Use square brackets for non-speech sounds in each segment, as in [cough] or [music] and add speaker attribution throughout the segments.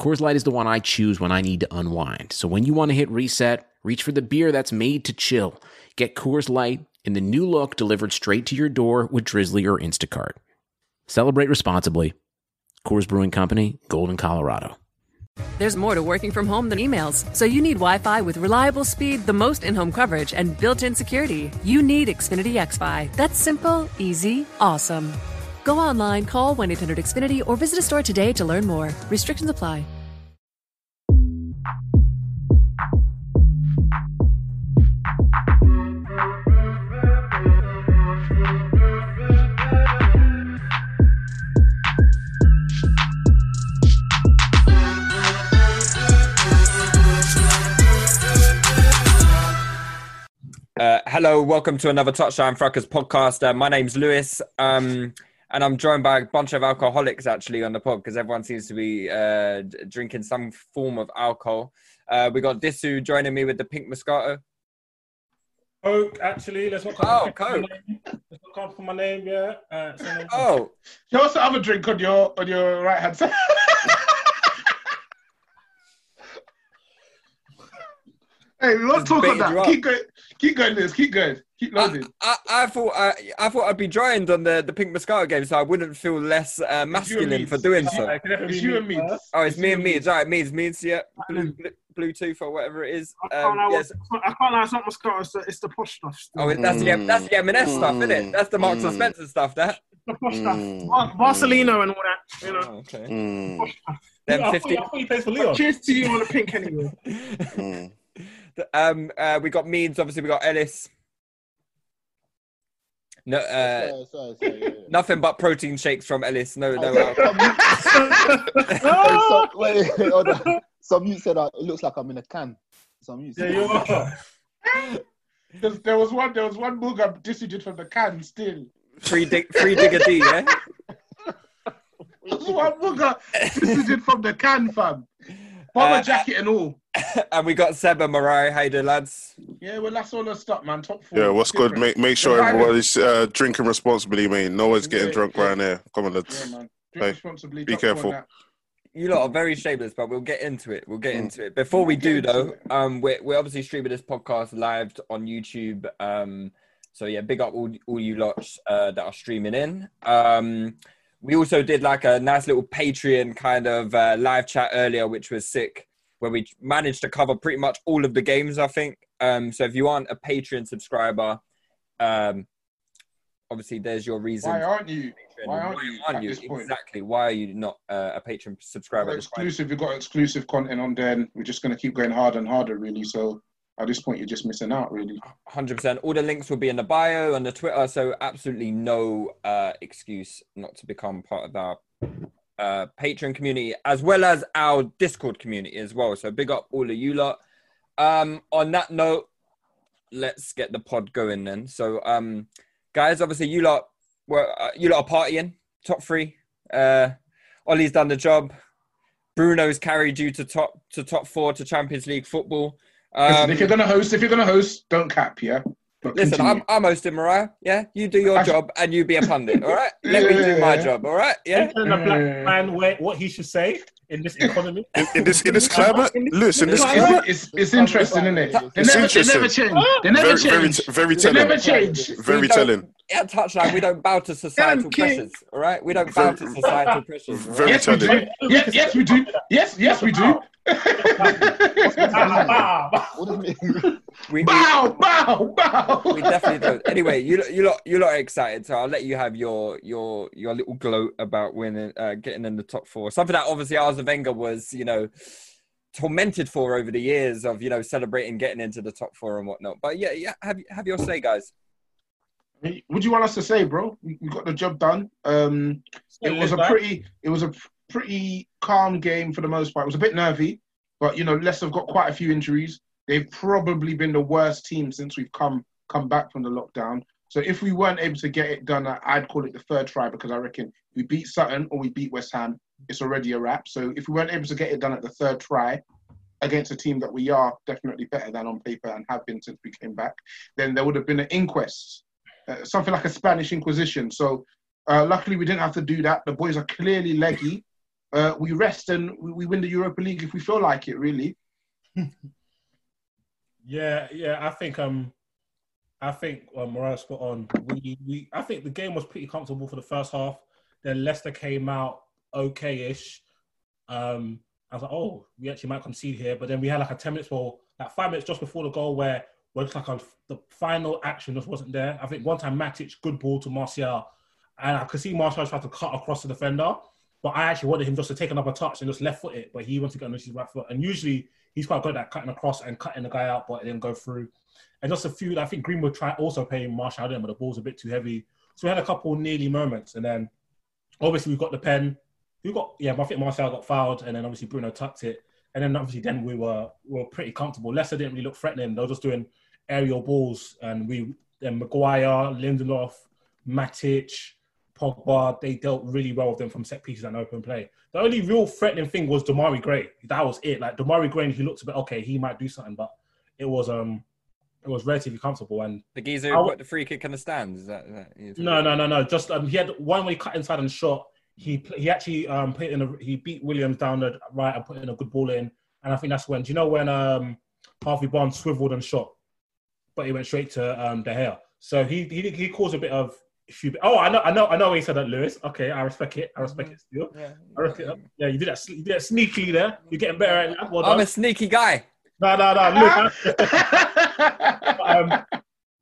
Speaker 1: Coors Light is the one I choose when I need to unwind. So when you want to hit reset, reach for the beer that's made to chill. Get Coors Light in the new look delivered straight to your door with Drizly or Instacart. Celebrate responsibly. Coors Brewing Company, Golden, Colorado.
Speaker 2: There's more to working from home than emails, so you need Wi Fi with reliable speed, the most in home coverage, and built in security. You need Xfinity XFi. That's simple, easy, awesome. Go online, call 1 800 Xfinity, or visit a store today to learn more. Restrictions apply.
Speaker 3: Uh, hello, welcome to another Touchline Fracas podcast. Uh, my name's Lewis, um, and I'm joined by a bunch of alcoholics actually on the pod because everyone seems to be uh, drinking some form of alcohol. Uh, we got Disu joining me with the pink Moscato.
Speaker 4: Coke, actually. Let's not
Speaker 3: Oh,
Speaker 4: come for
Speaker 3: Coke.
Speaker 4: name. Let's not come for my name, yeah. Uh, so then-
Speaker 3: Oh,
Speaker 5: Show us the other drink on your on your right hand side. [laughs] hey, we won't talk on that. Keep going. Keep going, Liz. Keep going. Keep
Speaker 3: I,
Speaker 5: loading.
Speaker 3: I, I thought I, I thought I'd be joined on the, the pink Moscato game, so I wouldn't feel less uh, masculine for doing
Speaker 4: Yeah,
Speaker 3: so.
Speaker 4: it
Speaker 5: It's
Speaker 4: be
Speaker 5: you and me.
Speaker 3: Oh, it's me and me. It's all right. Me's me's yeah. Blue, blue, Bluetooth or whatever it is.
Speaker 4: I can't
Speaker 3: Um,
Speaker 4: lie,
Speaker 3: yes.
Speaker 4: I can't lie, it's not Moscato, it's the, it's the posh stuff. Still.
Speaker 3: Oh, that's the that's the M&S stuff, isn't it? That's the Marks and Spencer stuff. That.
Speaker 4: the posh stuff. Bar- Barcelona and all that, you know.
Speaker 3: Oh, okay.
Speaker 6: Mm,
Speaker 4: Posh stuff.
Speaker 3: Them
Speaker 4: Yeah, I,
Speaker 3: 50
Speaker 4: thought, I thought he plays for Leon.
Speaker 5: Cheers to you on the pink [laughs] anyway.
Speaker 6: mm.
Speaker 3: um, uh, we got Meeds. Obviously, we got Ellis. No, uh,
Speaker 6: Sorry, sorry, sorry, yeah, yeah.
Speaker 3: nothing but protein shakes from Ellis. No, no.
Speaker 6: Some-
Speaker 3: alcohol. [laughs] [laughs]
Speaker 6: Wait, some- wait, hold on. Some you said uh, it looks like I'm in a can. Some you
Speaker 4: Yeah,
Speaker 6: said.
Speaker 4: you are.
Speaker 5: There's- there was one. There was one booger distributed from the can. Still,
Speaker 3: Free dig, free digger D. Yeah. [laughs]
Speaker 5: there was one booger distributed from the can, fam. Bomber
Speaker 3: Uh,
Speaker 5: jacket and all. [laughs]
Speaker 3: and we got Seb and Morayo. How you doing, lads?
Speaker 5: Yeah, well, that's all the stuff, man. Top four.
Speaker 7: Yeah, what's good? Make make sure
Speaker 5: The vibe-
Speaker 7: everybody's uh, drinking responsibly, mate. No one's getting
Speaker 5: Yeah,
Speaker 7: drunk
Speaker 5: yeah.
Speaker 7: around here. Come on, lads.
Speaker 5: Yeah,
Speaker 7: lads.
Speaker 5: man.
Speaker 7: Hey,
Speaker 5: Drink responsibly.
Speaker 7: be careful.
Speaker 3: You lot are very shameless, but we'll get into it. We'll get
Speaker 7: Mm.
Speaker 3: into it. Before we
Speaker 5: We'll
Speaker 3: do, though, um, we're, we're obviously streaming this podcast live on YouTube. Um, so yeah, big up all, all you lots uh, that are streaming in. Um, we also did like a nice little Patreon kind of uh, live chat earlier, which was sick, where we managed to cover pretty much all of the games. I think. Um, so if you aren't a Patreon subscriber, um, obviously there's your reason.
Speaker 5: Why aren't you?
Speaker 3: Patreon.
Speaker 5: why aren't you this point?
Speaker 3: Exactly. Why are you not uh, a Patreon subscriber?
Speaker 5: exclusive. You've got exclusive content on there, and we're just going to keep going harder and harder, really. So at this point, you're just missing out, really.
Speaker 3: Hundred percent. All the links will be in the bio and the Twitter, so absolutely no uh, excuse not to become part of our uh, Patreon community as well as our Discord community as well. So big up all of you lot. Um, on that note, let's get the pod going then. So, um, guys, obviously you lot were uh, you lot are partying top three. Uh, Ollie's done the job. Bruno's carried you to top to top four to Champions League football.
Speaker 5: Listen,
Speaker 3: Um,
Speaker 5: if you're going to host, if you're going to host, don't cap, yeah. But
Speaker 3: Listen,
Speaker 5: continue.
Speaker 3: I'm, I'm hosting Morayo. Yeah, you do your
Speaker 5: I-
Speaker 3: job and you be a pundit. All right, [laughs] let me do my
Speaker 5: Yeah.
Speaker 3: job. All right, yeah.
Speaker 4: Telling a black man where, what he should say in this economy.
Speaker 7: In, in this in this climate, [laughs] listen, this
Speaker 5: It's,
Speaker 7: climate,
Speaker 5: it's, it's, it's interesting, isn't it? They
Speaker 7: It's
Speaker 5: never, they never change. They never
Speaker 7: very very
Speaker 5: change.
Speaker 7: t- very
Speaker 5: They never change.
Speaker 7: very
Speaker 3: We don't-
Speaker 7: telling,
Speaker 3: At Touchline, we don't bow to societal
Speaker 5: King.
Speaker 3: pressures. All right, we don't bow to societal pressures. all
Speaker 7: very
Speaker 3: right?
Speaker 5: Yes, we do. Yes, yes, we do. Yes, yes, we do.
Speaker 6: What do you mean?
Speaker 3: We, we,
Speaker 5: bow, bow, bow.
Speaker 3: we definitely don't. Anyway, you lot- you lot you lot are excited, so I'll let you have your your your little gloat about winning, uh, getting in the top four. Something that obviously Arsene Wenger was, you know, tormented for over the years of you know celebrating getting into the top four and whatnot. But yeah, yeah, have have your say, guys.
Speaker 5: What do you want us to say, bro? We we got the job done. Um, it was a pretty, it was a pretty calm game for the most part. It was a bit nervy, but you know, Leicester have got quite a few injuries. They've probably been the worst team since we've come come back from the lockdown. So if we weren't able to get it done, I'd call it the third try because I reckon we beat Sutton or we beat West Ham, it's already a wrap. So if we weren't able to get it done at the third try against a team that we are definitely better than on paper and have been since we came back, then there would have been an inquest, uh, something like a Spanish Inquisition. So uh, luckily we didn't have to do that. The boys are clearly leggy. Uh, we rest and we, we win the Europa League if we feel like it, really. [laughs]
Speaker 4: Yeah, yeah. I think um, I think um, Morayo spot on. We, we, I think the game was pretty comfortable for the first half. Then Leicester came out okay-ish. Um, I was like, oh, we actually might concede here. But then we had like a ten minutes or like five minutes just before the goal where where it's like a, the final action just wasn't there. I think one time Matic good ball to Martial, and I could see Martial try to cut across the defender. But I actually wanted him just to take another touch and just left foot it, but he wanted to get on his right foot. And usually he's quite good at cutting across and cutting the guy out, but it didn't go through. And just a few, I think Greenwood tried also playing Martial in, but the ball's a bit too heavy. So we had a couple nearly moments, and then obviously we got the pen. We got yeah, I think Martial got fouled, and then obviously Bruno tucked it, and then obviously then we were we were pretty comfortable. Leicester didn't really look threatening; they were just doing aerial balls, and we then Maguire, Lindelof, Matic, Pogba, they dealt really well with them from set pieces and open play. The only real threatening thing was Demarai Gray. That was it. Like Demarai Gray, he looked a bit okay. He might do something, but it was um, it was relatively comfortable. And
Speaker 3: The geezer who got the free kick in the stands. Is that, is that is-
Speaker 4: no, no, no, no. Just um, he had one way cut inside and shot. He he actually um put in a he beat Williams down the right and put in a good ball in. And I think that's when do you know when um Harvey Barnes swiveled and shot, but he went straight to um De Gea. So he he he caused a bit of issue. Oh, I know, I know, I know. He said that, Lewis. Okay, I respect it. I respect it still.
Speaker 3: Yeah.
Speaker 4: I reckon, uh, yeah, you did that. You did that sneakily there. You're getting better at that. Well
Speaker 3: I'm a sneaky guy.
Speaker 4: No, no, no. Look, but, um,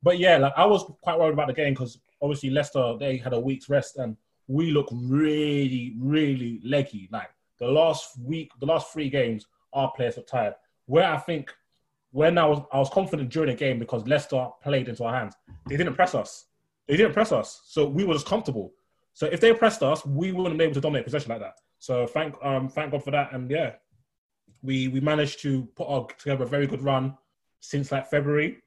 Speaker 4: but yeah, like I was quite worried about the game because obviously Leicester they had a week's rest and we look really, really leggy. Like the last week, the last three games, our players were tired. Where I think when I was I was confident during the game because Leicester played into our hands. They didn't press us. They didn't press us, so we were just comfortable. So if they pressed us, we wouldn't be able to dominate possession like that. So thank um thank God for that. And yeah, we we managed to put our, together a very good run since like February,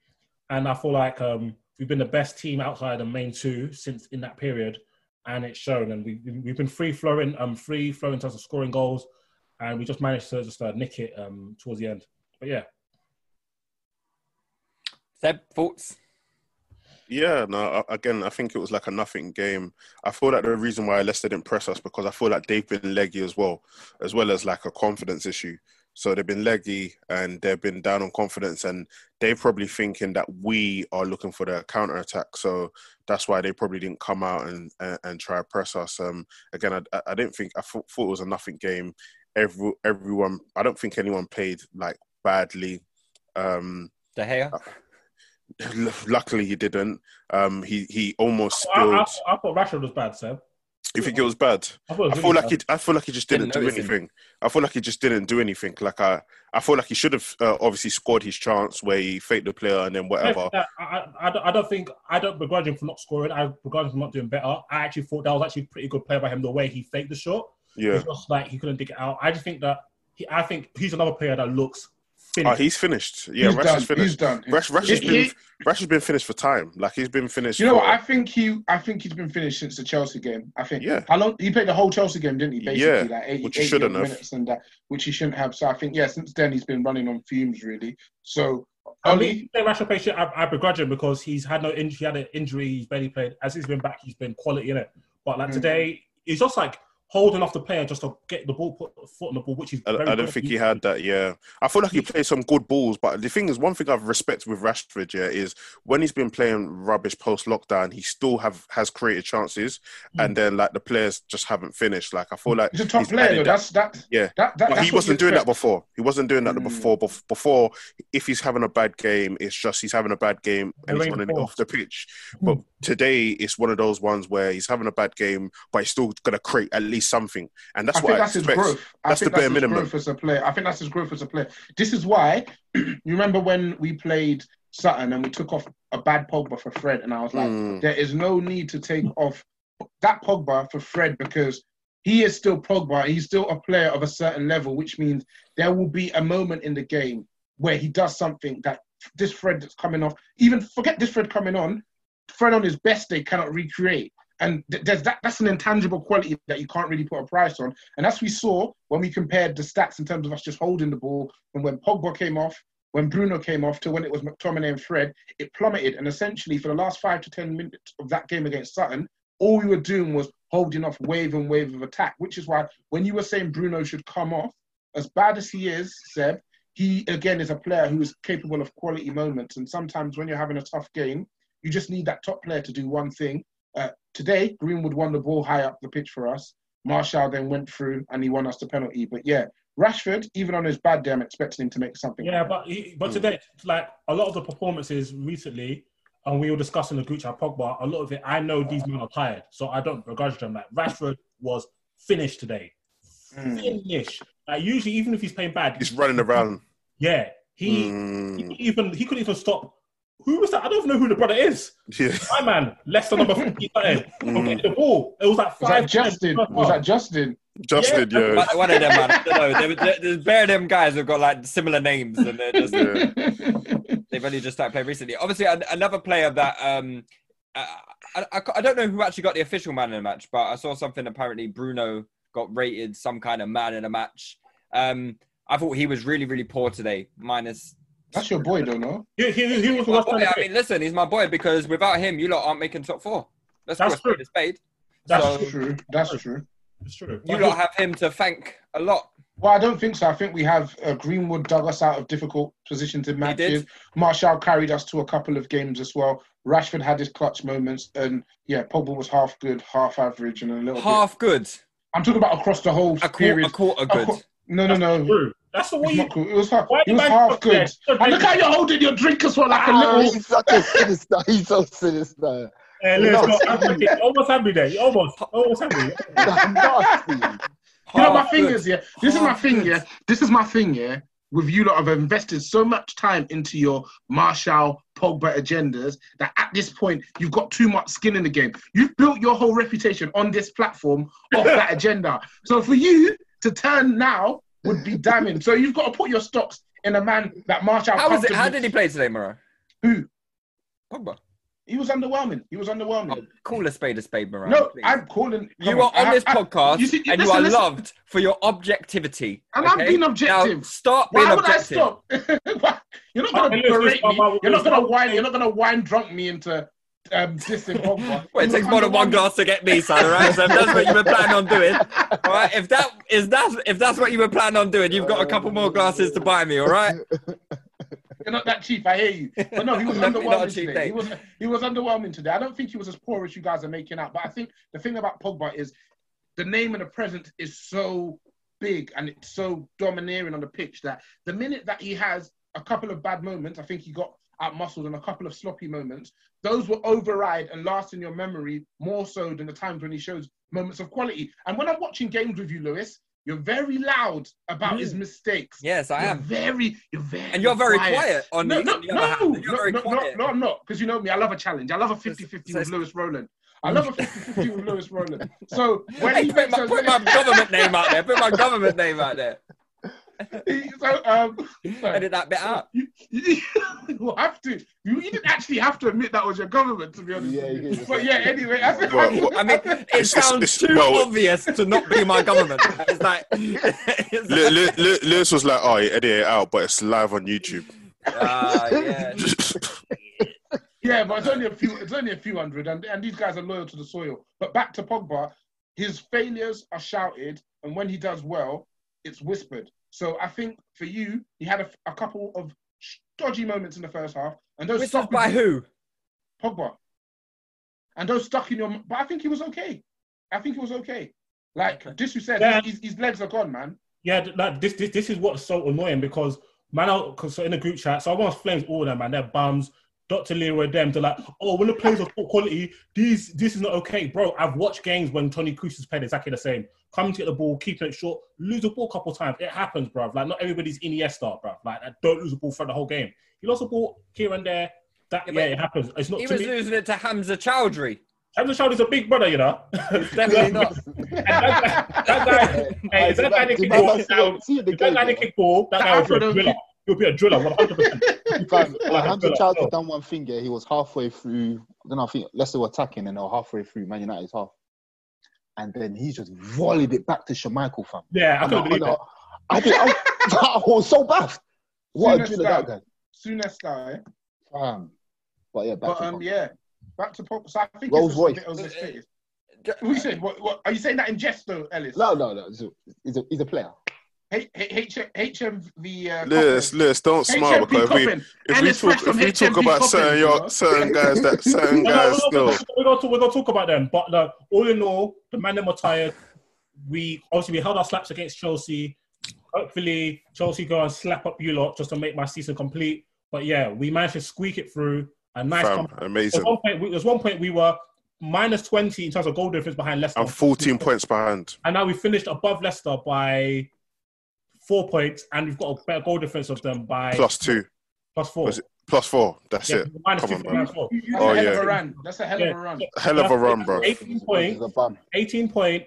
Speaker 4: and I feel like um, we've been the best team outside the main two since in that period, and it's shown. And we we've been free flowing, um, free flowing in terms of scoring goals, and we just managed to just uh, nick it um towards the end. But yeah,
Speaker 3: Seb, thoughts?
Speaker 7: Yeah, no, again, I think it was like a nothing game. I feel like the reason why Leicester didn't press us because I feel like they've been leggy as well, as well as like a confidence issue. So they've been leggy and they've been down on confidence, and they're probably thinking that we are looking for the counter attack. So that's why they probably didn't come out and and, and try to press us. Um, again, I, I- didn't think I thought, thought it was a nothing game. Every everyone, I don't think anyone played like badly. Um,
Speaker 3: De Gea?
Speaker 7: Luckily he didn't. Um, he he almost
Speaker 4: I, I,
Speaker 7: spilled.
Speaker 4: I thought Rashford was bad, Seb.
Speaker 7: You think it was bad?
Speaker 4: I thought it was
Speaker 7: I
Speaker 4: really
Speaker 7: feel like
Speaker 4: bad.
Speaker 7: he. I feel like he just didn't,
Speaker 3: Didn't
Speaker 7: do
Speaker 3: notice him.
Speaker 7: anything. I feel like he just didn't do anything. Like I, I feel like he should have uh, obviously scored his chance where he faked the player and then whatever.
Speaker 4: I, I, I, don't, think I don't begrudge him for not scoring. I begrudge him for not doing better. I actually thought that was actually a pretty good play by him. The way he faked the shot,
Speaker 7: Yeah.
Speaker 4: it's just like he couldn't dig it out. I just think that he, I think he's another player that looks
Speaker 7: Oh, he's finished. Yeah,
Speaker 5: He's
Speaker 7: Rash
Speaker 5: done.
Speaker 7: is finished.
Speaker 5: He's done.
Speaker 7: Rash, Rash, has been,
Speaker 5: he-
Speaker 7: Rash has been finished for time. Like he's been finished.
Speaker 5: You know
Speaker 7: for,
Speaker 5: what? I think he. I think he's been finished since the Chelsea game. I think.
Speaker 7: Yeah.
Speaker 5: How long he played the whole Chelsea game, didn't he? Basically,
Speaker 7: Yeah,
Speaker 5: like 80,
Speaker 7: which he shouldn't have.
Speaker 5: minutes and that, which he shouldn't have. So I think yeah, since then he's been running on fumes really. So
Speaker 4: I
Speaker 5: only
Speaker 4: mean, say Rashford plays shit, I, I begrudge him because he's had no injury. He had an injury. He's barely played. As he's been back, he's been quality in it. But like
Speaker 5: Mm.
Speaker 4: today, he's just like holding off the player just to get the ball, put the foot on the ball, which is.
Speaker 7: I,
Speaker 4: very
Speaker 7: I don't think he had that. Yeah, I feel like he played some good balls, but the thing is, one thing I've respect with Rashford, yeah, is when he's been playing rubbish post lockdown, he still have has created chances, and then like the players just haven't finished. Like I feel like
Speaker 5: he's a top
Speaker 7: he's
Speaker 5: player. Though.
Speaker 7: that-
Speaker 5: That's that.
Speaker 7: Yeah.
Speaker 5: That, that
Speaker 7: But he wasn't
Speaker 5: you
Speaker 7: doing that before. He wasn't doing that
Speaker 5: Mm.
Speaker 7: before. Before, if he's having a bad game, it's just he's having a bad game and he's running it off the pitch. But today, it's one of those ones where he's having a bad game, but he's still gonna create at least something, and that's
Speaker 5: I
Speaker 7: what
Speaker 5: think
Speaker 7: I
Speaker 5: that's his
Speaker 7: expect.
Speaker 5: growth. I
Speaker 7: That's the bare
Speaker 5: that's his
Speaker 7: minimum.
Speaker 5: growth as a player. I think that's his growth as a player. This is why [clears throat] you remember when we played Sutton and we took off a bad Pogba for Fred, and I was like,
Speaker 7: Mm.
Speaker 5: there is no need to take off that Pogba for Fred because he is still Pogba. He's still a player of a certain level, which means there will be a moment in the game where he does something that this Fred that's coming off, even forget this Fred coming on, Fred on his best day cannot recreate. And th- there's that that's an intangible quality that you can't really put a price on. And as we saw when we compared the stats in terms of us just holding the ball, and when Pogba came off, when Bruno came off to when it was McTominay and Fred, it plummeted. And essentially for the last five to ten minutes of that game against Sutton, all we were doing was holding off wave and wave of attack, which is why when you were saying Bruno should come off, as bad as he is, Seb, he again is a player who is capable of quality moments. And sometimes when you're having a tough game, you just need that top player to do one thing. Uh, today, Greenwood won the ball high up the pitch for us. Martial then went through and he won us the penalty. But yeah, Rashford, even on his bad day, I'm expecting him to make something.
Speaker 4: Yeah, but he, but today, like a lot of the performances recently, and we were discussing the group chat Pogba. A lot of it, I know these men are tired, so I don't begrudge them. Like Rashford was finished today, finished. Like usually, even if he's playing bad,
Speaker 7: He's running around.
Speaker 4: Yeah, he,
Speaker 7: Mm.
Speaker 4: he even he couldn't even stop. Who was that? I don't even know who the brother is.
Speaker 7: Yeah. [laughs]
Speaker 4: My man, Leicester number fifty something. from getting the ball. It was like
Speaker 5: Was
Speaker 4: five.
Speaker 5: that Justin? Was that Justin?
Speaker 7: Justin, yeah.
Speaker 3: One one of them, man. I don't know. There- there- There's bare of them guys who've got like similar names, and they're just
Speaker 7: Yeah. [laughs]
Speaker 3: they've only just started playing recently. Obviously, another player that um, I, I, I- I don't know who actually got the official man in the match, but I saw something. Apparently, Bruno got rated some kind of man in the match. Um, I thought he was really, really poor today. Minus,
Speaker 5: That's your boy, though, no?
Speaker 4: He, he, he was
Speaker 3: my
Speaker 4: worst
Speaker 3: boy. I mean, listen, he's my boy because without him, you lot aren't making top four. Let's
Speaker 4: That's true.
Speaker 3: spade a.
Speaker 4: That's
Speaker 3: So
Speaker 5: True. That's true.
Speaker 4: It's true.
Speaker 3: you lot have him to thank a lot.
Speaker 5: Well, I don't think so. I think we have uh, Greenwood dug us out of difficult positions in matches. Martial carried us to a couple of games as well. Rashford had his clutch moments, and yeah, Pogba was half good, half average, and a little bit.
Speaker 3: Half good,
Speaker 5: I'm talking about across the whole
Speaker 3: a quarter,
Speaker 5: period.
Speaker 3: a quarter
Speaker 5: A
Speaker 3: good.
Speaker 5: qu- no, no, no.
Speaker 4: True. That's the way you.
Speaker 5: not. It was half. It was half good.
Speaker 4: Yeah,
Speaker 5: And look how you're holding your drink as well, like a
Speaker 6: Ah,
Speaker 5: little.
Speaker 6: he's such a [laughs] sinister. He's so sinister.
Speaker 4: Hey, Lewis,
Speaker 6: No.
Speaker 4: no, I'm- almost had me there. You almost, almost had me. [laughs]
Speaker 5: You know, my
Speaker 3: Half
Speaker 5: thing is, yeah. This is my
Speaker 3: Half
Speaker 5: thing,
Speaker 3: good.
Speaker 5: yeah. This is my thing, yeah. With you lot, I've invested so much time into your Martial Pogba agendas that at this point you've got too much skin in the game. You've built your whole reputation on this platform off that [laughs] agenda. So for you to turn now would be damning. So you've got to put your stocks in a man that Martial.
Speaker 3: How was it? How did he play today, Moro?
Speaker 5: Who?
Speaker 3: Pogba.
Speaker 5: He was underwhelming. He was underwhelming.
Speaker 3: Oh, call a spade a spade, Moro.
Speaker 5: no,
Speaker 3: please.
Speaker 5: I'm calling.
Speaker 3: You
Speaker 5: come
Speaker 3: are on
Speaker 5: I-
Speaker 3: this
Speaker 5: I-
Speaker 3: podcast
Speaker 5: you see-
Speaker 3: and you are
Speaker 5: listen.
Speaker 3: loved for your objectivity.
Speaker 5: And I'm
Speaker 3: okay?
Speaker 5: being
Speaker 3: Now,
Speaker 5: objective.
Speaker 3: stop being
Speaker 5: Why would I stop? [laughs] You're not gonna
Speaker 4: listen,
Speaker 5: berate
Speaker 4: why-
Speaker 5: me.
Speaker 4: why-
Speaker 5: You're not gonna whine. You're not gonna whine drunk me into um, dissing Pogba.
Speaker 3: Well, it takes more than one glass to get me, son. All right. So if that's what you were planning on doing, all right. If that is that if that's what you were planning on doing, you've got a couple more glasses to buy me. All right.
Speaker 5: You're not that cheap. I hear you. But no, he was [laughs] underwhelming today. He was he was underwhelming today. I don't think he was as poor as you guys are making out. But I think the thing about Pogba is the name and the presence is so big and it's so domineering on the pitch that the minute that he has a couple of bad moments, I think he got out muscled and a couple of sloppy moments, those will override and last in your memory more so than the times when he shows moments of quality. And when I'm watching games with you, Lewis, you're very loud about his mm. mistakes.
Speaker 3: Yes, I
Speaker 5: You're
Speaker 3: am.
Speaker 5: Very, you're very,
Speaker 3: And you're very quiet on
Speaker 5: no,
Speaker 3: the,
Speaker 5: no,
Speaker 3: the
Speaker 5: no, no, no, no, no, I'm not. Because you know me, I love a challenge. I love a 50 50
Speaker 3: so
Speaker 5: with
Speaker 3: it's-
Speaker 5: Lewis Rowland. I love a [laughs] 50 50 with Lewis Rowland. So when
Speaker 3: Hey,
Speaker 5: he
Speaker 3: put my,
Speaker 5: those-
Speaker 3: put my government name out there. Put my government name out there.
Speaker 5: So, um, so-
Speaker 3: Edit that bit out.
Speaker 5: you, you, you [laughs] have to. You, you didn't actually have to admit that was your government, to be honest.
Speaker 6: Yeah,
Speaker 5: with
Speaker 6: you
Speaker 5: you. But yeah, anyway, I think,
Speaker 7: Well, well, [laughs]
Speaker 3: I mean, it
Speaker 7: It's- it's-
Speaker 3: sounds
Speaker 7: it's-
Speaker 3: too
Speaker 7: well-
Speaker 3: obvious to not be my government. It's like, [laughs] it's
Speaker 7: Lu-
Speaker 3: like
Speaker 7: Lu- Lu- Lewis was like, "Oh, you edit it out, but it's live on YouTube."
Speaker 3: ah, yeah.
Speaker 5: Yeah, but it's only a few. It's only a few hundred, and, and these guys are loyal to the soil. But back to Pogba, his failures are shouted, and when he does well, it's whispered. So I think for you, he had a, a couple of dodgy moments in the first half, and those
Speaker 3: Whistles
Speaker 5: stuck with
Speaker 3: by who?
Speaker 5: Pogba, and those stuck in your. But I think he was okay. I think he was okay. Like this, you said,
Speaker 4: Yeah.
Speaker 5: his, his legs are gone, man.
Speaker 4: Yeah, like this, this, this is what's so annoying because man, I, cause so in the group chat, so I want flames all of them, man. They're bums. Dr. Leroy, them, they're like, oh, when the players are poor quality, these, this is not okay, bro. I've watched games when Toni Kroos has played exactly the same. Coming to get the ball, keeping it short, lose the ball a couple of times. It happens, bro. Like not everybody's Iniesta, bro. Like don't lose the ball for the whole game. He lost the ball here and there. That
Speaker 3: Yeah,
Speaker 4: yeah, it happens. It's not
Speaker 3: He was
Speaker 4: me.
Speaker 3: losing it to Hamza Choudhury.
Speaker 4: Hamza Choudhury's a big brother, you know.
Speaker 3: It's definitely not.
Speaker 4: That guy, that guy, hey, is that guy that
Speaker 6: Did
Speaker 4: kick
Speaker 6: man
Speaker 4: ball?
Speaker 6: see it- see it the
Speaker 4: If that
Speaker 6: game,
Speaker 4: guy that
Speaker 6: bro?
Speaker 4: kick ball, that guy would be a
Speaker 5: Afro
Speaker 4: driller. He'll be a driller, 100%. [laughs]
Speaker 6: Fam,
Speaker 4: Yeah,
Speaker 6: uh, Hamza
Speaker 4: yeah, Choudhury
Speaker 6: done one thing. Yeah, he was halfway through. I don't Then I think Leicester were attacking, and they were halfway through Man United's half, and then he just volleyed it back to Schmeichel, fam.
Speaker 4: Yeah, I
Speaker 6: And
Speaker 4: couldn't believe
Speaker 6: and
Speaker 4: it.
Speaker 6: I, did, I, [laughs] I was so baffed. What a
Speaker 5: Soon as
Speaker 6: driller that
Speaker 5: that-
Speaker 6: guy,
Speaker 5: Soon as that, eh?
Speaker 6: fam. But yeah, back
Speaker 5: But
Speaker 6: to
Speaker 5: um,
Speaker 6: Pogba.
Speaker 5: yeah, back to Pogba. So I think
Speaker 6: Rolls
Speaker 5: it's a
Speaker 6: Royce.
Speaker 5: bit of his fitness. What you saying? What, what, are you saying that in jest though, Ellis?
Speaker 6: No, no, no. He's a, he's a player.
Speaker 5: H- H- H- HMV. Uh,
Speaker 7: Lewis,
Speaker 5: Coffin.
Speaker 7: Lewis, don't smile
Speaker 5: HMP
Speaker 7: because if we if we talk if we talk about
Speaker 5: Coffin,
Speaker 7: certain
Speaker 5: you
Speaker 7: certain guys that [laughs] certain
Speaker 4: No, no,
Speaker 7: guys
Speaker 4: we're
Speaker 7: still.
Speaker 4: gonna, we're, gonna talk, we're gonna talk about them, but uh, all in all, the man them were tired. We obviously we held our slaps against Chelsea. Hopefully, Chelsea go and slap up you lot just to make my season complete. But yeah, we managed to squeak it through. A nice.
Speaker 7: Fam, amazing.
Speaker 4: There's one point. we- There's one point we were minus twenty in terms of goal difference behind Leicester.
Speaker 7: I'm 14 points behind.
Speaker 4: and now we finished above Leicester by four points, and we've got a better goal difference of them by
Speaker 7: Plus two,
Speaker 4: plus four.
Speaker 7: Was it- plus four. That's
Speaker 4: Yeah,
Speaker 7: it.
Speaker 4: minus
Speaker 7: Come
Speaker 4: two
Speaker 7: on, man.
Speaker 4: minus four.
Speaker 5: That's
Speaker 7: Oh,
Speaker 5: a hell
Speaker 7: yeah.
Speaker 5: of a run. That's a hell of a run.
Speaker 7: Hell of a run, bro.
Speaker 4: 18
Speaker 6: He's
Speaker 4: points,
Speaker 6: a bum.
Speaker 4: 18 point,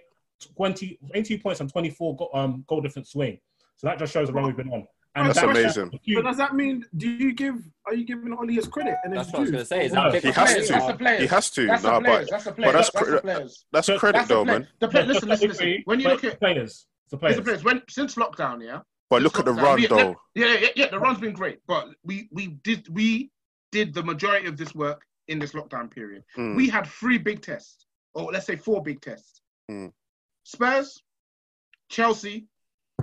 Speaker 4: 20, 18 points and 24 go, um, goal difference swing. So that just shows the run we've been on. And
Speaker 7: That's
Speaker 4: that-
Speaker 7: amazing.
Speaker 8: But does that mean? Do you give? Are you giving Ollie his credit? And
Speaker 3: That's
Speaker 8: his
Speaker 3: what I was going to say. Is that bit
Speaker 7: He has
Speaker 3: credit?
Speaker 7: to.
Speaker 5: The players.
Speaker 7: He has to.
Speaker 5: That's the
Speaker 7: Nah,
Speaker 5: players.
Speaker 7: but
Speaker 5: That's the
Speaker 7: but that's
Speaker 5: That's the players.
Speaker 7: that's credit
Speaker 5: That's
Speaker 7: though, man.
Speaker 5: The play, listen, listen, listen. When you look at
Speaker 4: players, it's the
Speaker 5: it's the
Speaker 4: players.
Speaker 5: players, when since lockdown, yeah.
Speaker 7: But look at the run
Speaker 5: Yeah,
Speaker 7: though.
Speaker 5: Yeah, yeah, yeah. The run's been great, but we we did we did the majority of this work in this lockdown period.
Speaker 7: Mm.
Speaker 5: We had three big tests, or let's say four big tests.
Speaker 7: Mm.
Speaker 5: Spurs, Chelsea,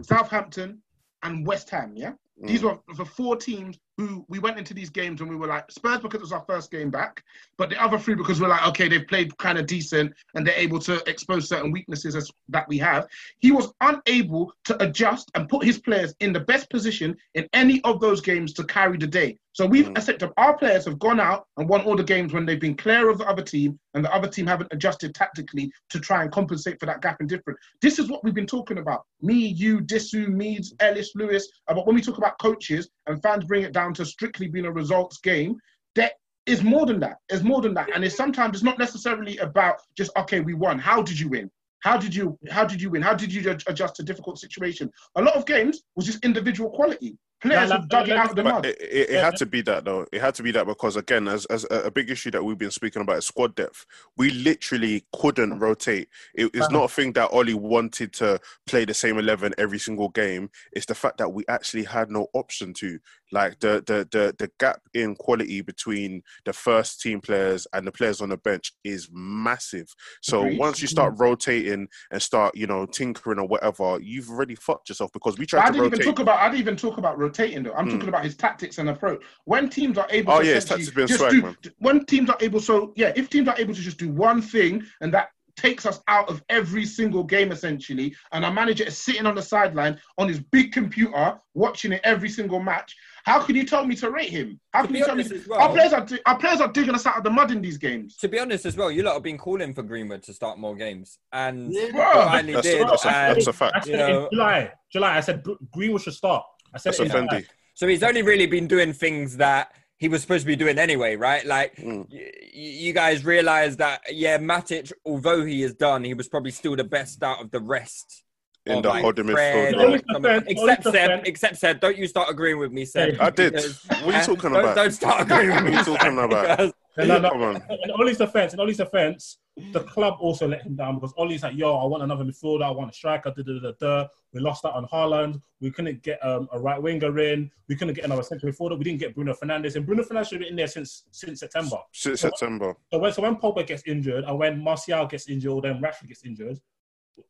Speaker 5: Southampton, and West Ham. Yeah, these
Speaker 7: Mm.
Speaker 5: were the four teams who we went into these games and we were like Spurs because it was our first game back, but the other three because we're like okay they've played kind of decent and they're able to expose certain weaknesses as, that we have. He was unable to adjust and put his players in the best position in any of those games to carry the day. So we've
Speaker 7: Mm.
Speaker 5: accepted our players have gone out and won all the games when they've been clear of the other team and the other team haven't adjusted tactically to try and compensate for that gap in different. This is what we've been talking about. Me, you, Disu, Meeds, Ellis, Lewis. But when we talk about coaches and fans bring it down to strictly being a results game, That is more than that. There's more than that. And it's sometimes it's not necessarily about just, okay, we won. How did you win? How did you how did you win? How did you adjust to difficult situation? A lot of games was just individual quality. Players
Speaker 4: No, no,
Speaker 5: have dug
Speaker 4: no,
Speaker 5: it out of the mud.
Speaker 7: it, it, it had to be that though. It had to be that because again, as as a a big issue that we've been speaking about is squad depth. We literally couldn't rotate. It, it's not a thing that Ollie wanted to play the same eleven every single game. It's the fact that we actually had no option to. Like the the the the gap in quality between the first team players and the players on the bench is massive. So
Speaker 5: Agreed.
Speaker 7: once you start rotating and start you know tinkering or whatever, you've already fucked yourself because we
Speaker 5: I
Speaker 7: tried to
Speaker 5: didn't even
Speaker 7: rotate.
Speaker 5: talk about. I didn't even talk about rotating though. I'm
Speaker 7: Hmm.
Speaker 5: talking about his tactics and approach. When teams are able
Speaker 7: Oh,
Speaker 5: to
Speaker 7: yeah, his tactics been swag,
Speaker 5: do,
Speaker 7: man.
Speaker 5: when teams are able, so yeah, if teams are able to just do one thing and that takes us out of every single game essentially, and our manager is sitting on the sideline on his big computer watching it every single match. How can you tell me to rate him? How
Speaker 3: To
Speaker 5: can you tell me?
Speaker 3: honest well-
Speaker 5: our players are our players are digging us out of the mud in these games.
Speaker 3: To be honest, as well, you lot have been calling for Greenwood to start more games, and
Speaker 8: Yeah.
Speaker 3: he finally
Speaker 7: That's,
Speaker 3: did.
Speaker 7: that's, a, that's a
Speaker 4: I
Speaker 7: fact.
Speaker 4: said
Speaker 3: You know-
Speaker 4: in July. July, I said Greenwood should start. I said
Speaker 7: That's
Speaker 4: it
Speaker 7: a Fendi.
Speaker 3: so he's only really been doing things that he was supposed to be doing anyway, right? Like
Speaker 7: Mm.
Speaker 3: y- y- you guys realize that, yeah, Matic, although he is done, he was probably still the best out of the rest.
Speaker 7: In the
Speaker 3: like,
Speaker 7: holding
Speaker 3: Fred
Speaker 7: midfield.
Speaker 3: and
Speaker 4: Only
Speaker 3: some-
Speaker 4: defense,
Speaker 3: Except
Speaker 4: only
Speaker 3: Seb, except Seb, don't you start agreeing with me, Seb.
Speaker 7: I did.
Speaker 3: because-
Speaker 7: What are you talking
Speaker 3: don't,
Speaker 7: about?
Speaker 3: Don't start agreeing with
Speaker 7: What are
Speaker 3: me.
Speaker 7: you talking
Speaker 3: Seb,
Speaker 7: about?
Speaker 3: because-
Speaker 4: No, no, no.
Speaker 7: Come on.
Speaker 4: In Ollie's defense, in Ollie's defense, the club also let him down because Ollie's like, yo, I want another midfielder, I want a striker, da, da, da, da. We lost out on Haaland. We couldn't get um, a right winger in. We couldn't get another central midfielder. We didn't get Bruno Fernandes. And Bruno Fernandes should have been in there since since September.
Speaker 7: Since September.
Speaker 4: So when, so when Pogba gets injured and when Martial gets injured or then Rashford gets injured,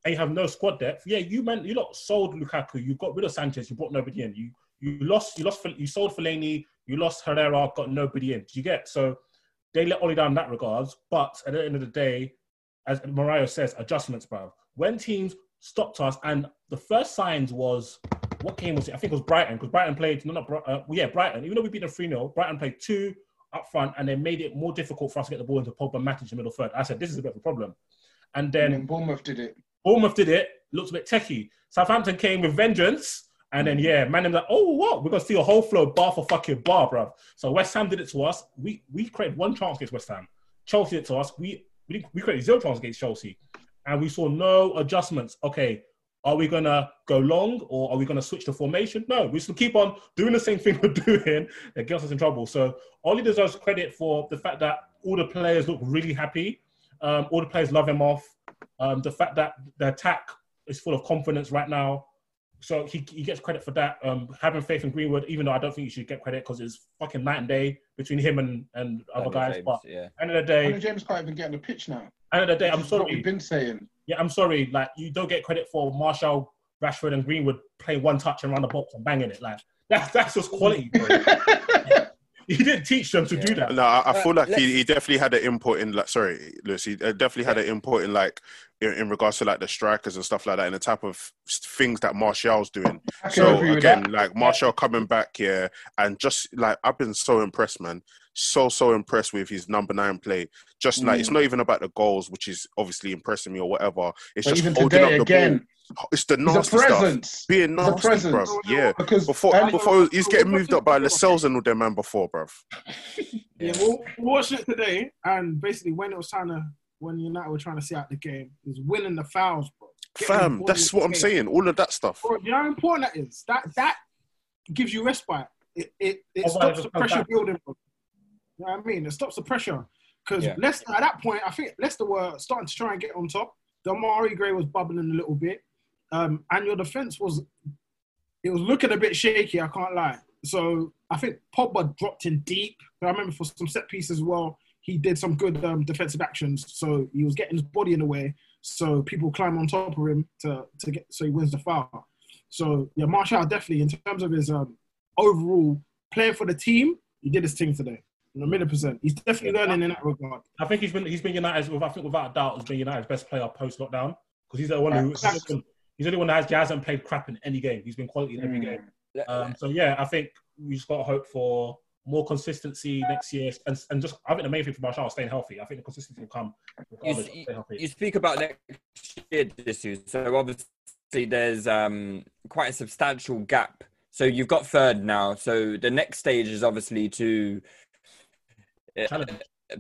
Speaker 4: and you have no squad depth, yeah, you meant you lot sold Lukaku, you got rid of Sanchez, you brought nobody in. You you lost you lost you sold Fellaini, you lost Herrera, got nobody in. Do you get so they let Oli down in that regards, but at the end of the day, as Morayo says, adjustments, bruv. When teams stopped us, and the first signs was what game was it? I think it was Brighton because Brighton played no, not uh, yeah, Brighton. Even though we beat them three 0 Brighton played two up front, and they made it more difficult for us to get the ball into Pogba and Matic in the middle third. I said this is a bit of a problem, and
Speaker 5: And
Speaker 4: then
Speaker 5: then Bournemouth did it.
Speaker 4: Bournemouth did it, looked a bit techie. Southampton came with vengeance. And then yeah, man, them like, oh what? We're gonna see a whole flow bar for fucking bar, bruv. So West Ham did it to us. We we created one chance against West Ham. Chelsea did it to us. We we, we created zero chances against Chelsea, and we saw no adjustments. Okay, are we gonna go long or are we gonna switch the formation? No, we should keep on doing the same [laughs] thing we're doing that gets us in trouble. So Oli deserves credit for the fact that all the players look really happy. Um, all the players love him off. Um, the fact that the attack is full of confidence right now. So he, he gets credit for that. Um, having faith in Greenwood, even though I don't think you should get credit because it's fucking night and day between him and, and other
Speaker 3: Daniel
Speaker 4: guys.
Speaker 3: James,
Speaker 4: But
Speaker 3: yeah.
Speaker 4: end of the day,
Speaker 5: Daniel James can't even get on the pitch now.
Speaker 4: end of the day, I'm
Speaker 5: This is what
Speaker 4: sorry.
Speaker 5: we've been saying.
Speaker 4: Yeah, I'm sorry. Like you don't get credit for Martial, Rashford, and Greenwood playing one touch and around the box and banging it. Like [laughs] that's that's just quality. [laughs] Bro. he didn't teach them to do that.
Speaker 7: No, I, I feel like
Speaker 3: let's-
Speaker 7: he, he definitely had an input in like sorry, Lewis, he uh, definitely had an input in like in, in regards to like the strikers and stuff like that and the type of things that Martial's doing. So again, like Martial coming back here and just like I've been so impressed, man. So so impressed with his number nine play. Just like it's not even about the goals, which is obviously impressing me or whatever. It's
Speaker 5: But
Speaker 7: just holding
Speaker 5: today,
Speaker 7: up the
Speaker 5: again,
Speaker 7: ball. It's the
Speaker 5: he's a
Speaker 7: nasty stuff.
Speaker 5: presence.
Speaker 7: Being
Speaker 5: He's a
Speaker 7: nasty,
Speaker 5: presence.
Speaker 7: bruv. Yeah.
Speaker 5: Because
Speaker 7: Before
Speaker 5: early-
Speaker 7: before he's getting moved up by Lascelles and all them man before, bruv. [laughs]
Speaker 8: Yeah, we'll, we'll it today, and basically when it was trying to, when United were trying to see out the game, it was winning the fouls, bro. Getting
Speaker 7: Fam, that's what I'm
Speaker 8: game.
Speaker 7: saying. All of that stuff.
Speaker 8: Bro, you know how important that is? That that gives you respite. It it, it stops the pressure
Speaker 4: back.
Speaker 8: building. Bro. You know what I mean? It stops the pressure. Because
Speaker 3: Yeah.
Speaker 8: Leicester, at that point, I think Leicester were starting to try and get on top. The Demarai Gray was bubbling a little bit. Um, and your defense was, it was looking a bit shaky, I can't lie. So I think Pogba dropped in deep. But I remember for some set pieces as well, he did some good um, defensive actions. So he was getting his body in the way. So people climb on top of him to, to get, so he wins the foul. So yeah, Martial definitely, in terms of his um, overall playing for the team, he did his thing today. A million percent. He's definitely learning in that regard.
Speaker 4: I think he's been he's been United's. I think without a doubt, he's been United's best player post lockdown because he's the one who
Speaker 8: Exactly.
Speaker 4: He's the only one that has, hasn't played crap in any game. He's been quality in every game. Um, so yeah, I think we just got to hope for more consistency next year, and, and just I think the main thing for Martial is staying healthy. I think the consistency will come
Speaker 3: you,
Speaker 4: regardless.
Speaker 3: you,
Speaker 4: staying healthy.
Speaker 3: you speak about next year issues. So obviously there's um, quite a substantial gap. So you've got third now. So the next stage is obviously to uh,
Speaker 4: Challenge.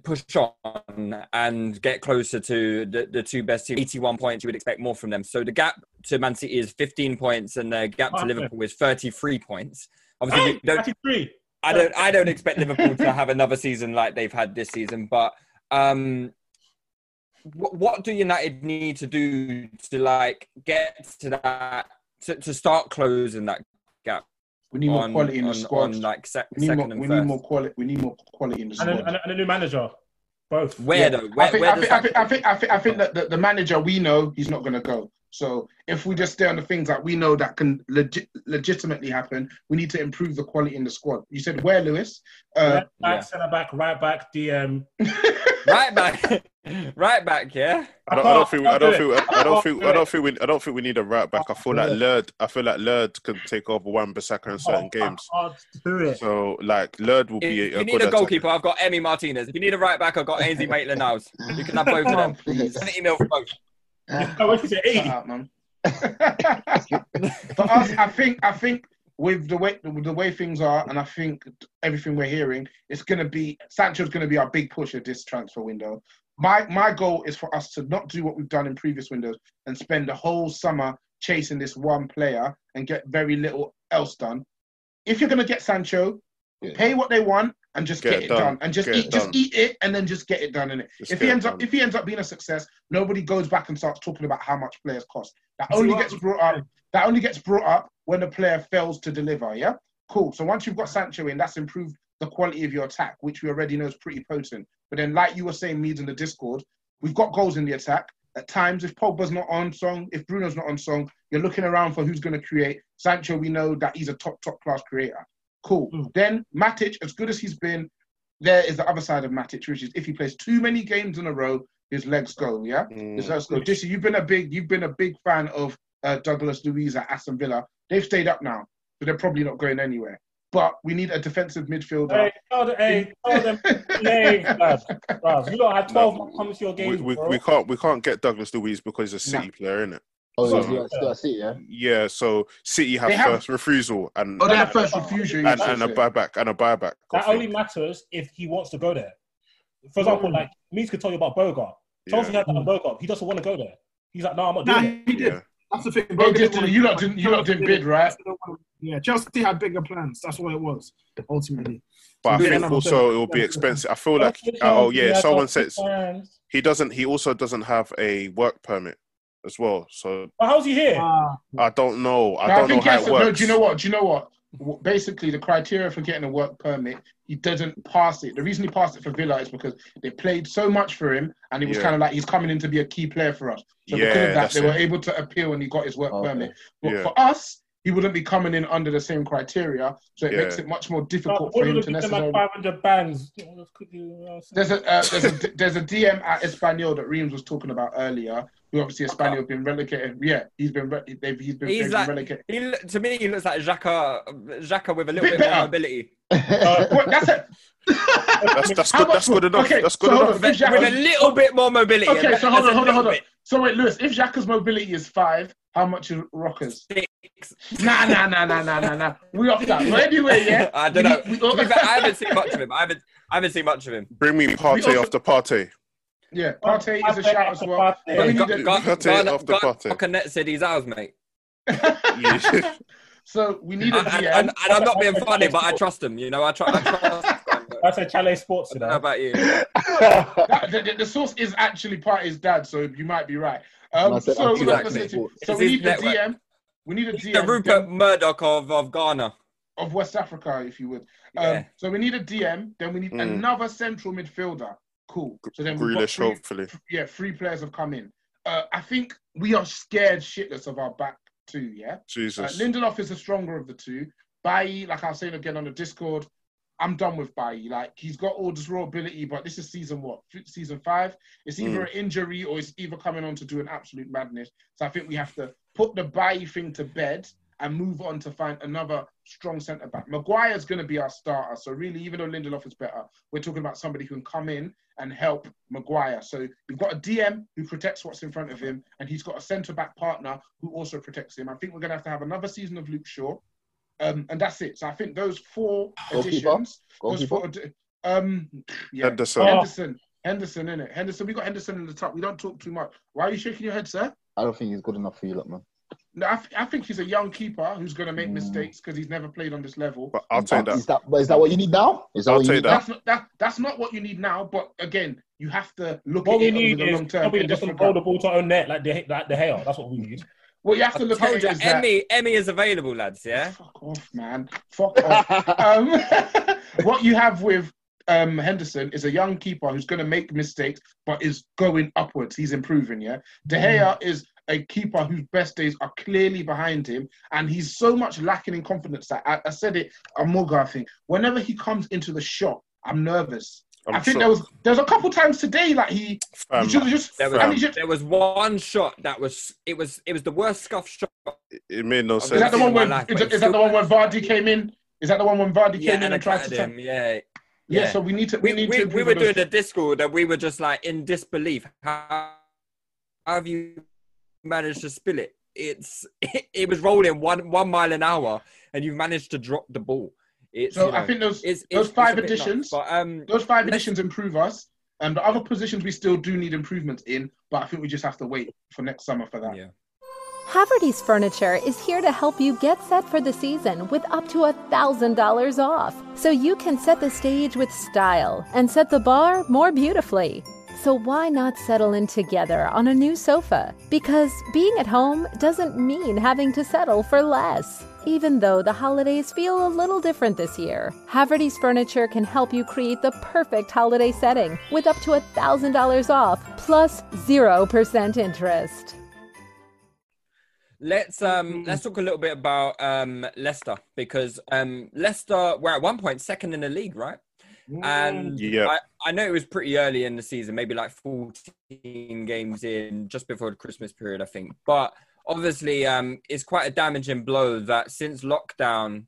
Speaker 3: Push on and get closer to the, the two best teams. 81 points, you would expect more from them. So the gap to Man City is 15 points, and the gap to Liverpool is 33 points. Obviously, don't,
Speaker 4: 33.
Speaker 3: I don't I don't expect Liverpool to have another season like they've had this season, but um what, what do United need to do to like get to that to, to start closing that gap
Speaker 5: we need more
Speaker 3: on,
Speaker 5: quality in the
Speaker 3: on,
Speaker 5: squad.
Speaker 3: on like sec-
Speaker 5: we need
Speaker 3: second
Speaker 5: more.
Speaker 3: and
Speaker 5: We
Speaker 3: first?
Speaker 5: need more quality. We need more quality in the
Speaker 4: And
Speaker 5: squad.
Speaker 4: a, and, a, and a new manager, both.
Speaker 3: Where
Speaker 5: Yeah.
Speaker 3: though? Where,
Speaker 5: I think,
Speaker 3: where
Speaker 5: I,
Speaker 3: does
Speaker 5: think, I, think, I think I think I think that the, the manager we know he's not going to go. So if we just stay on the things that we know that can legit, legitimately happen, we need to improve the quality in the squad. You said where, Lewis? Uh,
Speaker 4: Left back,
Speaker 3: yeah.
Speaker 4: centre back, right back, DM. [laughs]
Speaker 3: right back right back, yeah?
Speaker 7: I don't, I don't think. I don't
Speaker 4: do
Speaker 7: think. I don't
Speaker 4: can't
Speaker 7: think. I don't
Speaker 4: it.
Speaker 7: think we. I don't think we need a right back. I feel like Laird. I feel like Laird can take over Wan Bissaka in certain games.
Speaker 4: I can't do it.
Speaker 7: So like Laird will
Speaker 3: If
Speaker 7: be a,
Speaker 3: you
Speaker 7: a
Speaker 3: need
Speaker 7: good
Speaker 3: a
Speaker 7: attacker.
Speaker 3: goalkeeper, I've got Emi Martinez. If you need a right back, I've got Ainsley Maitland-Niles. You can have both of them.
Speaker 6: Please.
Speaker 3: Send an email for both.
Speaker 4: What is it?
Speaker 5: shut
Speaker 4: 80.
Speaker 5: up, man. [laughs] For us, I think I think with the way with the way things are, and I think everything we're hearing, it's going to be Sancho's going to be our big push at this transfer window. My my goal is for us to not do what we've done in previous windows and spend the whole summer chasing this one player and get very little else done. If you're going to get Sancho,
Speaker 6: Yeah.
Speaker 5: pay what they want and just
Speaker 7: Get
Speaker 5: get,
Speaker 7: it
Speaker 5: it
Speaker 7: done.
Speaker 5: done. and just
Speaker 7: Get
Speaker 5: eat just eat it and then just get it done in it.
Speaker 7: Just
Speaker 5: If he ends up if he ends up being a success, nobody goes back and starts talking about how much players cost. That only gets brought up. That only gets brought up when the player fails to deliver. Yeah, cool. So once you've got Sancho in, that's improved the quality of your attack, which we already know is pretty potent. But then, like you were saying, Meeds in the Discord, we've got goals in the attack. At times, if Pogba's not on song, if Bruno's not on song, you're looking around for who's going to create. Sancho, we know that he's a top, top class creator. Cool.
Speaker 4: Mm.
Speaker 5: Then Matic, as good as he's been, there is the other side of Matic, which is if he plays too many games in a row, his legs go. Yeah,
Speaker 7: Mm.
Speaker 5: his legs go. Dissy, you've been a big, you've been a big fan of uh, Douglas Luiz at Aston Villa. They've stayed up now, so they're probably not going anywhere. But we need a defensive midfielder.
Speaker 4: Hey, tell them, hey, tell them, [laughs] behave, lad. Bruv, you don't have 12 no. coming to your
Speaker 7: We,
Speaker 4: games,
Speaker 7: we,
Speaker 4: bro.
Speaker 7: we can't we can't get Douglas Luiz because he's a City
Speaker 5: Nah.
Speaker 7: player, isn't it?
Speaker 6: Oh,
Speaker 7: So-
Speaker 6: yeah, yeah, that's yeah.
Speaker 7: Yeah, so City have
Speaker 5: have-
Speaker 7: first refusal and
Speaker 5: Oh, they have first refusal.
Speaker 7: and, and a buyback and a buyback. I
Speaker 4: That only matters if he wants to go there. For example, mm. like Mees could tell you about Boga. Chelsea
Speaker 7: Yeah.
Speaker 4: had that broke up. He doesn't want to go there. He's like, no, I'm not
Speaker 8: Nah,
Speaker 4: doing it.
Speaker 8: he did.
Speaker 7: Yeah.
Speaker 8: That's the thing.
Speaker 5: They
Speaker 8: Boga
Speaker 5: just
Speaker 8: didn't
Speaker 5: didn't- you lot didn't- you lot didn't bid, right?
Speaker 8: Yeah, Chelsea had bigger plans. That's what it was ultimately.
Speaker 7: But I think
Speaker 8: no, no,
Speaker 7: also it will be expensive. I feel like oh yeah, someone says he doesn't. He also doesn't have a work permit as well. So
Speaker 4: But how's he here?
Speaker 8: Ah,
Speaker 7: I don't know. I don't know
Speaker 5: think
Speaker 7: how
Speaker 5: yes,
Speaker 7: it
Speaker 5: no,
Speaker 7: works.
Speaker 5: do you know what? Do you know what? Basically, the criteria for getting a work permit, he doesn't pass it. The reason he passed it for Villa is because they played so much for him, and he was
Speaker 7: Yeah.
Speaker 5: kind of like he's coming in to be a key player for us. So
Speaker 7: Yeah,
Speaker 5: because of that,
Speaker 7: that's
Speaker 5: they were able to appeal and he got his work
Speaker 6: Okay.
Speaker 5: permit. But
Speaker 7: Yeah.
Speaker 5: for us, he wouldn't be coming in under the same criteria, so it
Speaker 7: Yeah.
Speaker 5: makes it much more difficult
Speaker 4: what
Speaker 5: for him
Speaker 4: did
Speaker 5: to
Speaker 4: he give them
Speaker 5: necessarily.
Speaker 4: like 500 bands? Could you, you know what I'm saying?
Speaker 5: There's a uh, there's a [laughs] there's a DM at Espanyol that Reams was talking about earlier. Who obviously Espanyol have been relegated. Yeah, he's been re- they've, he's been,
Speaker 3: He's
Speaker 5: they've
Speaker 3: like-
Speaker 5: been relegated.
Speaker 3: He to me, he looks like Xhaka, Xhaka with a little
Speaker 5: Bit
Speaker 3: bit more
Speaker 5: better.
Speaker 3: mobility.
Speaker 4: Uh,
Speaker 5: What, that's it.
Speaker 7: That's that's
Speaker 5: How
Speaker 7: good.
Speaker 5: much
Speaker 7: That's good enough.
Speaker 5: Okay,
Speaker 7: That's good
Speaker 5: hold
Speaker 7: enough.
Speaker 5: on.
Speaker 3: With,
Speaker 5: Xhaka-
Speaker 3: with a little bit more mobility.
Speaker 5: Okay,
Speaker 3: Just
Speaker 5: so hold on, hold on, hold on.
Speaker 3: bit.
Speaker 5: So wait, Lewis, if Xhaka's mobility is five, how much is Roca's?
Speaker 3: Six.
Speaker 5: Nah, nah, nah, nah, nah, nah, nah. We off that. But anyway, yeah. [laughs]
Speaker 3: I don't
Speaker 5: we
Speaker 3: know.
Speaker 5: need- we-
Speaker 3: To be I haven't seen much of him. I haven't. I haven't seen much of him.
Speaker 7: Bring me party
Speaker 5: also-
Speaker 7: after party.
Speaker 5: Yeah, Partey is a shout as well.
Speaker 4: Partey.
Speaker 5: But we need
Speaker 3: Ga-
Speaker 5: a-
Speaker 3: Ga-
Speaker 7: Partey
Speaker 3: Ghana-
Speaker 7: after
Speaker 3: Ghana-
Speaker 7: Partey.
Speaker 3: Ghana Net said he's ours, mate. [laughs]
Speaker 5: So we need a [laughs]
Speaker 3: And, and,
Speaker 5: DM.
Speaker 3: and I'm not being funny, but I trust him. You know, I, tr- I trust. him.
Speaker 4: I said Chalet Sports
Speaker 3: I
Speaker 4: today.
Speaker 3: don't about you.
Speaker 5: That- the, the- the source is actually Partey's dad, so you might be right. Um,
Speaker 6: I
Speaker 5: so,
Speaker 6: I said
Speaker 5: like I
Speaker 3: exactly.
Speaker 5: said
Speaker 3: It's
Speaker 5: so we
Speaker 3: his
Speaker 5: need a
Speaker 3: network.
Speaker 5: DM. We need a DM.
Speaker 3: The
Speaker 5: DM
Speaker 3: Rupert Murdoch of, of Ghana.
Speaker 5: of West Africa, if you would. Um,
Speaker 3: Yeah.
Speaker 5: So we need a DM. Then we need
Speaker 7: Mm.
Speaker 5: another central midfielder. Cool. So then we've got
Speaker 7: Grealish,
Speaker 5: three,
Speaker 7: hopefully.
Speaker 5: yeah, three players have come in. Uh, I think we are scared shitless of our back two. Yeah. Uh,
Speaker 7: Jesus.
Speaker 5: Lindelof is the stronger of the two. Bailly, like I was saying again on the Discord, I'm done with Bailly. Like he's got all this raw ability, but this is season what? Season five. It's either
Speaker 7: Mm.
Speaker 5: an injury or it's either coming on to do an absolute madness. So I think we have to put the Bailly thing to bed and move on to find another strong centre back. Maguire's going to be our starter. So really, even though Lindelof is better, we're talking about somebody who can come in and help Maguire. So we've got a DM who protects what's in front of him, and he's got a centre back partner who also protects him. I think we're going to have to have another season of Luke Shaw. Um, and that's it. So I think those four
Speaker 6: Goalkeeper?
Speaker 5: additions, those
Speaker 6: Goalkeeper?
Speaker 5: four, um, yeah,
Speaker 7: Henderson.
Speaker 4: Oh.
Speaker 5: Henderson, Henderson, in it. Henderson, we got Henderson in the top. We don't talk too much. Why are you shaking your head, sir?
Speaker 6: I don't think he's good enough for you, look, man.
Speaker 5: No, I, th- I think he's a young keeper who's going to make
Speaker 6: Mm.
Speaker 5: mistakes because he's never played on this level.
Speaker 7: But I'll take
Speaker 6: Is
Speaker 7: that.
Speaker 6: that, but is that what you need now? Is that
Speaker 7: I'll
Speaker 6: what you
Speaker 7: take
Speaker 6: need
Speaker 7: that.
Speaker 5: That's not that, that's not what you need now. But again, you have to look
Speaker 4: What
Speaker 5: at
Speaker 4: we
Speaker 5: it over
Speaker 4: need
Speaker 5: the
Speaker 4: is
Speaker 5: long term.
Speaker 4: somebody
Speaker 5: in
Speaker 4: that
Speaker 5: this
Speaker 4: doesn't hold the ball to own net like the like the hair. That's what we need.
Speaker 5: What you have to
Speaker 3: I
Speaker 5: look at it
Speaker 3: you,
Speaker 5: is that.
Speaker 3: Emi, Emi is available, lads. Yeah.
Speaker 5: Fuck off, man. Fuck off. [laughs] um, [laughs] what you have with um, Henderson is a young keeper who's going to make mistakes, but is going upwards. He's improving. Yeah. De Gea is a keeper whose best days are clearly behind him, and he's so much lacking in confidence that I, I said it a Morgan. I think whenever he comes into the shot, I'm nervous.
Speaker 7: I'm
Speaker 5: I think
Speaker 7: sure-
Speaker 5: there was there was a couple times today like he, he
Speaker 7: Fam,
Speaker 5: should have just.
Speaker 3: There was,
Speaker 5: and he just
Speaker 3: there was one shot that was it was it was the worst scuff shot.
Speaker 7: it made no
Speaker 3: Is
Speaker 5: is
Speaker 7: sense.
Speaker 5: that the one
Speaker 3: my
Speaker 5: where
Speaker 3: life,
Speaker 5: is, that- is that the one where Vardy came in? Is that the one when Vardy
Speaker 3: Yeah,
Speaker 5: came in
Speaker 3: and
Speaker 5: and tried to
Speaker 3: attracted
Speaker 5: tap?
Speaker 3: him. Yeah.
Speaker 5: Yeah,
Speaker 3: Yeah.
Speaker 5: so we need to we,
Speaker 3: we,
Speaker 5: need
Speaker 3: we,
Speaker 5: to
Speaker 3: we were doing a Discord and we were just like in disbelief. How, how have you managed to spill it? It's it, [laughs] it was rolling one one mile an hour, and you've managed to drop the ball. It's
Speaker 5: So
Speaker 3: you know,
Speaker 5: I think those
Speaker 3: it's,
Speaker 5: those
Speaker 3: it's,
Speaker 5: five
Speaker 3: it's a nuts.
Speaker 5: additions,
Speaker 3: but um,
Speaker 5: those five
Speaker 3: let's-
Speaker 5: additions improve us. And the other positions we still do need improvements in, but I think we just have to wait for next summer for that.
Speaker 3: yeah.
Speaker 9: Haverty's Furniture is here to help you get set for the season with up to $1,000 off. So you can set the stage with style and set the bar more beautifully. So why not settle in together on a new sofa? Because being at home doesn't mean having to settle for less. Even though the holidays feel a little different this year, Haverty's Furniture can help you create the perfect holiday setting with up to $1,000 off plus 0% interest.
Speaker 3: Let's um let's talk a little bit about um Leicester because um Leicester were at one point second in the league, right? And
Speaker 7: Yeah.
Speaker 3: I, I know it was pretty early in the season, maybe like 14 games in, just before the Christmas period, I think. But obviously, um, it's quite a damaging blow that since lockdown,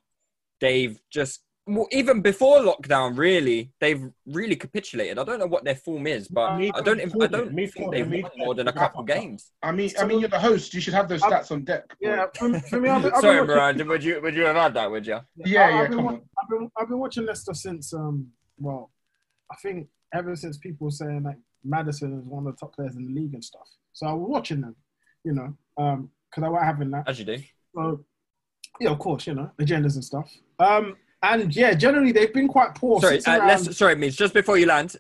Speaker 3: they've just, well, even before lockdown, really, they've really capitulated. I don't know what their form is, but
Speaker 4: Me-
Speaker 3: I don't, I don't
Speaker 4: me-
Speaker 3: think
Speaker 4: me-
Speaker 3: they've
Speaker 4: me-
Speaker 3: won more than a couple games.
Speaker 5: I mean, I mean, you're the host. You should have those stats on deck.
Speaker 8: Yeah, for, for me, I've been, I've [laughs]
Speaker 3: Sorry,
Speaker 8: been watching,
Speaker 3: Miranda, would you would you have had that? Would you?
Speaker 5: yeah,
Speaker 8: I-
Speaker 5: yeah.
Speaker 8: I've been,
Speaker 5: Come
Speaker 8: wa-
Speaker 5: on.
Speaker 8: I've been, I've been watching Leicester since, um, well, I think ever since people were saying like Maddison is one of the top players in the league and stuff. So I was watching them, you know, because I was having that.
Speaker 3: As you do.
Speaker 8: So, yeah, of course, you know, agendas and stuff. Um, and yeah, generally they've been quite poor.
Speaker 3: Sorry, uh,
Speaker 8: around-
Speaker 3: sorry, Meeds, just before you land,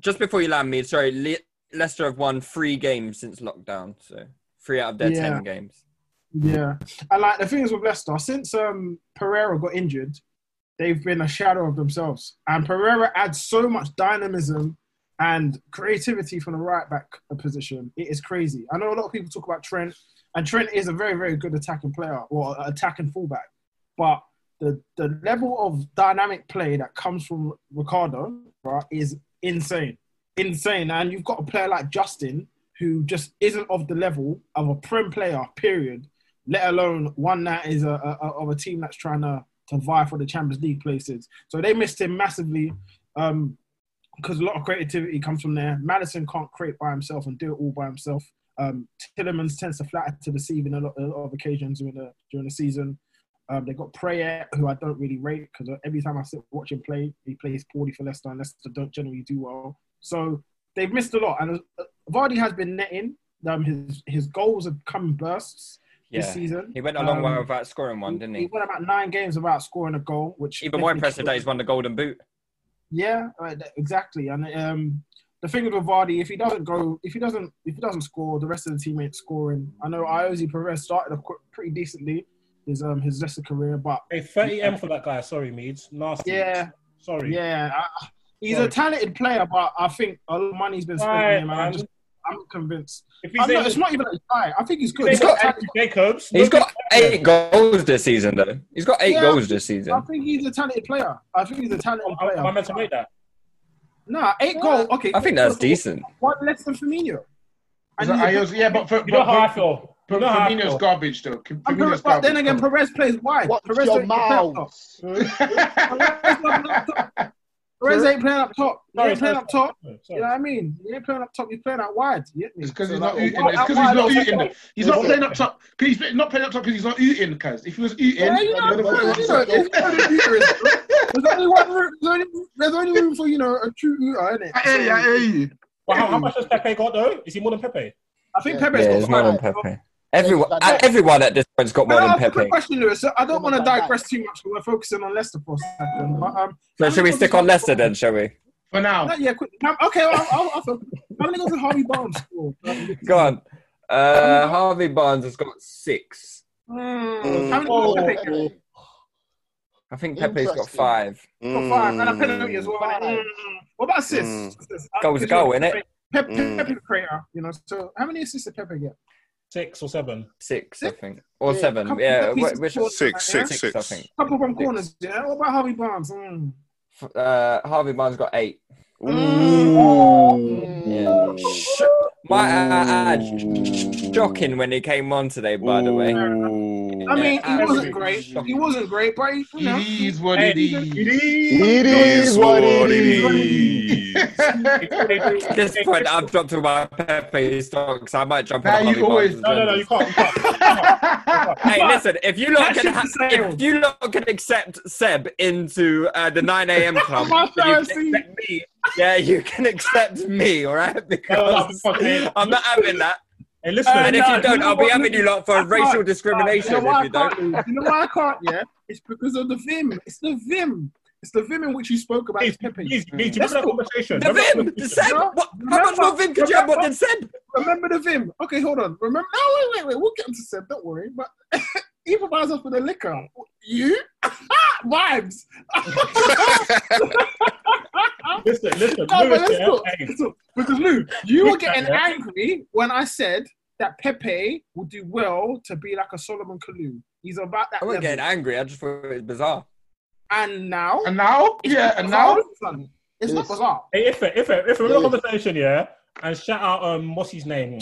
Speaker 3: just before you land, Meeds, sorry, Le- Leicester have won three games since lockdown, so three out of their
Speaker 8: Yeah.
Speaker 3: ten games.
Speaker 8: Yeah, and like the thing is with Leicester, since um Pereira got injured, they've been a shadow of themselves. And Pereira adds so much dynamism and creativity from the right back position. It is crazy. I know a lot of people talk about Trent, and Trent is a very, very good attacking player or attacking fullback. But the the level of dynamic play that comes from Ricardo right, is insane, insane. And you've got a player like Justin who just isn't of the level of a prem player. Period. Let alone one that is a, a, of a team that's trying to to vie for the Champions League places. So they missed him massively. Um, because a lot of creativity comes from there. Maddison can't create by himself and do it all by himself. Um, Tielemans tends to flatter to deceive in a lot, a lot of occasions during the during the season. Um, they got Praet, who I don't really rate because every time I sit watch him play, he plays poorly for Leicester, and Leicester don't generally do well. So they've missed a lot. And uh, Vardy has been netting. Um, his his goals have come in bursts
Speaker 3: Yeah,
Speaker 8: this season.
Speaker 3: he went a long way
Speaker 8: Um,
Speaker 3: without scoring one, didn't
Speaker 8: He
Speaker 3: he?
Speaker 8: went about nine games without scoring a goal, which
Speaker 3: Even more impressive that he's won the Golden Boot.
Speaker 8: yeah, uh, exactly. And um, the thing with Vardy, if he doesn't go, if he doesn't, if he doesn't score, the rest of the team ain't scoring. I know Ayoze Perez started off qu- pretty decently his um his Leicester career, but
Speaker 4: Hey, 30 M for that guy. Sorry, Meeds. Nasty.
Speaker 8: yeah,
Speaker 4: Sorry.
Speaker 8: yeah, I, he's
Speaker 4: Sorry.
Speaker 8: a talented player, but I think a lot of money's been spent
Speaker 4: Right,
Speaker 8: on him. And I'm just, I'm convinced.
Speaker 4: If
Speaker 8: I'm
Speaker 4: he's
Speaker 8: not, it's not even that he's high. I think he's good.
Speaker 4: he's
Speaker 8: He's got
Speaker 4: got. Jacobs.
Speaker 3: He's got eight goals this season, though. He's got eight
Speaker 8: Yeah.
Speaker 3: goals this season.
Speaker 8: I think he's a talented player. I think he's a talented
Speaker 4: Am
Speaker 8: player.
Speaker 4: am I meant to rate that?
Speaker 8: Nah, eight goals. Okay,
Speaker 3: I think that's decent.
Speaker 8: One less than Firmino. And
Speaker 5: So
Speaker 8: he's a
Speaker 5: I
Speaker 8: good-
Speaker 5: also- yeah, but for,
Speaker 4: You know
Speaker 5: but,
Speaker 4: how I feel.
Speaker 5: But
Speaker 4: know
Speaker 5: Firmino's garbage though. Firmino's
Speaker 8: but
Speaker 5: garbage.
Speaker 8: then again, Perez plays wide.
Speaker 6: Watch
Speaker 8: Perez
Speaker 6: your
Speaker 8: don't play up top.
Speaker 6: mouth. [laughs]
Speaker 8: Perez ain't playing up top. He
Speaker 4: Sorry,
Speaker 8: ain't playing up top.
Speaker 4: sorry,
Speaker 8: You know what I mean? He ain't playing up top. He's playing out wide. You?
Speaker 5: It's because
Speaker 8: So
Speaker 5: he's
Speaker 8: like,
Speaker 5: not eating. It's because he's not eating. He's not playing up top. 'cause He's not playing up top because he's not eating. Cause if he was eating,
Speaker 8: Yeah, you know,
Speaker 5: then
Speaker 8: you know,
Speaker 5: put him
Speaker 8: you know,
Speaker 5: up top.
Speaker 8: you know the viewer is- There's only one room. There's only, there's only room for you know a true eater, isn't it?
Speaker 5: I hear you. I hear you.
Speaker 4: Well, how, how much has Pepe got though? Is he more than Pepe?
Speaker 8: I think
Speaker 6: Yeah.
Speaker 8: Pepe's
Speaker 3: Yeah,
Speaker 8: got
Speaker 3: more than
Speaker 8: five.
Speaker 3: Pepe. Everyone,
Speaker 6: Yeah,
Speaker 3: uh, everyone at this point's got
Speaker 8: Can
Speaker 3: more
Speaker 8: I
Speaker 3: than
Speaker 8: ask a quick
Speaker 3: Pepe.
Speaker 8: question, Lewis? I don't want to digress too much because we're focusing on Leicester for a second. But, um,
Speaker 3: So should we stick on
Speaker 8: has
Speaker 3: Leicester then, shall we?
Speaker 5: For now,
Speaker 8: Not yet. Quick. How- Okay, I'll, I'll, I'll focus. How many goals did Harvey Barnes score?
Speaker 3: Go on. Uh, Harvey Barnes has got six.
Speaker 8: Mm, How many goals did Pepe get?
Speaker 3: I think Pepe's got
Speaker 6: Interesting.
Speaker 3: five.
Speaker 8: Got five and a penalty as well.
Speaker 6: Five.
Speaker 8: Mm. What about assists?
Speaker 5: Mm.
Speaker 8: Assists.
Speaker 3: Goal's a goal,
Speaker 8: you know,
Speaker 3: innit?
Speaker 8: Pepe,
Speaker 5: Mm.
Speaker 8: Pepe the creator, you know. So how many assists did Pepe get?
Speaker 4: Six or seven?
Speaker 3: Six, I think. Or
Speaker 6: Yeah,
Speaker 3: seven.
Speaker 8: couple
Speaker 3: Yeah,
Speaker 8: of
Speaker 3: which
Speaker 8: of
Speaker 7: Six,
Speaker 8: Yeah.
Speaker 7: six,
Speaker 3: six, I
Speaker 7: six.
Speaker 3: think.
Speaker 8: Couple from
Speaker 3: Six.
Speaker 8: corners. Yeah. What about Harvey Barnes? Mm.
Speaker 3: Uh, Harvey Barnes got eight.
Speaker 6: Mm.
Speaker 3: Yeah. Sh- My uh, uh, shocking when he came on today, by the way.
Speaker 8: I mean, he wasn't great. He wasn't great, but he, you know.
Speaker 5: it is what
Speaker 4: Hey,
Speaker 5: it is.
Speaker 6: It is what it is.
Speaker 3: At [laughs] this point, I've dropped all my Pepe stocks. I might jump on
Speaker 5: Nah,
Speaker 3: a
Speaker 5: you always-
Speaker 4: No, no, no, you can't. You can't. You can't.
Speaker 3: Hey, listen! If you lot
Speaker 8: That
Speaker 3: can, ha- if you lot can accept Seb into uh, the 9 a.m. [laughs] club, you can accept me. Yeah, you can accept me, all right? [laughs] Because
Speaker 4: it.
Speaker 3: I'm not having that.
Speaker 4: Hey, listen.
Speaker 8: Uh,
Speaker 3: And if
Speaker 8: no,
Speaker 3: you don't,
Speaker 8: you know
Speaker 3: I'll be having you lot for racial discrimination
Speaker 8: You know why
Speaker 3: if you don't.
Speaker 8: You know why I can't? [laughs] Yeah, it's because of the vim. It's the vim. It's the vim in which you spoke about
Speaker 4: Please,
Speaker 8: Pepe.
Speaker 4: please, please, remember that conversation.
Speaker 3: The
Speaker 4: Remember
Speaker 3: Vim, the. Seb.
Speaker 8: No,
Speaker 3: What? How much more Vim could you have? What than Seb?
Speaker 8: Remember the vim. Okay, hold on. Remember? No, wait, wait, wait. We'll get into Seb. Don't worry. But [laughs] even buys us for the liquor. You [laughs] vibes. [laughs]
Speaker 4: Listen, listen.
Speaker 8: No, but
Speaker 4: Lewis,
Speaker 8: let's
Speaker 4: yeah, hey,
Speaker 8: Let's go. Because Lou, you were getting
Speaker 4: Yeah.
Speaker 8: angry when I said that Pepe would do well to be like a Solomon Kalou. He's about that
Speaker 3: I wasn't
Speaker 8: level.
Speaker 3: getting angry. I just thought it was bizarre.
Speaker 8: And now,
Speaker 5: And now, yeah, and now,
Speaker 8: son, it's not bizarre.
Speaker 4: Hey, if it, if it, if remember the
Speaker 6: Yes.
Speaker 4: conversation, yeah, and shout out um, what's his name,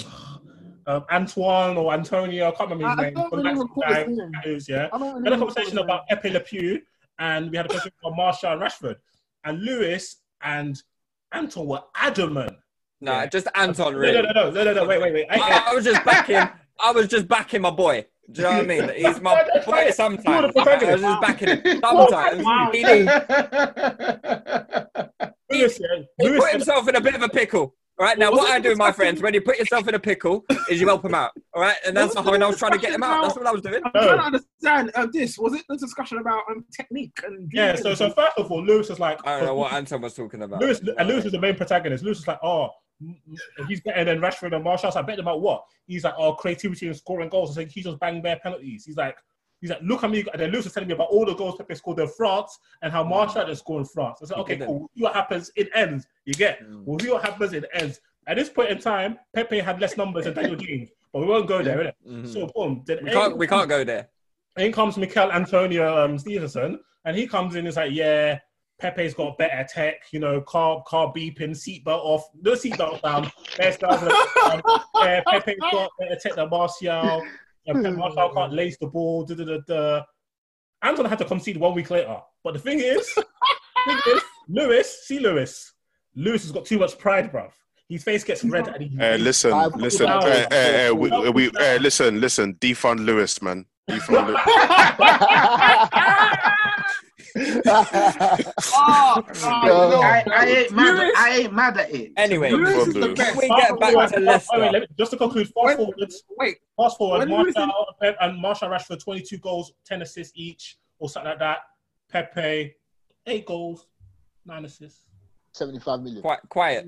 Speaker 4: um, Antoine or Antonio, I can't remember his
Speaker 8: I
Speaker 4: name.
Speaker 8: don't really recall
Speaker 4: guy,
Speaker 8: his name.
Speaker 4: that is, yeah.
Speaker 8: I don't
Speaker 4: We had a conversation about Epi Le Pew, and we had a conversation about Martial and Rashford, and Lewis and Anton were adamant.
Speaker 3: No,
Speaker 4: Yeah.
Speaker 3: just Anton,
Speaker 4: No,
Speaker 3: really.
Speaker 4: no, no, no, no, no, no, wait, wait, wait. Hey, hey,
Speaker 3: I, I was just backing. I was just backing my boy. Do you know what I mean? [laughs] He's my boy sometimes. I was just backing him [laughs] sometimes.
Speaker 4: Wow.
Speaker 3: He didn't-
Speaker 4: Lewis,
Speaker 3: He put himself in a bit of a pickle. All right, now
Speaker 8: Was
Speaker 3: what I do, my friends, when you put yourself in a pickle, is you help them out. All right, and that's
Speaker 8: Was
Speaker 3: how
Speaker 8: it
Speaker 3: I was trying to get him out. That's what I was doing.
Speaker 8: I'm
Speaker 4: No.
Speaker 8: trying to understand uh, this. Was it the discussion about um, technique and
Speaker 4: Yeah, so so first of all, Lewis is like,
Speaker 3: I don't know what Anton was talking about.
Speaker 4: Lewis and Lewis is the main protagonist. Lewis is like, oh, he's better than Rashford and Martial. So I bet them about what? He's like, oh, creativity and scoring goals. I think he just bang bare penalties. He's like, he's like, look at me. And then Lewis is telling me about all the goals Pepe scored in France and how Martial didn't score in France. I said, okay, cool. We'll see what happens. It ends. You get.
Speaker 3: Mm.
Speaker 4: We'll see what happens. It ends. At this point in time, Pepe had less numbers than Daniel James, but we won't go there?
Speaker 3: Mhm.
Speaker 4: So boom. Then
Speaker 3: we can't. We can't go there.
Speaker 4: in comes Mikel Antonio um, Stevenson, and he comes in and is like, yeah, Pepe's got better tech, you know, car car beeping, seatbelt off, no seatbelt down, [laughs] hairstyles um, [laughs] yeah, Pepe's got better tech than Martial, and Pep Martial [laughs] can't lace the ball, da da da da. Anton had to concede one week later, but the thing is, thing is Lewis, see Lewis, Lewis has got too much pride, bruv. His face gets red. And he,
Speaker 7: Hey, listen,
Speaker 6: Five
Speaker 7: listen,
Speaker 4: down.
Speaker 7: hey, hey, hey, we, we,
Speaker 4: down.
Speaker 7: listen, listen, defund Lewis, man. Defund Lewis.
Speaker 8: Oh, oh,
Speaker 6: Yo.
Speaker 5: I, I ain't mad.
Speaker 8: Lewis-
Speaker 5: I ain't mad at it.
Speaker 3: Anyway,
Speaker 8: Lewis is the
Speaker 7: Lewis.
Speaker 8: best.
Speaker 3: Can we get back to Leicester?
Speaker 4: wait, let me- just to conclude, fast
Speaker 8: When-
Speaker 4: forward,
Speaker 8: Wait,
Speaker 4: fast forward,
Speaker 8: when Lewis
Speaker 4: Martial Pep and Martial Rashford, 22 goals, 10 assists each, or something like that. Pepe, eight goals, nine assists.
Speaker 6: 75 million.
Speaker 3: Qui- quiet.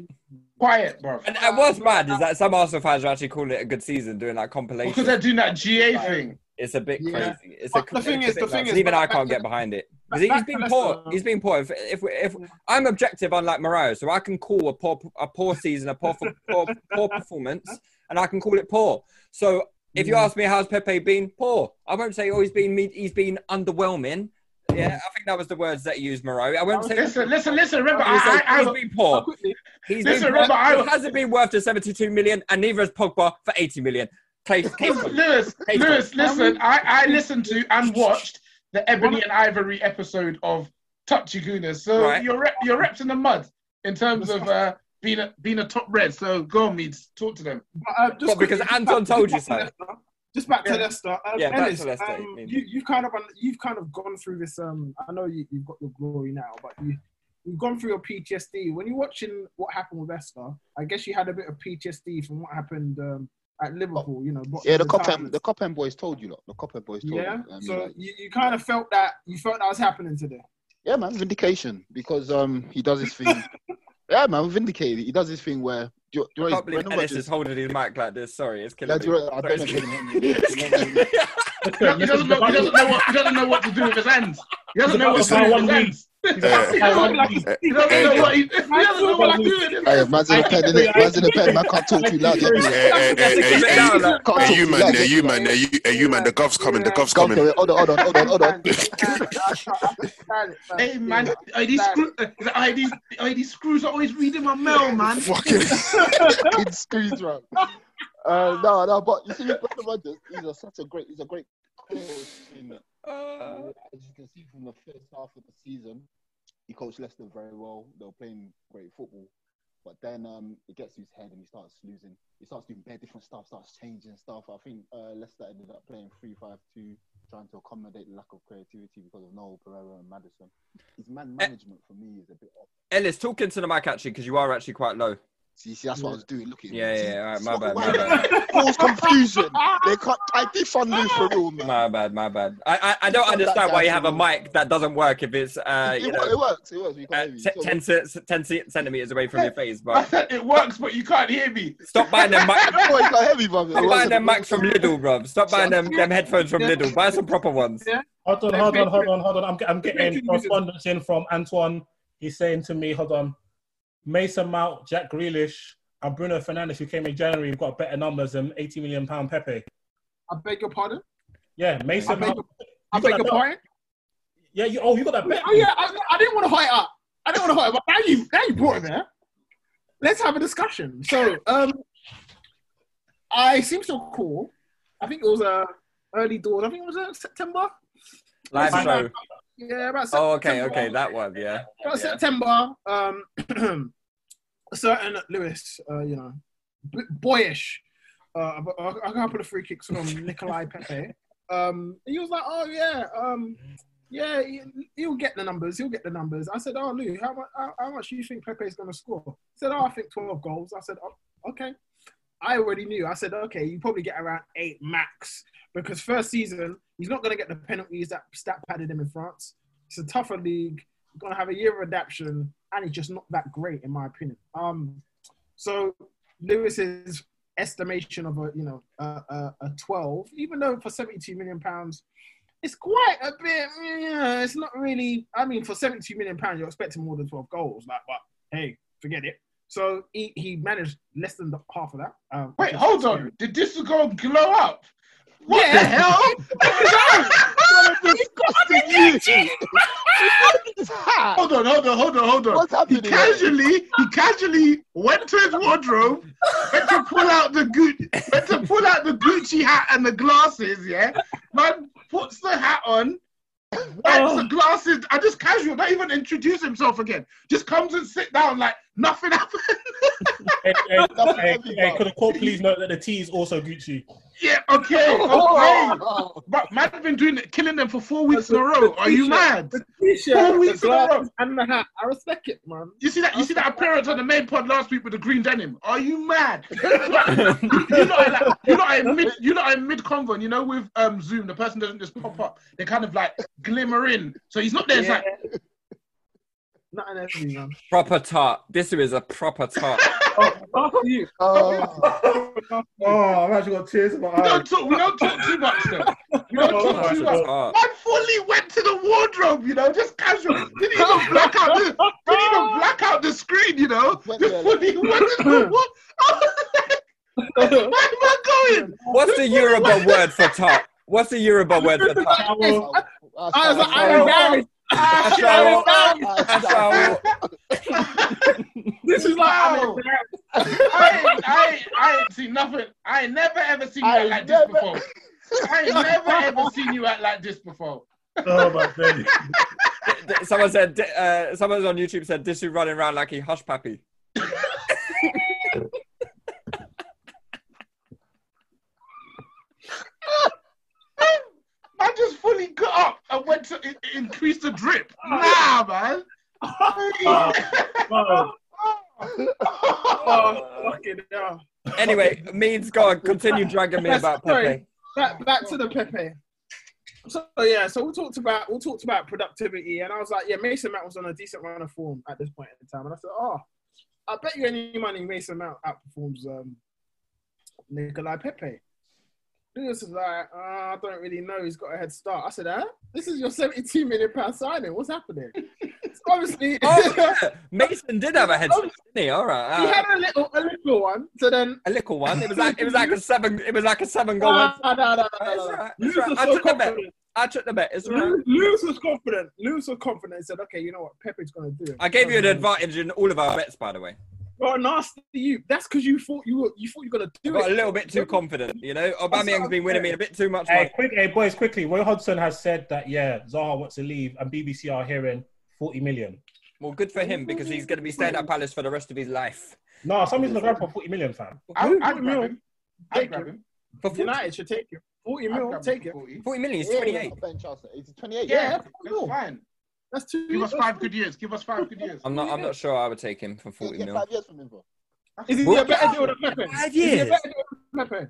Speaker 5: Quiet, bro.
Speaker 3: And, and what's mad is that some Arsenal fans are actually calling it a good season, doing like compilation.
Speaker 5: Because they're doing that GA thing.
Speaker 3: It's a bit
Speaker 8: Yeah.
Speaker 3: crazy. It's
Speaker 8: But
Speaker 3: a,
Speaker 8: the thing is- the thing
Speaker 3: nuts.
Speaker 8: is,
Speaker 3: even I can't get behind it because he's been poor. He's been poor. If, if, if I'm objective, unlike Morayo, so I can call a poor a poor season a poor [laughs] poor, poor performance, and I can call it poor. So if you mm. ask me how's Pepe been, poor. I won't say oh he's been he's been underwhelming. Yeah, mm. I think that was the words that you used, Morayo. I won't oh, say
Speaker 5: Listen, listen, listen. Remember,
Speaker 3: He's,
Speaker 5: I, I,
Speaker 3: he's
Speaker 5: I,
Speaker 3: been poor. He's
Speaker 5: Listen,
Speaker 3: been,
Speaker 5: remember, I-
Speaker 3: he hasn't been worth the 72 million, and neither has Pogba for 80 million. Case, case
Speaker 5: Listen, Lewis,
Speaker 3: Hey,
Speaker 5: Lewis,
Speaker 8: Tom.
Speaker 5: listen. I, I listened to and watched the Ebony and Ivory episode of Touchy Gooners. So
Speaker 3: Right.
Speaker 5: you're rep, you're reps in the mud in terms of uh, being a being a top red. So go on, Meeds, talk to them.
Speaker 8: But, uh, just
Speaker 3: Well, because
Speaker 8: quickly,
Speaker 3: Anton told you
Speaker 8: just back to
Speaker 3: so.
Speaker 8: Just back to
Speaker 5: Yeah.
Speaker 8: Leicester. Um,
Speaker 3: Yeah, back to Leicester,
Speaker 8: um, you, you've kind of you've kind of gone through this. Um, I know you, you've got your glory now, but you you've gone through your PTSD. When you're watching what happened with Leicester, I guess you had a bit of PTSD from what happened um, at Liverpool. You know,
Speaker 6: Yeah, the
Speaker 8: Cop
Speaker 6: Kop End, the Kop End boys told you, lot. The Kop End boys told
Speaker 8: Yeah,
Speaker 6: you. I mean,
Speaker 8: so
Speaker 6: like,
Speaker 8: you, you kind of felt that you felt that was happening today.
Speaker 6: yeah, man, vindication because um he does his thing. [laughs] yeah, man, vindicated. He does his thing where. Do, you- do
Speaker 3: I
Speaker 6: you know
Speaker 3: can't believe
Speaker 6: Brendan
Speaker 3: Ellis is holding his mic like this. Sorry, it's killing
Speaker 6: Yeah,
Speaker 3: me.
Speaker 6: do you- I don't know if
Speaker 3: Sorry,
Speaker 6: it's
Speaker 3: it's
Speaker 6: killing
Speaker 3: killing
Speaker 6: him.
Speaker 3: me.
Speaker 5: He doesn't, know. He doesn't know what. He doesn't know what to do with his hands. He doesn't know what to do with his hands. He doesn't know what. He, he doesn't know what to do
Speaker 6: Hey, man's in a pen, innit? Man's in a pen. Man can't talk too loud.
Speaker 7: Hey, hey, hey, hey, hey, hey,
Speaker 6: Can't talk
Speaker 7: you
Speaker 6: too
Speaker 7: man,
Speaker 6: loud.
Speaker 7: hey, you man, hey, you, hey, you man, the gov's coming, the gov's coming.
Speaker 6: to. Hold on, hold on, hold on, hold on.
Speaker 5: Hey man, are these, screw, are these, are these screws are always reading my mail, man.
Speaker 7: Fucking. [laughs]
Speaker 6: Kid screws, right? Uh, [gasps] no, no, but you see, Brendan Rodgers, he's a, such a great, he's a great coach. In, uh, as you can see from the first half of the season, he coached Leicester very well. They were playing great football, but then um, it gets to his head and he starts losing. He starts doing bare different stuff, starts changing stuff. I think uh, Leicester ended up playing three-five-two, trying to accommodate the lack of creativity because of Noel Pereira and Maddison. His man management for me is a bit off.
Speaker 3: Ellis, talk into the mic actually, because you are actually quite low.
Speaker 6: See, see, that's what I was doing. Look at.
Speaker 3: Yeah,
Speaker 6: See,
Speaker 3: yeah, yeah. All right, my bad,
Speaker 6: why
Speaker 3: my bad. [laughs]
Speaker 6: Cause confusion. They can't. I defund Lou for real, man.
Speaker 3: My bad, my bad. I I, I don't understand why you have a mic that doesn't work if it's uh
Speaker 6: it,
Speaker 3: you
Speaker 6: wo- it
Speaker 3: know
Speaker 6: works. It works. You
Speaker 3: uh,
Speaker 6: can't hear me.
Speaker 3: t-
Speaker 6: So-
Speaker 3: 10, ce- 10 centimeters away from your [laughs] face, but
Speaker 5: it works, but you can't hear me.
Speaker 3: stop buying them mic. [laughs]
Speaker 6: Oh, you can't hear me, brother.
Speaker 3: Stop buying
Speaker 6: works.
Speaker 3: them mics from Lidl, bro. Stop buying them, them headphones from Lidl. Buy some proper ones.
Speaker 4: Hold on, hold on, hold on, hold on. I'm, I'm getting
Speaker 8: Making
Speaker 4: correspondence in from Antoine. He's saying to me, hold on, Mason Mount, Jack Grealish, and Bruno Fernandes, who came in January, have got better numbers than 80 million pound Pepe.
Speaker 8: I beg your pardon.
Speaker 4: Yeah,
Speaker 8: I
Speaker 4: Mason
Speaker 8: beg
Speaker 4: Mount.
Speaker 8: your, I
Speaker 4: You
Speaker 8: beg your
Speaker 4: bet?
Speaker 8: pardon.
Speaker 4: Yeah, you, oh, you got that bet.
Speaker 8: Oh yeah, I, I didn't want to hide up. I didn't want to hide, but now you now you brought it there. Let's have a discussion. So, um, I seem to recall. I think it was uh, early doors. I think it was uh, September.
Speaker 3: Live show.
Speaker 8: Yeah, about
Speaker 3: Oh, okay,
Speaker 8: September.
Speaker 3: okay, that one, yeah.
Speaker 8: About
Speaker 3: Yeah.
Speaker 8: September. Um, [clears throat] a certain Lewis, uh, you know, b- boyish. Uh, I, I, got a couple of free kicks from Nikolai Pepe. Um, he was like, "Oh yeah, um, yeah, he, he'll get the numbers. He'll get the numbers. I said, oh, Lou, how much, how, how much do you think Pepe is going to score? He said, oh, I think 12 goals. I said, oh, okay. I already knew. I said, okay, you probably get around eight max because first season, he's not going to get the penalties that stat padded him in France. It's a tougher league. He's going to have a year of adaptation, and he's just not that great, in my opinion. Um, so Lewis's estimation of a you know a, a, a 12, even though for 72 million pounds, it's quite a bit. Yeah, it's not really. I mean, for 72 million pounds, you're expecting more than 12 goals. Like, but hey, forget it. So he, he managed less than the, half of that. Um,
Speaker 5: Wait, hold
Speaker 8: scary.
Speaker 5: on. Did this go glow up? What
Speaker 8: Yeah.
Speaker 5: the hell? [laughs] [laughs] hold on, hold on, hold on, hold on.
Speaker 6: What's happening?
Speaker 5: He casually, he casually went to his wardrobe, went to pull out the Gucci, went to pull out the Gucci hat and the glasses. Yeah, man puts the hat on, wipes oh. the glasses. I just casual, not even introduce himself again. Just comes and sit down like nothing happened.
Speaker 4: Hey, hey, [laughs]
Speaker 6: Nothing
Speaker 4: hey, hey, could the court please note that the T is also Gucci?
Speaker 5: Yeah, okay, okay.
Speaker 6: Oh,
Speaker 5: But man, have been doing it, killing them for four weeks in a row. Are you mad? Four weeks in a row.
Speaker 8: glasses, and the hat. I respect it, man.
Speaker 5: You see that? You see that appearance on the main pod last week with the green denim? Are you mad? [laughs] you know, like, you know, in mid, you know, in mid convo, and you know, with um Zoom, the person doesn't just pop up; they kind of like glimmer in. So he's not there. It's like,
Speaker 8: Not an enemy, man.
Speaker 3: Proper tart. This is a proper tart. [laughs]
Speaker 8: Oh, after you.
Speaker 6: oh.
Speaker 4: Oh, I've actually got tears in my
Speaker 5: we don't
Speaker 4: eyes.
Speaker 5: talk. We don't talk too much though. We don't
Speaker 4: Oh,
Speaker 5: talk too much.
Speaker 3: tart.
Speaker 5: Man fully went to the wardrobe, you know, just casual. Didn't even black out the, didn't even black out the screen, you know.
Speaker 6: Went
Speaker 5: Just fully went to the wardrobe. [laughs] Where am I going?
Speaker 3: What's the Yoruba word for tart? What's the Yoruba word for [laughs] tart?
Speaker 8: I was like, I'm embarrassed.
Speaker 3: Aṣawo. Aṣawo.
Speaker 8: This is like, I'm
Speaker 5: Wow. I ain't, I, ain't, I ain't seen nothing. I ain't never ever seen you
Speaker 6: I
Speaker 5: act like
Speaker 6: never-
Speaker 5: this before. I ain't never ever seen you act like this before.
Speaker 4: Oh my days. [laughs]
Speaker 3: Someone said, uh, someone on YouTube said, this is running around like he hush pappy. [laughs]
Speaker 5: I just fully got up and went to in- increase the drip. Nah, man.
Speaker 4: Oh,
Speaker 8: Oh, fucking hell.
Speaker 3: Anyway, Meeds go on, continue dragging me
Speaker 8: Yes,
Speaker 3: about
Speaker 8: sorry.
Speaker 3: Pepe.
Speaker 8: Back, back to the Pepe. So yeah, so we talked about we talked about productivity, and I was like, yeah, Mason Mount was on a decent run of form at this point in time, and I said, oh, I bet you any money Mason Mount outperforms um, Nikolai Pepe. Lewis was like, oh, I don't really know. He's got a head start. I said, huh? This is your [laughs] 72 million pound signing. What's happening? So obviously,
Speaker 3: Oh, [laughs] yeah. Mason did have a head start, didn't he? All right.
Speaker 8: he
Speaker 3: uh,
Speaker 8: had a little, a little one. So then,
Speaker 3: a little one. It was like it was like a [laughs] seven. It was like a seven goal.
Speaker 8: no, no, no, no, no,
Speaker 3: right, it's
Speaker 8: Lewis
Speaker 3: all right. I
Speaker 8: so
Speaker 3: took the bet. I took the bet. It's right.
Speaker 8: Lewis Lewis was confident. Lewis was confident and said, okay, you know what? Pepe's going to do it.
Speaker 3: I gave you an advantage in all of our bets, by the way.
Speaker 8: Oh, nasty you. That's because you thought you were, you thought you were going to
Speaker 3: I
Speaker 8: do
Speaker 3: got
Speaker 8: it.
Speaker 3: a little bit too confident, you know. Aubameyang's been winning me a bit too much
Speaker 4: Hey,
Speaker 3: money.
Speaker 4: quick, hey, boys, quickly. Roy Hodgson has said that yeah, Zaha wants to leave, and BBC are hearing 40 million.
Speaker 3: Well, good for him because he's going to be staying at Palace for the rest of his life.
Speaker 4: No, somebody's gonna grab for 40 million, fam.
Speaker 5: I'd, grab him. I'd
Speaker 8: Take
Speaker 5: grab
Speaker 8: him.
Speaker 5: him.
Speaker 3: For 40,
Speaker 8: United should take it. 40
Speaker 5: I'd
Speaker 8: mil,
Speaker 5: grab
Speaker 8: take
Speaker 5: him
Speaker 8: it.
Speaker 5: 40.
Speaker 3: 40 million. He's
Speaker 6: Yeah,
Speaker 3: 28.
Speaker 6: Ben He's 28.
Speaker 8: Yeah,
Speaker 5: That's fine.
Speaker 8: That's two
Speaker 5: Give us five good years. Give us five good years.
Speaker 3: I'm not. I'm not sure I would take him for
Speaker 6: He'll
Speaker 3: 40
Speaker 6: get
Speaker 3: mil.
Speaker 6: five years from him, bro.
Speaker 8: Is he
Speaker 3: Well,
Speaker 8: a better deal than Pepe?
Speaker 3: Five
Speaker 8: Is he a
Speaker 3: years.
Speaker 8: better deal than Pepe?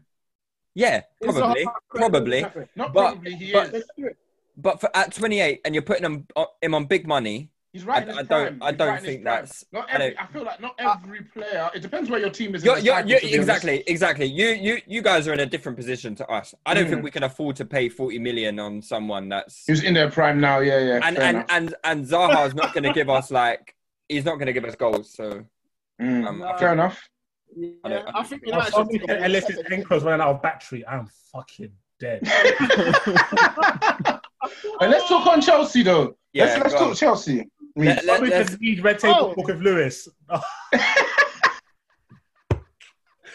Speaker 3: Yeah, probably,
Speaker 8: Zaha a better deal
Speaker 3: probably.
Speaker 5: Not
Speaker 3: But-
Speaker 5: probably he
Speaker 3: but-
Speaker 5: is.
Speaker 8: Let's do it.
Speaker 3: But for at 28, and you're putting him uh, him on big money.
Speaker 5: He's right.
Speaker 3: I-
Speaker 5: in
Speaker 3: I don't-
Speaker 5: prime.
Speaker 3: I don't
Speaker 5: right
Speaker 3: think that's-
Speaker 5: Not
Speaker 3: I
Speaker 5: every.
Speaker 3: don't-
Speaker 5: I, feel like not every player. It depends where your team is. in
Speaker 3: You're,
Speaker 5: the
Speaker 3: you're, you're,
Speaker 5: to be honest.
Speaker 3: exactly, exactly. You, you, you guys are in a different position to us. I don't
Speaker 5: Mm.
Speaker 3: think we can afford to pay 40 million on someone that's
Speaker 5: He's in their prime now. Yeah, yeah.
Speaker 3: and
Speaker 5: and,
Speaker 3: and,
Speaker 5: enough.
Speaker 3: and and Zaha's not going to give us like he's not going to give us goals. So
Speaker 5: Mm,
Speaker 3: um, I
Speaker 5: fair
Speaker 3: think-
Speaker 5: enough.
Speaker 3: I
Speaker 8: Yeah,
Speaker 3: don't-
Speaker 8: I think United should
Speaker 4: somebody
Speaker 8: take
Speaker 4: said
Speaker 8: it.
Speaker 4: unless his anchor's running out of battery, I'm fucking dead. [laughs]
Speaker 5: Hey, let's talk on Chelsea though.
Speaker 3: Yeah,
Speaker 5: let's let's talk
Speaker 3: on.
Speaker 5: Chelsea.
Speaker 3: Let, let, let's
Speaker 4: said read red table
Speaker 8: Oh.
Speaker 4: talk with Lewis. [laughs]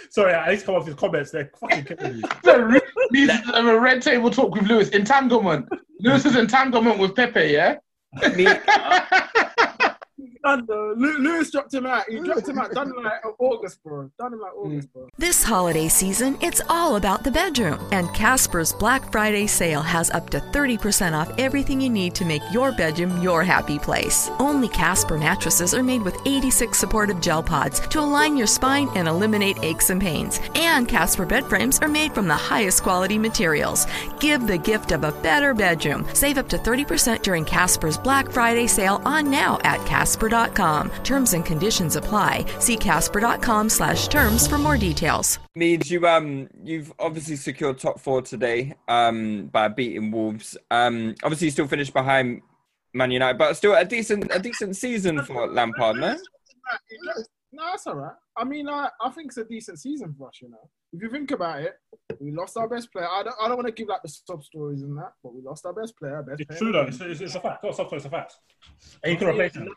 Speaker 4: Sorry, I need to come off his comments. They're fucking killing me.
Speaker 5: the re- uh, a red table talk with Lewis. Entanglement. Lewis's entanglement with Pepe. Yeah.
Speaker 3: me, [laughs]
Speaker 8: done though. Lewis dropped him out. He dropped him out. Done in like August, bro. Done in like August, mm. bro.
Speaker 10: This holiday season, it's all about the bedroom, and Casper's Black Friday sale has up to 30% off everything you need to make your bedroom your happy place. Only Casper mattresses are made with 86 supportive gel pods to align your spine and eliminate aches and pains. And Casper bed frames are made from the highest quality materials. Give the gift of a better bedroom. Save up to 30% during Casper's Black Friday sale on now at casper.com. Terms and conditions apply. See casper.com slash terms for more details.
Speaker 3: Meeds you um you've obviously secured top four today um by beating Wolves. Um obviously you still finished behind Man United, but still a decent a decent season for Lampard, no?
Speaker 8: No, that's all right. I mean, I, I think it's a decent season for us, you know. If you think about it, we lost our best player. I don't, I don't want to give like the sub stories and that, but we lost our best player. Best
Speaker 4: It's
Speaker 8: player
Speaker 4: true though. It's,
Speaker 8: league.
Speaker 4: it's, it's a fact. Not something. It's a fact. And you can replace him.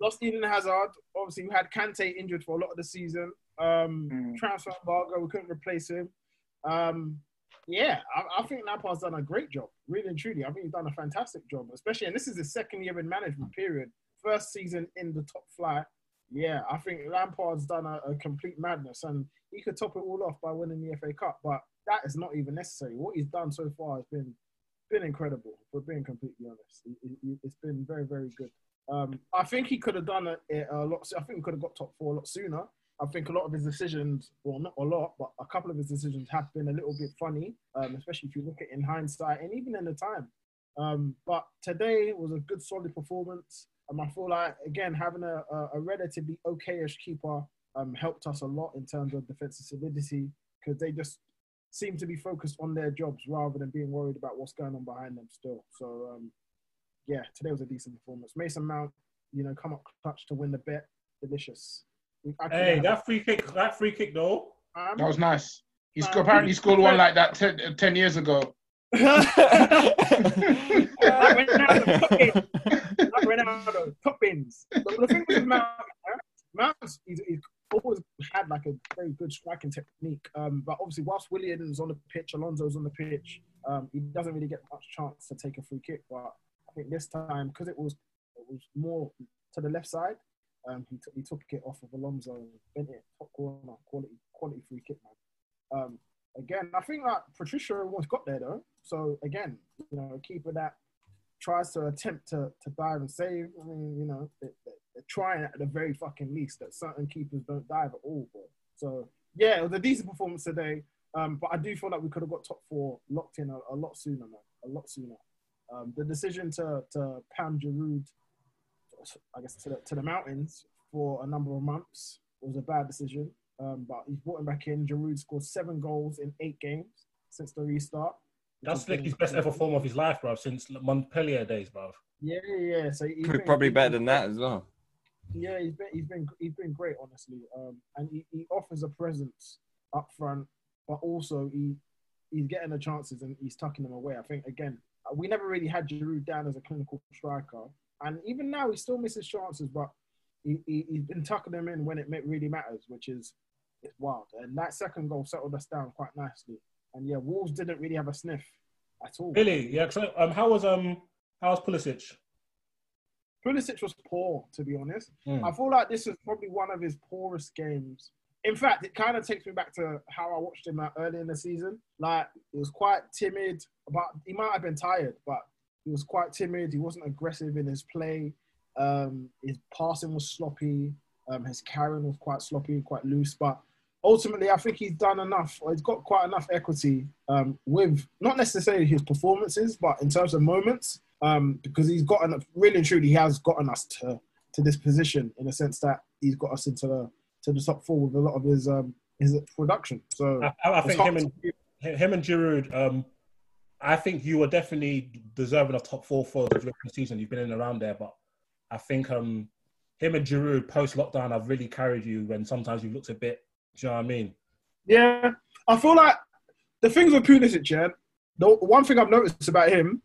Speaker 8: Lost Eden Hazard. Obviously, we had Kante injured for a lot of the season. Um, Transfer embargo, we couldn't replace him. Um, yeah, I, I think Lampard's done a great job, really and truly. I think he's done a fantastic job, especially, and this is his second year in management period. First season in the top flight. Yeah, I think Lampard's done a, a complete madness, and he could top it all off by winning the FA Cup. But that is not even necessary. What he's done so far has been been incredible. For being completely honest, It- it's been very, very good. Um, I think he could have done it a, lot. I think we could have got top four a lot sooner. I think a lot of his decisions, well, not a lot, but a couple of his decisions have been a little bit funny, um, especially if you look at in hindsight and even in the time. Um, but today was a good, solid performance. Um, I feel like again having a, a, a relatively okayish keeper um, helped us a lot in terms of defensive solidity because they just seem to be focused on their jobs rather than being worried about what's going on behind them still. So um, yeah, today was a decent performance. Mason Mount, you know, come up clutch to win the bet, delicious.
Speaker 4: Hey,
Speaker 8: have-
Speaker 4: that free kick. That free kick though.
Speaker 5: That was nice. He's
Speaker 8: Uh,
Speaker 5: apparently scored one like that 10, 10 years ago. [laughs]
Speaker 8: like Ronaldo, top bins. Like Ronaldo, top bins. But the thing with Mount, Mount's he's, he's always had like a very good striking technique. Um, but obviously, whilst Willian's on the pitch, Alonso's on the pitch, um, he doesn't really get much chance to take a free kick. But I think this time, because it was it was more to the left side, um, he, t- he took it off of Alonso bent it top corner, quality quality free kick, man. Um, again, I think that Patricio almost got there though. So again, you know, keeper that tries to attempt to, to dive and save. I mean, you know, they, they're trying at the very fucking least that certain keepers don't dive at all. Bro. So yeah, it was a decent performance today. Um, but I do feel like we could have got top four locked in a, a lot sooner, man. A lot sooner. Um, the decision to to Pam Giroud, I guess to the, to the mountains for a number of months was a bad decision. Um, but he's brought him back in. Giroud scored seven goals in eight games since the restart. Which
Speaker 4: That's like his best ever form of his life, bro. Since Montpellier days, bro.
Speaker 8: Yeah, yeah. yeah. So he's been-
Speaker 3: Probably better than that as well.
Speaker 8: yeah, he's been he's been he's been great, honestly. Um, and he, he offers a presence up front, but also he he's getting the chances and he's tucking them away. I think again, uh, we never really had Giroud down as a clinical striker, and even now he still misses chances, but he, he he's been tucking them in when it really matters, which is it's wild. And that second goal settled us down quite nicely. And yeah, Wolves didn't really have a sniff at all.
Speaker 4: Really? Yeah. 'cause, um, how was um, how was Pulisic?
Speaker 8: Pulisic was poor, to be honest.
Speaker 4: Mm.
Speaker 8: I feel like this is probably one of his poorest games. In fact, it kind of takes me back to how I watched him uh, early in the season. Like, he was quite timid, but he might have been tired, but he was quite timid. He wasn't aggressive in his play. Um, his passing was sloppy. Um, his carrying was quite sloppy, quite loose. But ultimately, I think he's done enough. Or he's got quite enough equity um, with not necessarily his performances, but in terms of moments, um, because he's gotten really and truly, he has gotten us to to this position in a sense that he's got us into the to the top four with a lot of his um, his production. So
Speaker 4: I, I- think him
Speaker 8: to-
Speaker 4: and him and Giroud. Um, I think you were definitely deserving of top four for the season. You've been in around there, but I think um, him and Giroud post lockdown have really carried you when sometimes you looked a bit. Do you know what I mean?
Speaker 8: Yeah, I feel like the things with Pulisic, yeah, the one thing I've noticed about him,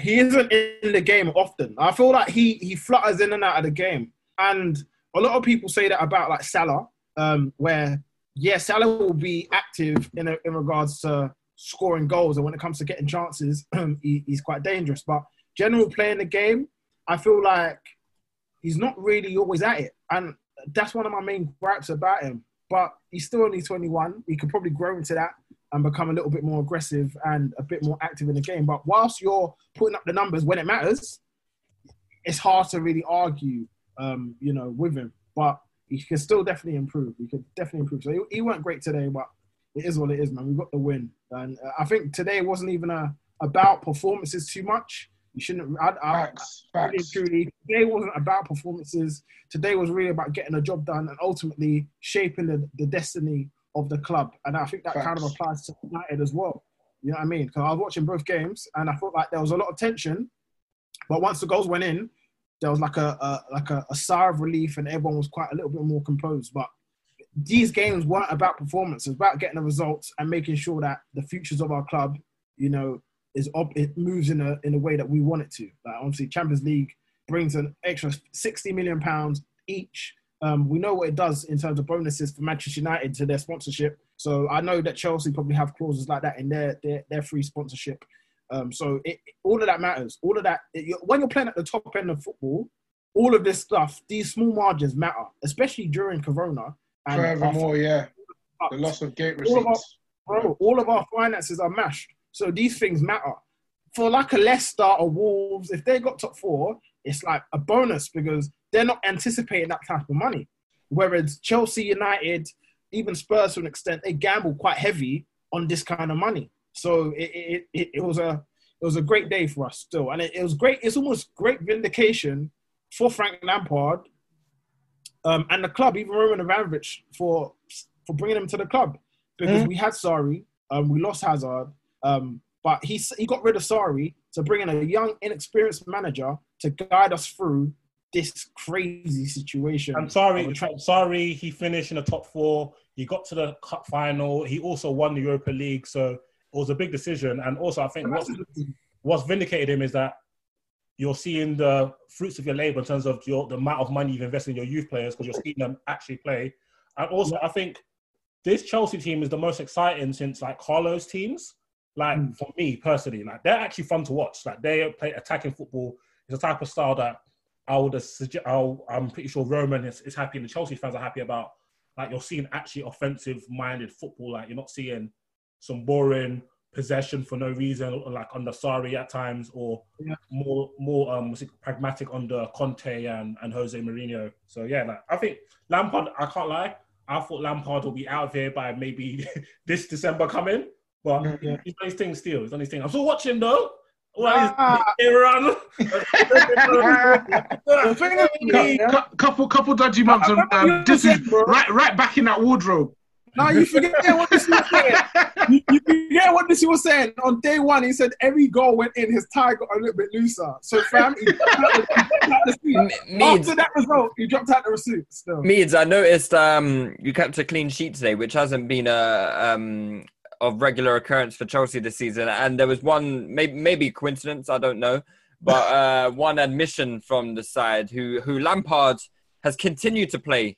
Speaker 8: he isn't in the game often. I feel like he he flutters in and out of the game, and a lot of people say that about like Salah, um, where yeah, Salah will be active in a, in regards to scoring goals, and when it comes to getting chances, [clears throat] he, he's quite dangerous. But general playing the game, I feel like he's not really always at it, and that's one of my main gripes about him. But he's still only 21. He could probably grow into that and become a little bit more aggressive and a bit more active in the game. But whilst you're putting up the numbers when it matters, it's hard to really argue, um, you know, with him. But he can still definitely improve. He could definitely improve. So he, he went great today, but it is what it is, man. We got the win, and uh, I think today wasn't even a, about performances too much. You shouldn't. I, I,
Speaker 5: Facts,
Speaker 8: I,
Speaker 5: facts.
Speaker 8: truly, today wasn't about performances. Today was really about getting a job done and ultimately shaping the, the destiny of the club. And I think that kind of applies to United as well. You know what I mean? Because I was watching both games and I felt like there was a lot of tension, but once the goals went in, there was like a, a like a, a sigh of relief and everyone was quite a little bit more composed. But these games weren't about performance; it's about getting the results and making sure that the futures of our club, you know, is up. It moves in a in a way that we want it to. Like obviously, Champions League brings an extra sixty million pounds each. Um, we know what it does in terms of bonuses for Manchester United to their sponsorship. So I know that Chelsea probably have clauses like that in their their, their free sponsorship. Um, so it, all of that matters. All of that it, when you're playing at the top end of football, all of this stuff, these small margins matter, especially during Corona. And
Speaker 5: Furthermore, yeah, the loss of gate
Speaker 8: all of, our,
Speaker 5: receipts.
Speaker 8: bro, all of our finances are mashed. So these things matter. For like a Leicester or Wolves, if they got top four, it's like a bonus because they're not anticipating that type of money. Whereas Chelsea, United, even Spurs to an extent, they gamble quite heavy on this kind of money. So it, it, it, it was a it was a great day for us still, and it, it was great. It's almost great vindication for Frank Lampard um, and the club, even Roman Abramovich, for for bringing him to the club because
Speaker 5: Mm.
Speaker 8: we had Sarri, um, we lost Hazard, um, but he he got rid of Sarri to bring in a young, inexperienced manager to guide us through this crazy situation.
Speaker 4: I'm sorry, I'm sorry. He finished in the top four. He got to the cup final. He also won the Europa League, so it was a big decision. And also, I think what's, what's vindicated him is that you're seeing the fruits of your labor in terms of your the amount of money you've invested in your youth players because you're seeing them actually play. And also, I think this Chelsea team is the most exciting since like Carlo's teams. Like
Speaker 8: Hmm.
Speaker 4: for me personally, like they're actually fun to watch. Like they play attacking football. It's a type of style that I would suggest. I'm pretty sure Roman is, is happy, and the Chelsea fans are happy about. Like you're seeing actually offensive-minded football. Like you're not seeing some boring possession for no reason, like under Sarri at times, or
Speaker 8: Yeah.
Speaker 4: more more um pragmatic under Conte and, and Jose Mourinho. So yeah, like I think Lampard. I can't lie. I thought Lampard will be out of here by maybe [laughs] this December coming, but
Speaker 8: Yeah.
Speaker 4: he's done his thing still. He's done his thing. I'm still watching though. Well,
Speaker 8: Ah.
Speaker 4: run.
Speaker 8: The thing is,
Speaker 5: Cou-
Speaker 8: yeah,
Speaker 5: cou- couple, couple dodgy months of um, this is right, right back in that wardrobe.
Speaker 8: now you forget what this was saying. [laughs] You, you forget what this was saying. On day one, he said every goal went in, his tie got a little bit looser. So, fam, he dropped out the, he dropped out the seat.
Speaker 3: M- Meads,
Speaker 8: After that result, he dropped out the receipt still.
Speaker 3: Meads, I noticed um, you kept a clean sheet today, which hasn't been a um, of regular occurrence for Chelsea this season. And there was one, maybe maybe coincidence, I don't know, but [laughs] uh, one admission from the side who who Lampard has continued to play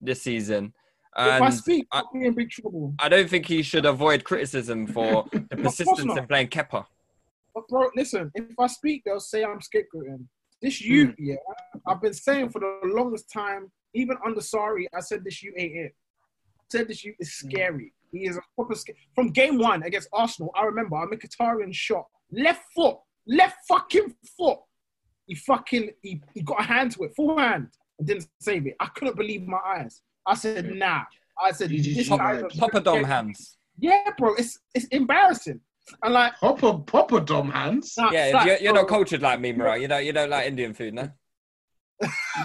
Speaker 3: this season.
Speaker 8: if I speak,
Speaker 3: I-
Speaker 8: I'll be in big trouble.
Speaker 3: I don't think he should avoid criticism [laughs] for the persistence in playing Kepa.
Speaker 8: But bro, listen, if I speak, they'll say I'm scapegoating. This you, yeah, I've been saying for the longest time, even under Sorry, I said this you ain't it. I said this you is scary. He is a proper sca- from game one against Arsenal. I remember I'm a Mkhitaryan shot, left foot, left fucking foot. He fucking he, he got a hand to it, full hand, and didn't save it. I couldn't believe my eyes. I said, nah. I said,
Speaker 5: GG
Speaker 8: this
Speaker 5: Pop-
Speaker 8: a-
Speaker 3: Papa Dom hands.
Speaker 8: Yeah, bro, it's it's embarrassing. And like,
Speaker 5: Popper, popper dom hands.
Speaker 8: nah,
Speaker 3: Yeah,
Speaker 8: like,
Speaker 3: you're, you're not cultured like me, Murray. You don't you don't like Indian food, no?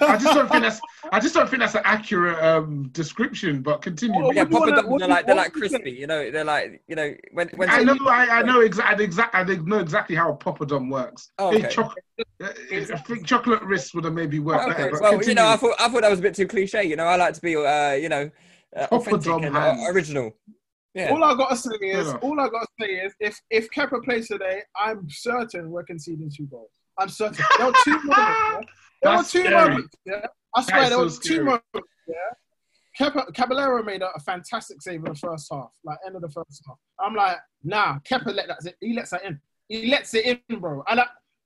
Speaker 5: I just don't think that's. I just don't think that's an accurate um, description. But continue.
Speaker 8: Oh,
Speaker 3: Yeah,
Speaker 8: what do you
Speaker 3: Papa
Speaker 8: wanna-
Speaker 3: Doms
Speaker 8: what
Speaker 3: are like they're like
Speaker 8: do you say?
Speaker 3: crispy. You know, they're like you know when when
Speaker 5: I know, I, I know exactly, exact, I know exactly how a poppadom works.
Speaker 3: Oh,
Speaker 5: I think
Speaker 3: okay.
Speaker 5: chocolate, I think chocolate wrists would have maybe worked
Speaker 3: Okay,
Speaker 5: better. But
Speaker 3: well, you know, I thought I thought that was a bit too cliche. You know, I like to be, uh, you know, uh,
Speaker 5: Proper
Speaker 3: authentic and uh, original. Yeah.
Speaker 8: All I gotta say is,
Speaker 5: enough.
Speaker 8: all I gotta say is, if if Kepa plays today, I'm certain we're conceding two goals. I'm certain. There were two moments. Yeah? There [laughs] were two
Speaker 5: scary.
Speaker 8: moments. Yeah, I swear there
Speaker 5: so
Speaker 8: were two moments. Yeah, Kepa, Caballero made a, a fantastic save in the first half, like end of the first half. I'm like, nah, Kepa let that. He lets that in. He lets it in, bro. And I,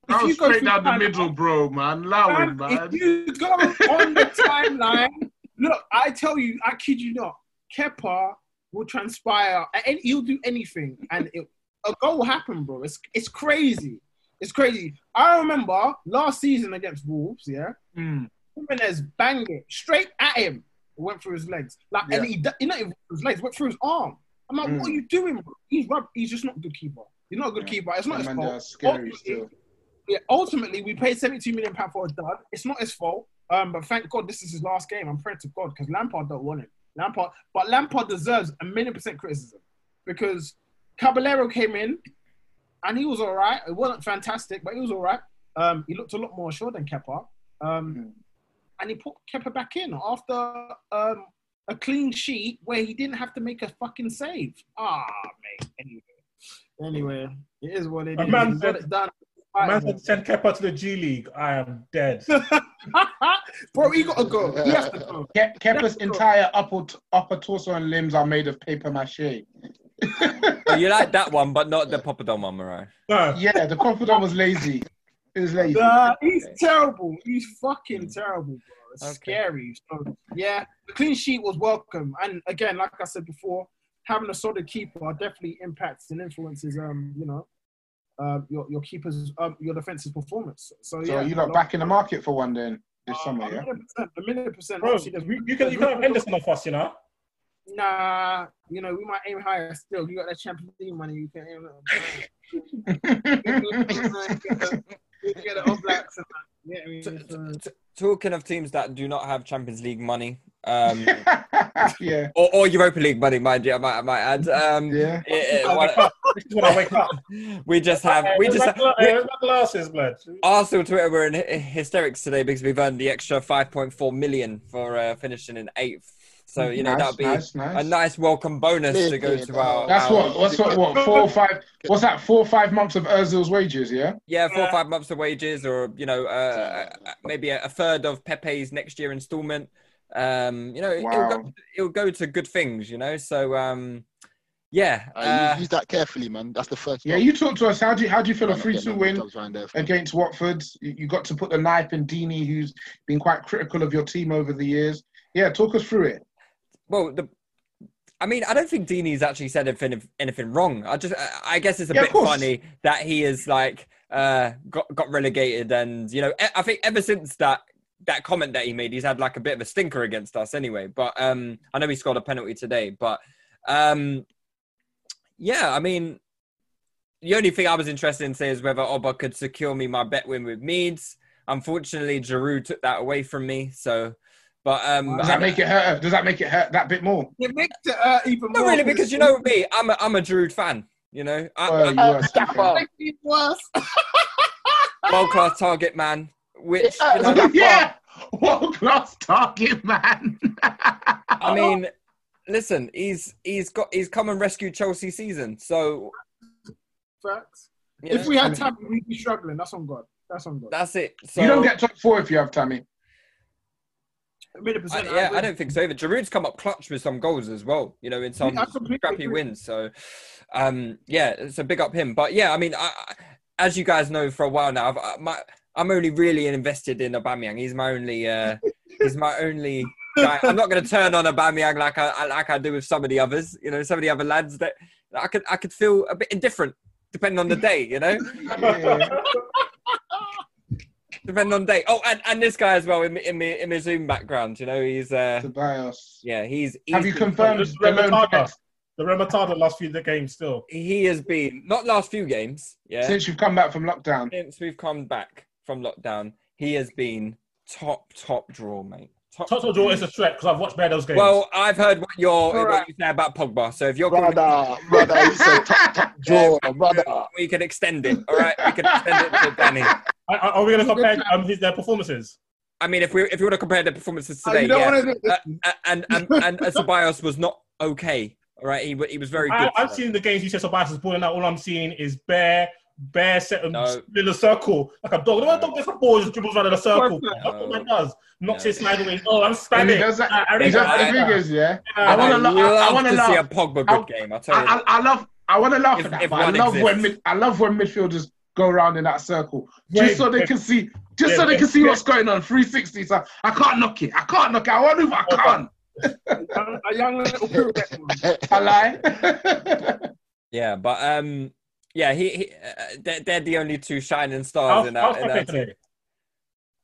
Speaker 8: if
Speaker 5: was
Speaker 8: you go
Speaker 5: straight down the middle, bro, man. Allow man.
Speaker 8: If you go on the timeline, look, I tell you, I kid you not, Kepa will transpire, and he'll do anything, and it, a goal will happen, bro. It's it's crazy. It's crazy. I remember last season against Wolves, yeah,
Speaker 5: Mm.
Speaker 8: Jimenez banged it straight at him. It went through his legs, like, and
Speaker 5: Yeah.
Speaker 8: he, d- he not even his legs, went through his arm. I'm like,
Speaker 5: Mm.
Speaker 8: what are you doing, bro? He's rub- He's just not a good keeper. He's not a good
Speaker 5: Yeah.
Speaker 8: keeper. It's not
Speaker 5: That
Speaker 8: his fault.
Speaker 5: scary
Speaker 8: Ultimately, yeah, ultimately, we paid 72 million pound for a dud. It's not his fault. Um, but thank God this is his last game. I'm praying to God because Lampard don't want him. Lampard, but Lampard deserves a million percent criticism because Caballero came in and he was all right. It wasn't fantastic, but he was all right. Um, he looked a lot more sure than Kepa. Um, and he put Kepa back in after um, a clean sheet where he didn't have to make a fucking save. Ah, mate. Anyway, anyway, it is what it
Speaker 4: A
Speaker 8: is.
Speaker 4: man
Speaker 8: He
Speaker 4: said-
Speaker 8: it done.
Speaker 4: Man said send Kepa to the G League. I am dead. [laughs]
Speaker 8: Bro, he got to go. He has to go.
Speaker 5: Ke- Kepa's entire upper, upper torso and limbs are made of paper mache.
Speaker 3: Oh, you like that one, but not the Papadon one, Morayo.
Speaker 4: No.
Speaker 5: Yeah, the confidant was lazy. It was lazy.
Speaker 8: Nah, he's terrible. He's fucking terrible, bro. It's
Speaker 3: Okay.
Speaker 8: scary. So, yeah, the clean sheet was welcome. And again, like I said before, having a solid keeper definitely impacts and influences, um, you know, uh, your your keeper's um, your defense's performance. So,
Speaker 5: So
Speaker 8: yeah,
Speaker 5: you lot back in the market for one then this
Speaker 8: Uh,
Speaker 5: summer,
Speaker 8: a
Speaker 5: yeah?
Speaker 8: million percent, a million percent.
Speaker 4: Bro, you, you can you can have Henderson off us, you know.
Speaker 8: Nah, you know, we might aim higher still. You got that Champions League money, you can aim. you [laughs] get it all blacks and that. Yeah, I mean, it's,
Speaker 3: T- talking of teams that do not have Champions League money, um, [laughs]
Speaker 5: yeah.
Speaker 3: or, or Europa League money, mind you, I might, I might add. Um,
Speaker 5: Yeah.
Speaker 3: it- it- one-
Speaker 4: This is when I wake up. [laughs]
Speaker 3: we just have, we just have,
Speaker 4: gla-
Speaker 3: we-
Speaker 4: where's glasses, blood.
Speaker 3: Arsenal Twitter were in hysterics today because we've earned the extra 5.4 million for uh, finishing in eighth. So you know
Speaker 5: Nice,
Speaker 3: that'll be
Speaker 5: nice, nice.
Speaker 3: a nice welcome bonus to go
Speaker 6: Yeah,
Speaker 3: to our.
Speaker 5: That's
Speaker 3: our-
Speaker 5: what. What's what? What? [laughs] Four or five? What's that? Four or five months of Özil's wages? Yeah.
Speaker 3: Yeah, four or five months of wages, or you know, uh, uh, maybe a, a third of Pepe's next year installment. Um, you know, it'll, go, it'll go to good things. You know, so um, yeah.
Speaker 6: Uh,
Speaker 3: Uh,
Speaker 6: use, use that carefully, man. That's the first.
Speaker 5: Yeah.
Speaker 6: stop.
Speaker 5: You talk to us. How do you how do you feel a
Speaker 6: Try not
Speaker 5: three
Speaker 6: get
Speaker 5: two
Speaker 6: no
Speaker 5: win
Speaker 6: jobs around there.
Speaker 5: against Watford? You you got to put the knife in Deeney, who's been quite critical of your team over the years. Yeah. Talk us through it.
Speaker 3: Well, the. I mean, I don't think Deeney's actually said anything, anything wrong. I just, I- guess it's a
Speaker 5: Yeah,
Speaker 3: bit funny that he is like uh, got got relegated, and you know, I think ever since that that comment that he made, he's had like a bit of a stinker against us anyway. But um, I know he scored a penalty today, but um, yeah, I mean, the only thing I was interested in saying is whether Oba could secure me my bet win with Meads. Unfortunately, Giroud took that away from me. So, but um,
Speaker 5: Does that make it hurt? Does that make it hurt that bit more?
Speaker 8: it makes it uh, even
Speaker 3: not
Speaker 8: more.
Speaker 3: really because you know me, I'm a I'm a Giroud fan. You know, I,
Speaker 5: Well,
Speaker 3: I,
Speaker 5: you are
Speaker 6: Scaffer.
Speaker 8: Makes it worse. [laughs]
Speaker 3: world class target man. Which you know, [laughs]
Speaker 5: yeah. World class target, man. [laughs]
Speaker 3: I mean, listen, he's he's got he's come and rescued Chelsea season. So
Speaker 8: Facts.
Speaker 3: you know,
Speaker 8: If we had time, we'd be struggling. That's on God. That's on God.
Speaker 3: that's it. So
Speaker 5: you don't get top four if you have Tammy.
Speaker 8: A million
Speaker 3: I, yeah,
Speaker 8: agree.
Speaker 3: I don't think so either. Giroud's come up clutch with some goals as well. You know, in some
Speaker 8: I completely
Speaker 3: scrappy wins. So, um, yeah, so big up him. But yeah, I mean, I, I- as you guys know for a while now, I've, I, my, I'm only really invested in Aubameyang. He's my only, uh, he's my only. Guy. I'm not going to turn on Aubameyang like I, I like I do with some of the others. You know, some of the other lads that I could I could feel a bit indifferent depending on the day. You know. [laughs] Depending on the day. Oh, and, and this guy as well in the, in the in the Zoom background. You know, he's uh,
Speaker 5: Tobias.
Speaker 3: yeah, he's.
Speaker 5: Have you confirmed the loan
Speaker 4: Remontada.
Speaker 5: next-
Speaker 4: The Remontada last few games still.
Speaker 3: He has been not last few games. Yeah, since,
Speaker 5: since you've come back from lockdown?
Speaker 3: Since we've come back from lockdown, he has been top top draw, mate. Top,
Speaker 4: Total draw is a threat because I've watched bare those games.
Speaker 3: Well, I've heard what you're
Speaker 8: Alright.
Speaker 3: what you say about Pogba. So if you're calling,
Speaker 6: Brother, brother, you said top, top [laughs] draw, brother.
Speaker 3: we can extend it. All right, we can extend it to Danny.
Speaker 4: are, [laughs] are are we going to compare um, his their performances?
Speaker 3: I mean, if we if we want to compare the performances
Speaker 8: Oh,
Speaker 3: today,
Speaker 8: you don't
Speaker 3: yeah.
Speaker 8: wanna do-
Speaker 3: Uh, and and and, [laughs] and Ceballos was not okay. All right, he he was very good.
Speaker 4: I, I've seen the games you said Tobias is balling out. All I'm seeing is bare, bare set and
Speaker 3: No.
Speaker 4: in a circle like a dog. The dog gets a ball, just dribbles around in a circle.
Speaker 8: No.
Speaker 4: That's what man does. Knocks
Speaker 3: No.
Speaker 4: it sideways. Oh, I'm
Speaker 5: And
Speaker 4: standing.
Speaker 5: he does that.
Speaker 4: I- I
Speaker 5: he does,
Speaker 4: that.
Speaker 5: the thing yeah.
Speaker 4: Yeah,
Speaker 5: I want to.
Speaker 3: I'd
Speaker 5: I, I want
Speaker 3: to
Speaker 5: to
Speaker 3: see a
Speaker 5: laugh.
Speaker 3: Pogba
Speaker 5: I-
Speaker 3: good game. I tell you.
Speaker 5: I, I love. I want to laugh
Speaker 3: If-
Speaker 5: at that. But I
Speaker 3: one
Speaker 5: love when mid, I love when midfielders go around in that circle,
Speaker 4: Wait,
Speaker 5: just so they can see, just
Speaker 4: Yeah,
Speaker 5: so they can see
Speaker 4: yeah.
Speaker 5: what's going on. 360. So I can't knock it. I can't knock it. I want to, I can't.
Speaker 8: A young little [laughs] pirouette.
Speaker 5: I lie.
Speaker 3: Yeah, but um, yeah, he, he uh, they're, they're the only two shining stars
Speaker 4: How's,
Speaker 3: in that. In that
Speaker 4: today?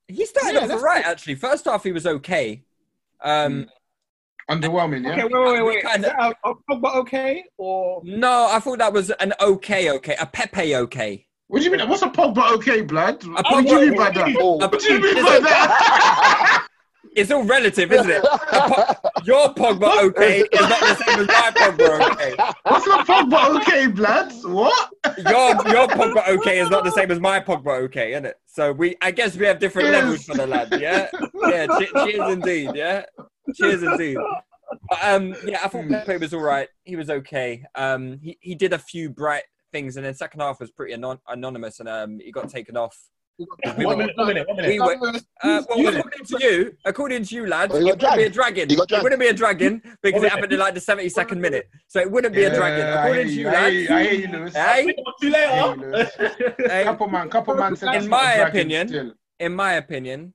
Speaker 3: he started
Speaker 8: Yeah,
Speaker 3: off
Speaker 8: that's-
Speaker 3: right actually. First half, he was okay. Um,
Speaker 5: Underwhelming, yeah.
Speaker 8: Okay, wait, wait, wait.
Speaker 3: Kinda-
Speaker 8: Is that a, a Pogba okay or
Speaker 3: no, I thought that was an okay, okay, a Pepe okay.
Speaker 5: What do you mean? What's a Pogba okay, blood?
Speaker 3: A
Speaker 5: What do you mean by that? What do you mean by that? [laughs]
Speaker 3: It's all relative, isn't it? Po- your Pogba okay is not the same as my Pogba okay.
Speaker 5: What's a Pogba okay, blood? What?
Speaker 3: Your your Pogba okay is not the same as my Pogba okay, isn't it? So we, I guess we have different levels for the lad. Yeah, yeah. che- cheers indeed. Yeah, cheers indeed. But, um, yeah, I thought Pepe was all right. He was okay. Um, he, he did a few bright things, and then second half was pretty anon- anonymous, and um, he got taken off. We
Speaker 4: One
Speaker 3: were-
Speaker 4: minute, one minute, one minute.
Speaker 3: we were, uh, well,
Speaker 4: You-
Speaker 3: according to you, according to you, lads, it
Speaker 6: you got
Speaker 3: wouldn't be a dragon. It wouldn't be a dragon [laughs] because it happened in like the 72nd minute. So it wouldn't be a dragon.
Speaker 5: Yeah, I
Speaker 3: According to you,
Speaker 5: you, I
Speaker 3: lads.
Speaker 5: I hear you, Lewis.
Speaker 3: Hey,
Speaker 4: See you later.
Speaker 5: Lewis. [laughs]
Speaker 3: hey,
Speaker 5: Couple man, couple man
Speaker 3: In my opinion,
Speaker 5: still.
Speaker 3: in my opinion,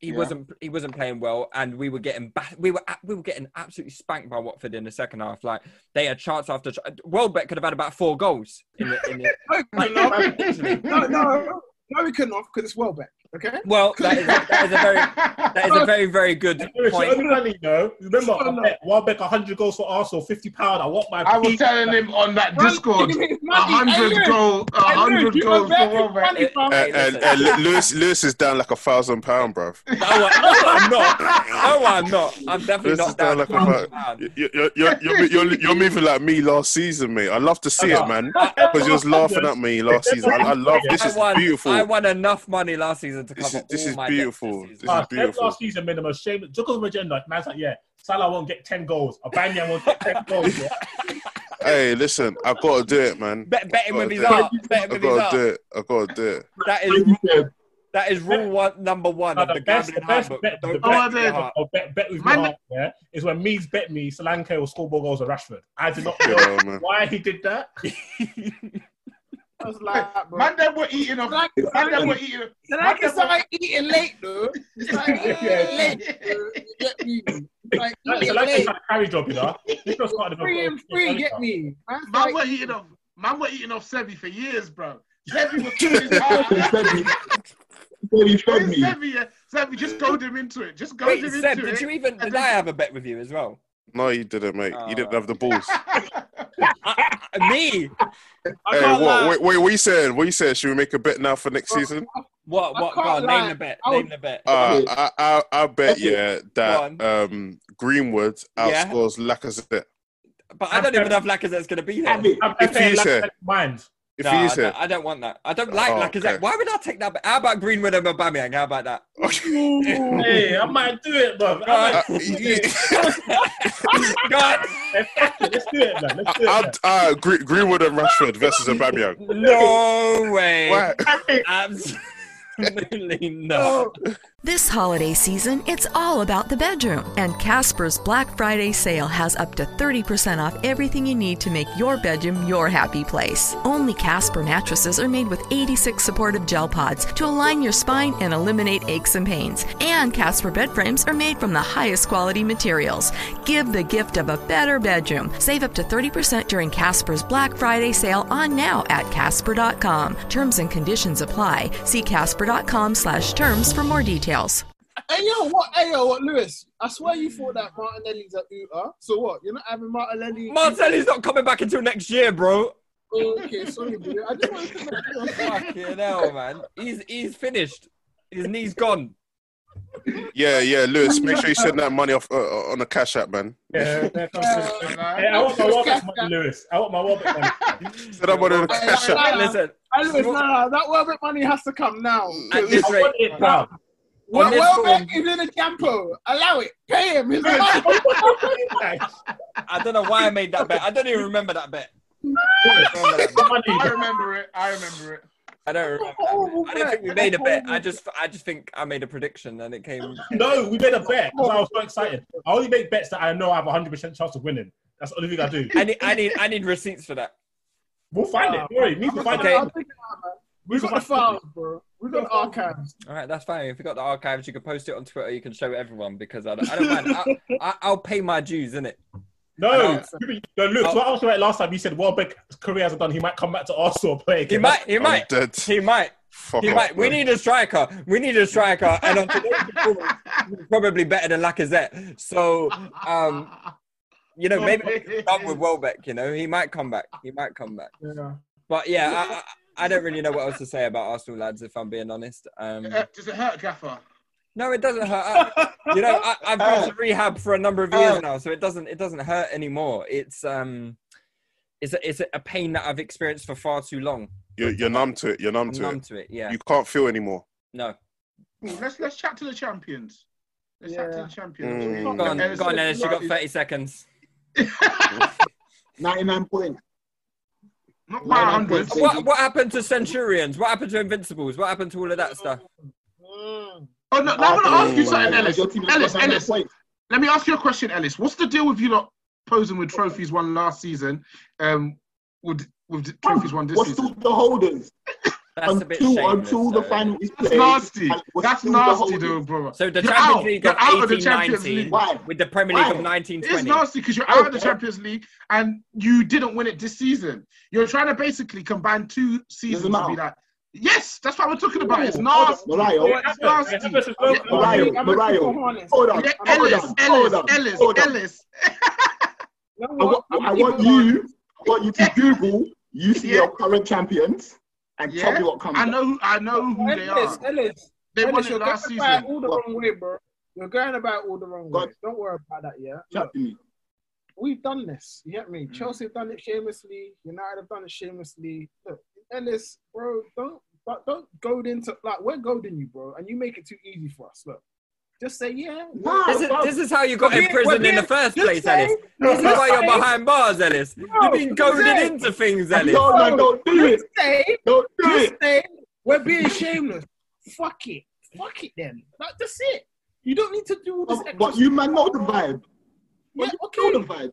Speaker 3: he
Speaker 5: Yeah.
Speaker 3: wasn't he wasn't playing well, and we were getting ba- we were we were getting absolutely spanked by Watford in the second half. Like they had chance after ch- Welbeck could have had about four goals in the. In the [laughs]
Speaker 8: no, no, no, we couldn't off because it's Welbeck. Okay.
Speaker 3: well, that is, that is a very that is a very very good [laughs]
Speaker 4: Lewis, you're
Speaker 3: point.
Speaker 4: only money, you know. Remember, I bet Welbeck 100 goals for Arsenal, 50 pound. I want my.
Speaker 5: I was telling him on that Discord,
Speaker 8: give me his
Speaker 5: a hundred goal, a hundred goals
Speaker 8: got
Speaker 5: for
Speaker 8: back his money, fam.
Speaker 7: And, and, and Lewis, Lewis is down like a thousand pound, bro. [laughs]
Speaker 3: No, I- no, I'm not. No, I'm not. I'm definitely
Speaker 7: Lewis
Speaker 3: not down.
Speaker 7: down like a thousand.
Speaker 3: pound.
Speaker 7: You're, you're, you're, you're, you're, you're moving like me last season, mate. I love to see it, man. [laughs] Because you was laughing at me last season. I, I love this. Is beautiful.
Speaker 3: I won enough money last season to
Speaker 7: This is- this
Speaker 3: all
Speaker 7: is
Speaker 3: my
Speaker 7: beautiful.
Speaker 3: debts
Speaker 7: This
Speaker 4: Ah,
Speaker 7: is
Speaker 4: Pep
Speaker 7: beautiful.
Speaker 4: last season made the most shame. Look at the agenda. Man's like, yeah, Salah won't get 10 goals. Aubameyang won't get 10 goals. Yeah. [laughs]
Speaker 7: Hey, listen, I gotta do it, man.
Speaker 3: Bet, bet him
Speaker 7: Gotta
Speaker 3: with his heart. Bet him
Speaker 7: I
Speaker 3: with his
Speaker 7: gotta
Speaker 3: heart.
Speaker 7: do it. I gotta do it.
Speaker 3: That is that is rule one, number one
Speaker 4: No,
Speaker 3: of
Speaker 4: the
Speaker 3: the
Speaker 4: best, the
Speaker 3: gambling
Speaker 4: best
Speaker 3: handbook.
Speaker 4: bet, the
Speaker 3: Don't
Speaker 4: bet,
Speaker 5: Oh,
Speaker 3: bet with your heart.
Speaker 4: oh, bet, bet with
Speaker 5: Man-
Speaker 4: your heart, yeah, is when Meeds bet me Solanke will score more goals than Rashford. I did not [laughs]
Speaker 7: You
Speaker 4: know
Speaker 7: know, man.
Speaker 4: why he did that. [laughs]
Speaker 8: I was like, bro.
Speaker 5: Man, them were eating off.
Speaker 8: Like,
Speaker 5: Man, them were eating.
Speaker 8: It's like it's like eating late, though. It's like [laughs] eating late. though. You get me? It's like
Speaker 4: Like,
Speaker 8: eating
Speaker 4: Solanke's
Speaker 8: late.
Speaker 4: a carry job, you know. This was part of the
Speaker 8: Free and free, get me? Man's
Speaker 5: Man
Speaker 8: like,
Speaker 5: were eating off. Man were eating off Sevi for years, bro. Sevi was [laughs] killing his heart.
Speaker 11: He fed me.
Speaker 5: Sevi, yeah. Sevi, just goad him into it. Just goad
Speaker 3: Wait,
Speaker 5: him
Speaker 3: Seb,
Speaker 5: into
Speaker 3: did
Speaker 5: it.
Speaker 3: Did you even did
Speaker 5: then-
Speaker 3: I have a bet with you as well?
Speaker 7: No, you didn't, mate. You didn't have the balls. [laughs]
Speaker 3: Me?
Speaker 7: Hey, what?
Speaker 8: lie.
Speaker 7: Wait, wait, what you saying? What you saying? Should we make a bet now for next season?
Speaker 3: What? What? Go on, name the bet. Name the bet.
Speaker 7: Uh, I, I, I bet yeah
Speaker 3: Go
Speaker 7: that um, Greenwood
Speaker 3: Yeah.
Speaker 7: outscores Lacazette.
Speaker 3: But I don't even know if Lacazette's going to be there.
Speaker 11: Have it.
Speaker 4: I'm
Speaker 7: If
Speaker 4: saying
Speaker 7: he said-
Speaker 4: mind.
Speaker 7: If
Speaker 3: No,
Speaker 7: he
Speaker 3: I,
Speaker 7: is here,
Speaker 3: don't, I don't want that. I don't like
Speaker 7: Oh,
Speaker 3: Lacazette.
Speaker 7: okay.
Speaker 3: Why would I take that? How about Greenwood and Aubameyang? How about that? [laughs]
Speaker 4: Hey, I might do it, bro. [laughs]
Speaker 3: Go on.
Speaker 7: Uh, you-
Speaker 3: Go on.
Speaker 4: Let's do it, man. Let's do it.
Speaker 7: I. Uh, Greenwood and Rashford versus [laughs] Aubameyang.
Speaker 3: No way.
Speaker 7: Why?
Speaker 3: Absolutely not.
Speaker 10: This holiday season, it's all about the bedroom, and Casper's Black Friday sale has up to 30% off everything you need to make your bedroom your happy place. Only Casper mattresses are made with 86 supportive gel pods to align your spine and eliminate aches and pains. And Casper bed frames are made from the highest quality materials. Give the gift of a better bedroom. Save up to 30% during Casper's Black Friday sale on now at casper.com. Terms and conditions apply. See casper.com slash terms for more details.
Speaker 8: Hey yo, what? Hey yo, what, Lewis? I swear you thought that Martinelli's at Uta. So what? You're not having Martinelli?
Speaker 3: Martinelli's not coming back until next year, bro.
Speaker 8: Oh, okay, sorry, bro. I just wanted to make sure. [laughs]
Speaker 3: Fucking hell, man. He's he's finished. His knee's gone.
Speaker 7: Yeah, yeah, Lewis. Make sure you send that money off uh, on the cash app, man.
Speaker 4: Yeah, there comes the- Hey, I want my wallet money, Lewis. I want my wallet money.
Speaker 7: Send that money on the cash app.
Speaker 3: Listen,
Speaker 8: Hey, Lewis, no, no, that wallet money has to come now.
Speaker 3: at this rate,
Speaker 4: want it now.
Speaker 8: Well,
Speaker 3: on this
Speaker 8: Welbeck
Speaker 3: form-
Speaker 8: is in the campo. Oh. Allow it. Pay him. His. [laughs]
Speaker 3: I don't know why I made that bet. I don't even remember that bet.
Speaker 5: I remember it. I remember it.
Speaker 3: I don't remember.
Speaker 8: Horrible
Speaker 3: I don't think we made a bet. I just I just think I made a prediction and it came.
Speaker 4: No, we made a bet because I was so excited. I only make bets that I know I have a 100% chance of winning. That's the only thing I do.
Speaker 3: I need I need I need receipts for that.
Speaker 4: We'll find it. Don't worry, me to find
Speaker 3: Okay.
Speaker 4: it.
Speaker 8: I'll figure it out, man. Got the files, bro. We got the archives.
Speaker 3: All right, that's fine. If you got the archives, you can post it on Twitter. You can show everyone because I don't, I don't mind. I, [laughs] I, I'll pay my dues, innit?
Speaker 4: No, no, look. So what I was right last time. You said Welbeck career hasn't done. He might come back to Arsenal and play
Speaker 3: He
Speaker 4: again.
Speaker 3: might. He might.
Speaker 7: dead.
Speaker 3: He might.
Speaker 7: Fuck
Speaker 3: he
Speaker 7: off,
Speaker 3: might. We need a striker. We need a striker, and on today's [laughs] probably better than Lacazette. So, um, you know, maybe we can start with [laughs] Welbeck. You know, he might come back. He might come back.
Speaker 8: Yeah.
Speaker 3: But yeah, I, I, I don't really know what else to say about Arsenal lads. If I'm being honest. Um,
Speaker 5: Uh, Does it hurt, Gaffer?
Speaker 3: no, it doesn't hurt. I, you know, I, I've gone to [laughs] rehab for a number of years now, so it doesn't it doesn't hurt anymore. It's um, it's a, it's a pain that I've experienced for far too long.
Speaker 7: You're, you're numb to it. You're numb
Speaker 3: I'm
Speaker 7: to
Speaker 3: numb
Speaker 7: it.
Speaker 3: to it. Yeah.
Speaker 7: You can't feel anymore.
Speaker 3: No.
Speaker 5: Cool, Let's let's chat to the champions. Let's chat to
Speaker 8: Yeah.
Speaker 5: the champions.
Speaker 7: Mm.
Speaker 3: Go on,
Speaker 5: Ellis-
Speaker 3: go on, Ellis. You got 30 seconds. [laughs] [laughs]
Speaker 6: 99 points.
Speaker 5: Not quite
Speaker 6: Nine
Speaker 5: 100.
Speaker 3: What what happened to Centurions? What happened to Invincibles? What happened to all of that stuff?
Speaker 5: Oh, no, now I want to ask you something,
Speaker 6: man.
Speaker 5: Ellis.
Speaker 6: Your team has
Speaker 5: Ellis, Ellis, let me ask you a question, Ellis. What's the deal with you not posing with trophies won last season? Um, with with trophies won this
Speaker 6: What's
Speaker 5: season?
Speaker 6: still the holders [laughs]
Speaker 3: That's a bit
Speaker 6: until
Speaker 3: shameless.
Speaker 6: until the
Speaker 3: though.
Speaker 6: final is
Speaker 5: That's nasty. That's nasty,
Speaker 6: holders?
Speaker 5: though, brother.
Speaker 3: So the
Speaker 5: You're
Speaker 3: Champions
Speaker 5: out.
Speaker 3: League
Speaker 5: You're
Speaker 3: of
Speaker 5: out of the Champions League.
Speaker 6: Why?
Speaker 3: with the Premier League
Speaker 6: Why?
Speaker 3: of 19
Speaker 5: It's nasty because you're out of the Champions League and you didn't win it this season. You're trying to basically combine two seasons to be that. Yes, that's what we're talking about. It's nasty.
Speaker 6: Mario.
Speaker 5: It's nasty.
Speaker 4: Yeah, versus
Speaker 5: Yeah,
Speaker 4: Welbeck.
Speaker 6: Mario,
Speaker 8: I'm
Speaker 6: Mario,
Speaker 8: gonna be honest.
Speaker 6: hold on,
Speaker 5: Yeah, Ellis,
Speaker 6: on,
Speaker 5: Ellis,
Speaker 6: hold
Speaker 5: Ellis,
Speaker 6: hold.
Speaker 5: Ellis.
Speaker 6: I want,
Speaker 8: I'm
Speaker 6: I
Speaker 8: gonna
Speaker 6: want
Speaker 8: keep it on.
Speaker 6: you, I want you to Google UCL
Speaker 5: Yeah.
Speaker 6: current champions and tell
Speaker 5: Yeah,
Speaker 6: me what comes
Speaker 5: I know, who, I know who they are.
Speaker 8: Ellis,
Speaker 5: They won
Speaker 8: Ellis,
Speaker 5: it
Speaker 8: you're
Speaker 5: last
Speaker 8: going about all the
Speaker 6: What?
Speaker 8: wrong way, bro. You're going about all the wrong way.
Speaker 6: God.
Speaker 8: Don't worry about that, yeah?
Speaker 6: Chat
Speaker 8: Look,
Speaker 6: to me.
Speaker 8: we've done this. You get me?
Speaker 5: Mm.
Speaker 8: Chelsea have done it shamelessly. United have done it shamelessly. Look, Ellis, bro, don't but don't go into like we're goading you, bro, and you make it too easy for us. Look, just say yeah.
Speaker 6: Nah,
Speaker 3: This is,
Speaker 6: bro.
Speaker 3: this is how you got
Speaker 8: We're
Speaker 3: in prison in the first place,
Speaker 8: say-
Speaker 3: Ellis. This is
Speaker 8: just
Speaker 3: why you're behind bars, Ellis. You've been
Speaker 8: just
Speaker 3: goaded
Speaker 8: say-
Speaker 3: into things, Ellis.
Speaker 6: No, man, don't do it.
Speaker 8: Just say,
Speaker 6: Don't do
Speaker 8: just
Speaker 6: it.
Speaker 8: say we're being shameless. Fuck it. Fuck it then. Like, that's it. You don't need to do all this
Speaker 6: But, but you man know the vibe.
Speaker 8: Yeah,
Speaker 6: But you
Speaker 8: okay.
Speaker 6: know the vibe.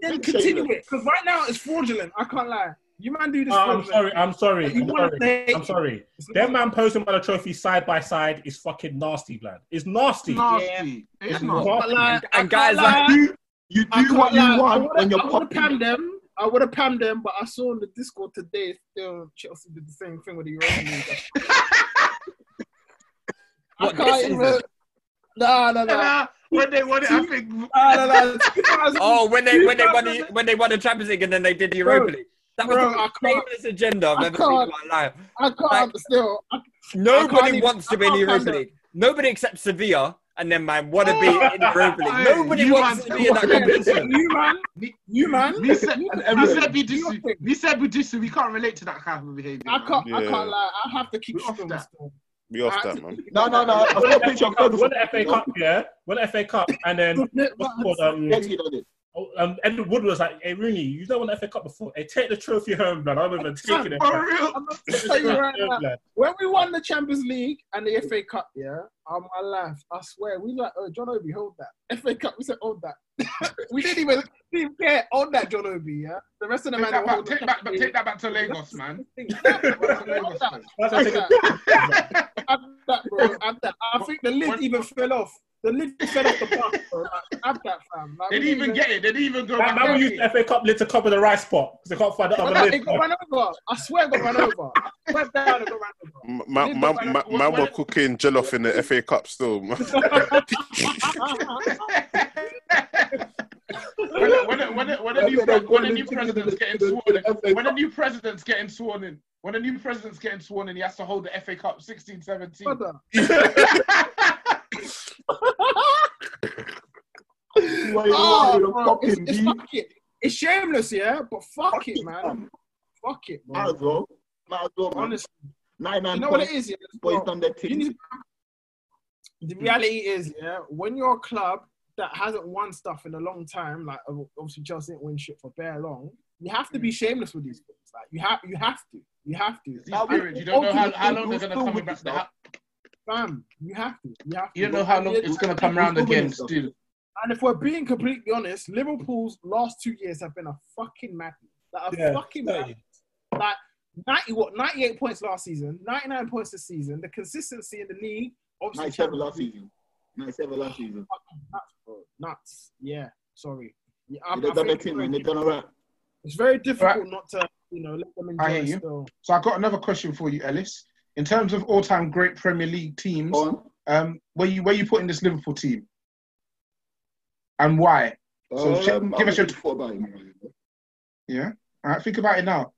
Speaker 8: Then continue
Speaker 6: shameless.
Speaker 8: it. Because right now it's fraudulent. I can't lie. You man do this
Speaker 4: Uh, I'm sorry. I'm sorry. I'm sorry.
Speaker 8: say-
Speaker 4: I'm sorry.
Speaker 8: It's
Speaker 4: Them man posting by the trophy side by side is fucking nasty, blood. It's nasty.
Speaker 5: Nasty. It's
Speaker 8: I
Speaker 5: nasty.
Speaker 8: can't.
Speaker 3: And- guys
Speaker 8: can't.
Speaker 6: You, you do
Speaker 8: can't
Speaker 6: what you want when you're
Speaker 8: I would have
Speaker 6: popping.
Speaker 8: pammed them. I would have pammed them, but I saw on the Discord today still Chelsea did the same thing with the Europa League. [laughs] I
Speaker 3: What,
Speaker 8: can't
Speaker 3: this
Speaker 8: even.
Speaker 3: season?
Speaker 8: No, no, no.
Speaker 5: Nah, when they won it, I think.
Speaker 8: No, no, no.
Speaker 3: Oh, when they when they won the, when they won the Champions League and then they did the Europa League. That was
Speaker 8: bro,
Speaker 3: the most
Speaker 8: can't-
Speaker 3: agenda I've
Speaker 8: I
Speaker 3: ever seen in
Speaker 8: can't-
Speaker 3: my life.
Speaker 8: I can't
Speaker 3: Like-
Speaker 8: still. I,
Speaker 3: Nobody
Speaker 8: even-
Speaker 3: wants to be in the Europa League. Nobody except Sevilla, and then man want to be in the Europa League. [laughs] Nobody
Speaker 5: you
Speaker 3: wants
Speaker 5: man-
Speaker 3: to be in that competition.
Speaker 8: you man, you man.
Speaker 5: Me said,
Speaker 6: And
Speaker 5: me said, we disu- me said, we disu- We can't relate to that kind of behavior.
Speaker 8: I can't. I can't lie. I have to keep
Speaker 5: We're off that.
Speaker 8: still.
Speaker 7: Be off that, man.
Speaker 6: No, no, no. I've got a picture of Ferguson.
Speaker 4: Won the FA Cup, yeah. Won the FA Cup, and then [laughs] what's called, um,
Speaker 6: Let's get on it.
Speaker 4: oh, um, Ed Woodward was like, "Hey, Rooney, you don't won the FA Cup before. Hey, take the trophy home, man. I'm even taking it."
Speaker 5: For real.
Speaker 8: I'm not
Speaker 4: Take
Speaker 8: tell you right
Speaker 4: home,
Speaker 8: now. When we won the Champions League and the FA Cup, yeah, on my life, I swear, we like, oh, John Obi, hold that. FA Cup, we said, hold that. [laughs] we didn't even, didn't even care, hold that, John Obi, yeah? The rest of the
Speaker 5: Take
Speaker 8: man
Speaker 5: that, back,
Speaker 8: holding
Speaker 5: take, back, but [laughs] take that back to Lagos, man.
Speaker 8: Hold that.
Speaker 4: That's why I take it-
Speaker 8: Have that, bro. Have that. I think the lid even fell off. The lid fell off the bus, bro. Like, have that, fam. Like,
Speaker 5: They didn't even get it. They didn't even go
Speaker 4: Man,
Speaker 5: back.
Speaker 4: man, we
Speaker 5: and
Speaker 4: used the FA Cup lid to cover the rice pot because they can't find the other
Speaker 8: no,
Speaker 4: lid.
Speaker 8: it got run over. I swear it got run over. I swear down, it got run over.
Speaker 7: Man, man,
Speaker 8: the
Speaker 7: man,
Speaker 8: man-
Speaker 7: man were cooking jollof in the FA Cup still. man. [laughs]
Speaker 5: when, the- when, when, when, the new, when the new president's getting sworn in, when a new president's getting sworn in, when a new president's getting sworn in, he has to hold the FA Cup 16, [laughs] 17.
Speaker 8: Brother.
Speaker 6: Why you
Speaker 8: Oh,
Speaker 6: want to
Speaker 8: bro, it's, it's, fuck it. it's shameless, yeah, but fuck,
Speaker 6: Fuck
Speaker 8: it,
Speaker 6: it,
Speaker 8: man.
Speaker 6: man.
Speaker 8: Fuck it,
Speaker 6: Might
Speaker 8: bro.
Speaker 6: as well. Might as well, man.
Speaker 8: Honestly,
Speaker 6: Nine, nine
Speaker 8: you know what it
Speaker 6: points.
Speaker 8: is, yeah?
Speaker 6: Boys
Speaker 8: Bro,
Speaker 6: done their
Speaker 8: you
Speaker 6: thing.
Speaker 8: the reality is, yeah, when you're a club that hasn't won stuff in a long time, like obviously Chelsea didn't win shit for very long, you have to be mm. shameless with these things. Like you have, you have to, you have to.
Speaker 5: These periods, you don't know how, how long they're going to come back.
Speaker 6: Still
Speaker 8: Fam, you have to. You have to.
Speaker 5: You don't know how long it's going to come round again still.
Speaker 8: And if we're being completely honest, Liverpool's last two years have been a fucking madness. Like a
Speaker 4: Yeah,
Speaker 8: fucking
Speaker 4: yeah.
Speaker 8: madness. Like ninety what ninety eight points last season, ninety nine points this season. The consistency in the league, obviously,
Speaker 6: 97 last season. 97 last season.
Speaker 8: nuts, bro. Nuts. Yeah, sorry. Yeah,
Speaker 6: Yeah, they've done their thing, man. They've done all right.
Speaker 8: It's very difficult not to, you know, let them enjoy
Speaker 5: I hear you.
Speaker 8: still.
Speaker 5: So I got another question for you, Ellis. In terms of all-time great Premier League teams, um, where you where you putting this Liverpool team, and why? So sh-
Speaker 6: Um,
Speaker 5: give
Speaker 6: I
Speaker 5: us your
Speaker 6: really thought about it, man.
Speaker 5: yeah. All right, think about it now.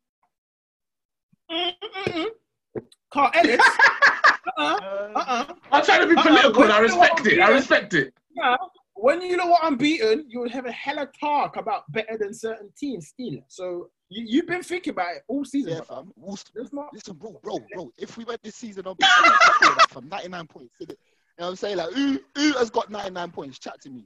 Speaker 8: Carl Ellis. [laughs] uh-uh. Uh-uh.
Speaker 5: I'm trying to be
Speaker 8: Uh-uh.
Speaker 5: political. and I
Speaker 8: When you know what
Speaker 5: respect it. I respect it.
Speaker 8: Yeah. When you know what I'm beaten, you will have a hella talk about better than certain teams still. So you, you've been thinking about it all season.
Speaker 6: Yeah, fam.
Speaker 8: Not
Speaker 6: listen, bro, bro, [laughs] bro. If we went this season on from 99 points, you know what I'm saying? Like, who, who has got 99 points? Chat to me.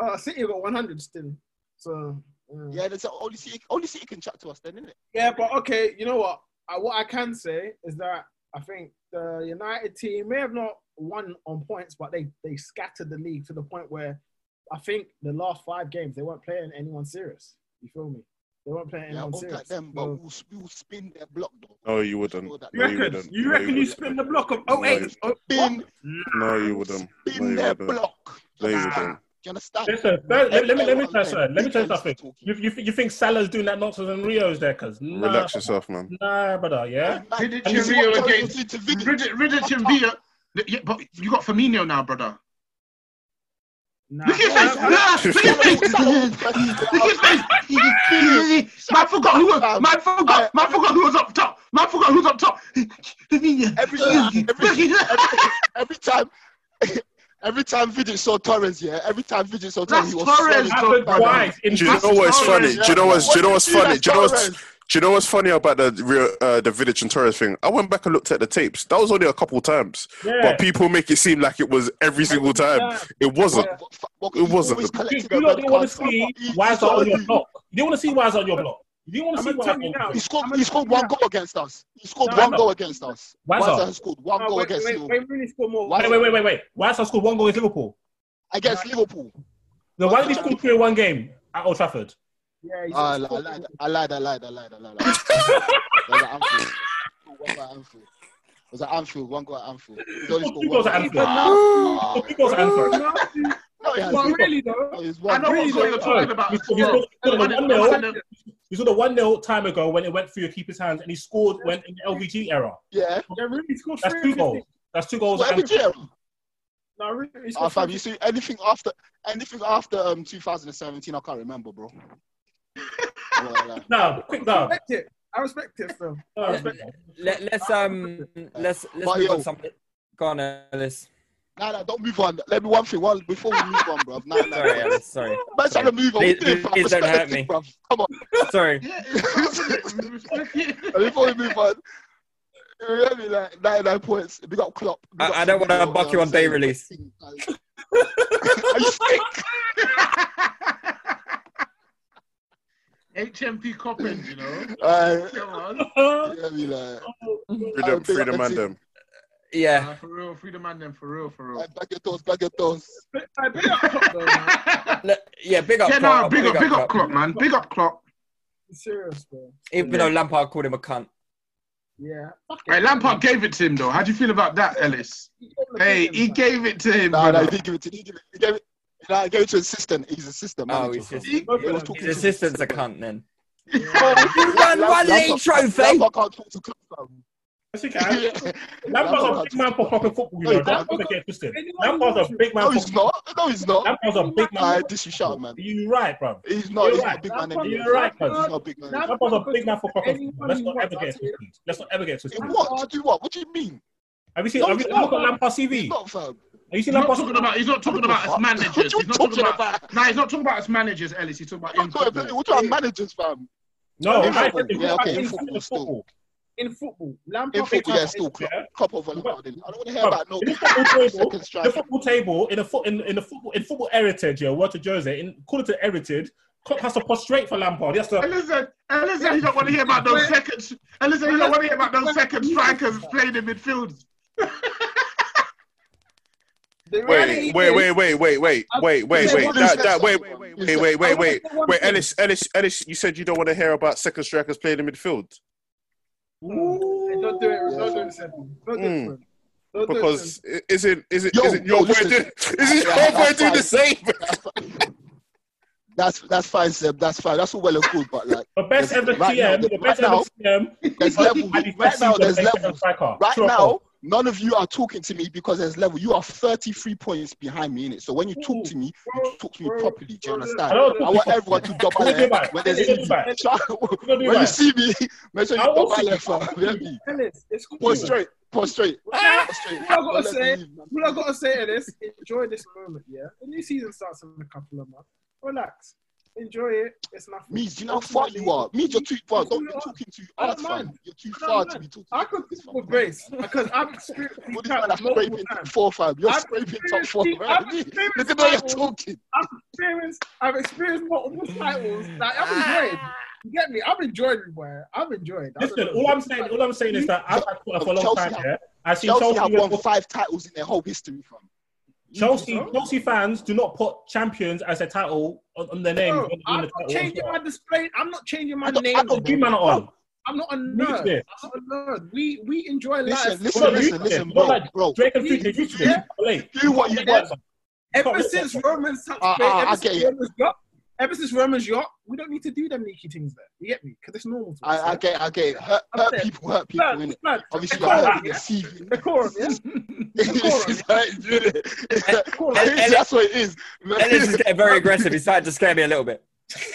Speaker 8: uh, City got 100 still. So mm.
Speaker 6: Yeah, there's only City, only City can chat to us then, innit?
Speaker 8: Yeah, but okay, you know what? Uh, what I can say is that I think the United team may have not won on points, but they they scattered the league to the point where I think the last five games they weren't playing anyone serious. You feel me? They weren't playing
Speaker 6: Yeah, I
Speaker 8: anyone
Speaker 6: won't
Speaker 8: serious.
Speaker 6: like them, but
Speaker 8: So-
Speaker 6: we'll, we'll spin their block, though.
Speaker 7: No, you wouldn't.
Speaker 6: Know that.
Speaker 8: you
Speaker 7: No, you
Speaker 8: reckon?
Speaker 7: wouldn't.
Speaker 8: You
Speaker 7: No,
Speaker 8: you spin the block of oh,
Speaker 7: No,
Speaker 8: 08?
Speaker 7: you-
Speaker 8: Oh,
Speaker 6: Spin,
Speaker 7: No, you wouldn't. No,
Speaker 6: spin
Speaker 7: you
Speaker 6: their
Speaker 7: wouldn't.
Speaker 6: block.
Speaker 7: No, you
Speaker 6: Do
Speaker 7: wouldn't.
Speaker 6: you understand?
Speaker 4: Listen, let, let, let me let me tell you something. Let me tell you something. You, you, you think Salah's doing that nonsense in Rio's there? Cause nah,
Speaker 7: Relax yourself, man.
Speaker 4: nah, brother, yeah.
Speaker 6: Man,
Speaker 5: Vidic
Speaker 4: And you
Speaker 5: and
Speaker 4: see
Speaker 5: Rio
Speaker 6: what Torres
Speaker 5: against
Speaker 6: did to Vidic?
Speaker 5: Vidic Vidic and Villa. Yeah, but you got Firmino now, brother.
Speaker 8: Nah.
Speaker 5: Look at his face.
Speaker 8: I- [laughs]
Speaker 5: Look at his face. Look at his face. Man forgot who was. Man forgot. Man forgot who was up top. Man forgot who was up top.
Speaker 6: Every, every, every, every time, [laughs] every time Vidic saw Torres, yeah, every time Vidic saw Torres,
Speaker 5: That's
Speaker 6: he was
Speaker 5: Torres,
Speaker 6: swelling
Speaker 5: though,
Speaker 6: so bad.
Speaker 4: Happened twice in
Speaker 7: Do you know what's funny? Do you know what's do you know what's funny? Do you know what's do you know what's funny about the uh, the Vidic and Torres thing? I went back and looked at the tapes. That was only a couple times,
Speaker 4: Yeah.
Speaker 7: but people make it seem like it was every single time. It wasn't. It wasn't.
Speaker 4: You, you lot didn't want to see Wiser on your block. You didn't want to see Wiser on your block. You didn't want to see
Speaker 8: I'm
Speaker 4: Wiser
Speaker 8: gonna
Speaker 4: on your
Speaker 8: now.
Speaker 6: He scored.
Speaker 8: I'm
Speaker 6: He scored one
Speaker 8: now.
Speaker 6: goal against us. He scored
Speaker 8: No,
Speaker 6: one goal against us.
Speaker 4: Wiser.
Speaker 6: Wiser has scored one
Speaker 8: Oh,
Speaker 6: goal
Speaker 8: wait,
Speaker 6: against
Speaker 8: wait,
Speaker 6: Liverpool.
Speaker 8: wait, really score more.
Speaker 6: Why-
Speaker 4: Wait, wait, wait, wait, wait. Wiser scored one goal against Liverpool.
Speaker 6: against Liverpool.
Speaker 4: No, why did he score three in one game at Old Trafford?
Speaker 8: Yeah, he's
Speaker 6: Ah, I,
Speaker 8: he's
Speaker 6: lied, I lied. I lied. I lied. I lied. I lied. It was at Anfield. One goal at Anfield. It was at Anfield. One goal at Anfield. He's only
Speaker 4: Two
Speaker 6: scored
Speaker 4: goals
Speaker 6: one
Speaker 4: at
Speaker 6: goal.
Speaker 4: Anfield.
Speaker 6: Ah,
Speaker 4: Two goals at Anfield.
Speaker 6: No, he
Speaker 8: But
Speaker 6: hasn't.
Speaker 8: really though,
Speaker 5: I know
Speaker 8: Really,
Speaker 5: what you're talking about.
Speaker 4: He scored, he scored, he scored
Speaker 5: I
Speaker 4: a one nil He scored a one 0 time ago when it went through your keeper's hands, and he scored when in the LVG era.
Speaker 6: Yeah.
Speaker 8: yeah, really scored
Speaker 4: That's two goals. That's two goals.
Speaker 6: Well,
Speaker 4: at
Speaker 6: every
Speaker 8: No, really, he
Speaker 6: Ah, fam, you
Speaker 8: of
Speaker 6: see anything after anything after um 2017, I can't remember, bro. Well,
Speaker 4: No, quick
Speaker 8: his- I respect it. I respect it still.
Speaker 4: No,
Speaker 8: I respect it.
Speaker 3: Let, let's um let's let's
Speaker 6: But
Speaker 3: move
Speaker 6: yo-
Speaker 3: on something. Go on, Ellis.
Speaker 6: Nah, nah, don't move on. Let me one thing. One before we move on, bro. Nah, nah,
Speaker 3: Sorry, Ellis. Sorry.
Speaker 6: Man, trying to move on.
Speaker 3: Please-
Speaker 6: We did, fam.
Speaker 3: please don't hurt me.
Speaker 6: thing, bruv. Come on.
Speaker 3: Sorry.
Speaker 5: Yeah, it's- respect it. [laughs]
Speaker 6: Before we move on, you hear me? Like 99 points. Big up Klopp. Big
Speaker 3: I, I don't want to buck you on day release. [laughs]
Speaker 6: Are you sick? [laughs]
Speaker 5: HMP Kop End, you know.
Speaker 6: Uh,
Speaker 5: Come on.
Speaker 6: you hear? Like,
Speaker 7: Freedom, freedom,
Speaker 6: the
Speaker 7: man.
Speaker 6: team.
Speaker 7: Them.
Speaker 3: Yeah.
Speaker 5: Uh, for real, freedom man, them for real, for real.
Speaker 6: like, back your toes, back your toes.
Speaker 8: I big up Klopp, though, [laughs]
Speaker 3: yeah, big up.
Speaker 5: yeah,
Speaker 3: Klopp,
Speaker 5: no, big up, big up, Klopp, man. Big up, Klopp.
Speaker 8: Serious, bro.
Speaker 3: Even though Lampard called him a cunt.
Speaker 8: Yeah. Fuck it.
Speaker 5: Hey, Lampard gave it to him though. How do you feel about that, Ellis?
Speaker 8: He gave him a
Speaker 5: Hey, he gave it to him.
Speaker 6: Nah, nah,
Speaker 5: brother.
Speaker 6: he didn't give it to he gave it, he gave it, nah, he gave to assistant. He's assistant
Speaker 3: Oh, he's
Speaker 6: fam.
Speaker 3: just
Speaker 5: He-
Speaker 6: He
Speaker 8: His
Speaker 6: talking
Speaker 3: his
Speaker 6: to
Speaker 3: assistant's a cunt then.
Speaker 8: Yeah. [laughs]
Speaker 3: You won one league trophy.
Speaker 6: Lampard can't talk to Klopp, fam.
Speaker 4: Yes, he can. Lampard's a big man for fucking football, you know.
Speaker 6: he
Speaker 4: Don't get twisted. Lampard's a big man
Speaker 6: No, he's not. No, he's not.
Speaker 4: Lampard's a big man.
Speaker 6: I
Speaker 4: for
Speaker 6: dish you shut, man.
Speaker 4: You right, bro.
Speaker 6: He's not. He's not a big man
Speaker 4: You're right, cuz.
Speaker 6: He's not a big man.
Speaker 4: Lampard's a big man for fucking football. Let's not ever get twisted. Let's not ever get twisted.
Speaker 6: What? To do what? What do you mean?
Speaker 4: Have you seen? Have you
Speaker 6: he's
Speaker 4: look at
Speaker 6: not.
Speaker 4: Lampard's
Speaker 6: He's
Speaker 4: CV?
Speaker 6: Not, fam.
Speaker 4: Have you seen
Speaker 5: He's not
Speaker 4: Lampard's
Speaker 5: talking about. He's not talking about us managers.
Speaker 6: What you
Speaker 5: He's not talking
Speaker 6: talking
Speaker 5: about.
Speaker 6: about?
Speaker 5: Nah, he's not talking about us managers, Ellis. He's talking about in
Speaker 6: What do I-
Speaker 5: football.
Speaker 6: what do I managers, fam?
Speaker 4: No,
Speaker 6: In
Speaker 4: I
Speaker 6: football. Yeah, okay,
Speaker 4: in
Speaker 6: in
Speaker 4: football,
Speaker 6: football still.
Speaker 4: football.
Speaker 8: In football,
Speaker 6: In football, yeah, still
Speaker 4: Yeah.
Speaker 6: Klopp. Klopp over Lampard. I don't want to hear
Speaker 4: Bruv,
Speaker 6: about no
Speaker 4: in the football [laughs] table, the football table in a foot in, in the football in football heritage, yeah, word to Jose, in according to heritage, Klopp has to prostrate for Lampard. He has to.
Speaker 5: Listen, listen, you don't want to hear about those second. Listen, you don't want to hear about those second strikers playing in midfield. [laughs]
Speaker 8: The reality
Speaker 7: Wait, wait, wait, wait, wait, wait, wait, wait, wait. That, that, wait, wait, wait, wait, wait, wait, wait. Wait, Ellis, Ellis, Ellis, you said you don't want to hear about second strikers playing in midfield.
Speaker 8: Hey, don't do it. Don't do it, Seth. Don't do it.
Speaker 7: Mm.
Speaker 8: Fred. Don't
Speaker 7: Because is it is it
Speaker 6: Yo,
Speaker 7: is it
Speaker 6: yo,
Speaker 7: your boy
Speaker 6: listen.
Speaker 7: doing [laughs] is it
Speaker 6: Yeah,
Speaker 7: your boy doing the same?
Speaker 6: That's that's fine, Seb. That's fine. That's all well and good, but like
Speaker 4: The best ever
Speaker 6: right now,
Speaker 4: TM, the
Speaker 6: right
Speaker 4: best
Speaker 6: now,
Speaker 4: ever TM.
Speaker 6: there's levels. Right now, there's
Speaker 4: the
Speaker 6: levels. Right now,
Speaker 4: false?
Speaker 6: None of you are talking to me because there's level. You are 33 points behind me in it. So when you talk to me, you talk to me properly. Do you understand?
Speaker 4: I
Speaker 6: I want everyone to double
Speaker 4: What do you
Speaker 6: left
Speaker 4: back?
Speaker 6: when there's
Speaker 4: What do you
Speaker 6: easy.
Speaker 4: back? What do you
Speaker 6: When you
Speaker 4: back?
Speaker 6: see me, make sure you
Speaker 4: I will
Speaker 6: double
Speaker 4: see
Speaker 6: left.
Speaker 4: you.
Speaker 6: fam. You get me?
Speaker 8: Ellis, it's cool.
Speaker 6: Pause straight. Pause straight. Pause straight.
Speaker 8: All I
Speaker 6: Don't
Speaker 8: gotta
Speaker 6: let
Speaker 8: say,
Speaker 6: me leave, man.
Speaker 8: all I gotta say to this, enjoy this moment. Yeah, the new season starts in a couple of months. Relax, enjoy it. It's nothing.
Speaker 6: Means, you know how far you are? Means you're too far. Don't be talking too
Speaker 8: I
Speaker 6: hard,
Speaker 8: don't
Speaker 6: fam.
Speaker 8: mind.
Speaker 6: You're too
Speaker 8: I don't
Speaker 6: far to
Speaker 8: mind.
Speaker 6: be talking.
Speaker 8: I could speak with grace because I've experienced these
Speaker 6: What this man are
Speaker 8: titles multiple
Speaker 6: scraping top
Speaker 8: times.
Speaker 6: four, fam. You're
Speaker 8: I've
Speaker 6: scraping top four,
Speaker 8: the-
Speaker 6: man.
Speaker 8: I've experienced
Speaker 6: Look at the way you're talking.
Speaker 8: I've experienced, I've experienced multiple titles that I've ah. enjoyed. You get me? I've enjoyed it, boy. I've enjoyed. I don't
Speaker 4: Listen,
Speaker 8: know.
Speaker 4: all I'm saying, all I'm saying is that I've had Twitter for a long time.
Speaker 6: have-
Speaker 4: Yeah, I've seen
Speaker 6: Chelsea
Speaker 4: Chelsea.
Speaker 6: have
Speaker 4: Chelsea,
Speaker 6: won five titles in their whole history, fam.
Speaker 4: Chelsea, Chelsea fans do not put champions as a title on, on their name.
Speaker 8: Bro,
Speaker 4: when they win
Speaker 8: I'm
Speaker 4: the
Speaker 8: not
Speaker 4: title.
Speaker 8: changing my display. I'm not changing my
Speaker 6: I don't-
Speaker 8: name.
Speaker 6: I don't-
Speaker 4: You man are on.
Speaker 8: I'm not a nerd. I'm not a nerd. We we enjoy
Speaker 6: Listen,
Speaker 8: life.
Speaker 6: listen,
Speaker 4: You're
Speaker 6: listen,
Speaker 4: to
Speaker 6: listen,
Speaker 4: it.
Speaker 6: bro,
Speaker 4: like
Speaker 6: bro.
Speaker 4: Drake and Future used to it.
Speaker 8: Yeah.
Speaker 4: Late.
Speaker 6: Do what you want.
Speaker 8: Ever since ah, ah, Romans touched
Speaker 6: I-
Speaker 8: base,
Speaker 6: I-
Speaker 8: ever
Speaker 6: get you.
Speaker 8: Romans yacht, ever since Romans yacht, we don't need to do them sneaky things there. You get me? Because it's normal. To us,
Speaker 6: I, I get, I get it. Hurt, hurt people, hurt people,
Speaker 8: Blood,
Speaker 6: innit?
Speaker 8: blood,
Speaker 6: Obviously,
Speaker 8: decorum,
Speaker 6: you're hurting
Speaker 8: yeah?
Speaker 6: your CV.
Speaker 8: Decorum, yeah? [laughs]
Speaker 6: It's- it's hurting you, innit?
Speaker 8: Decorum,
Speaker 3: Ellis-
Speaker 6: That's what it is.
Speaker 3: Ellis is getting very aggressive. He's starting to scare me a little bit.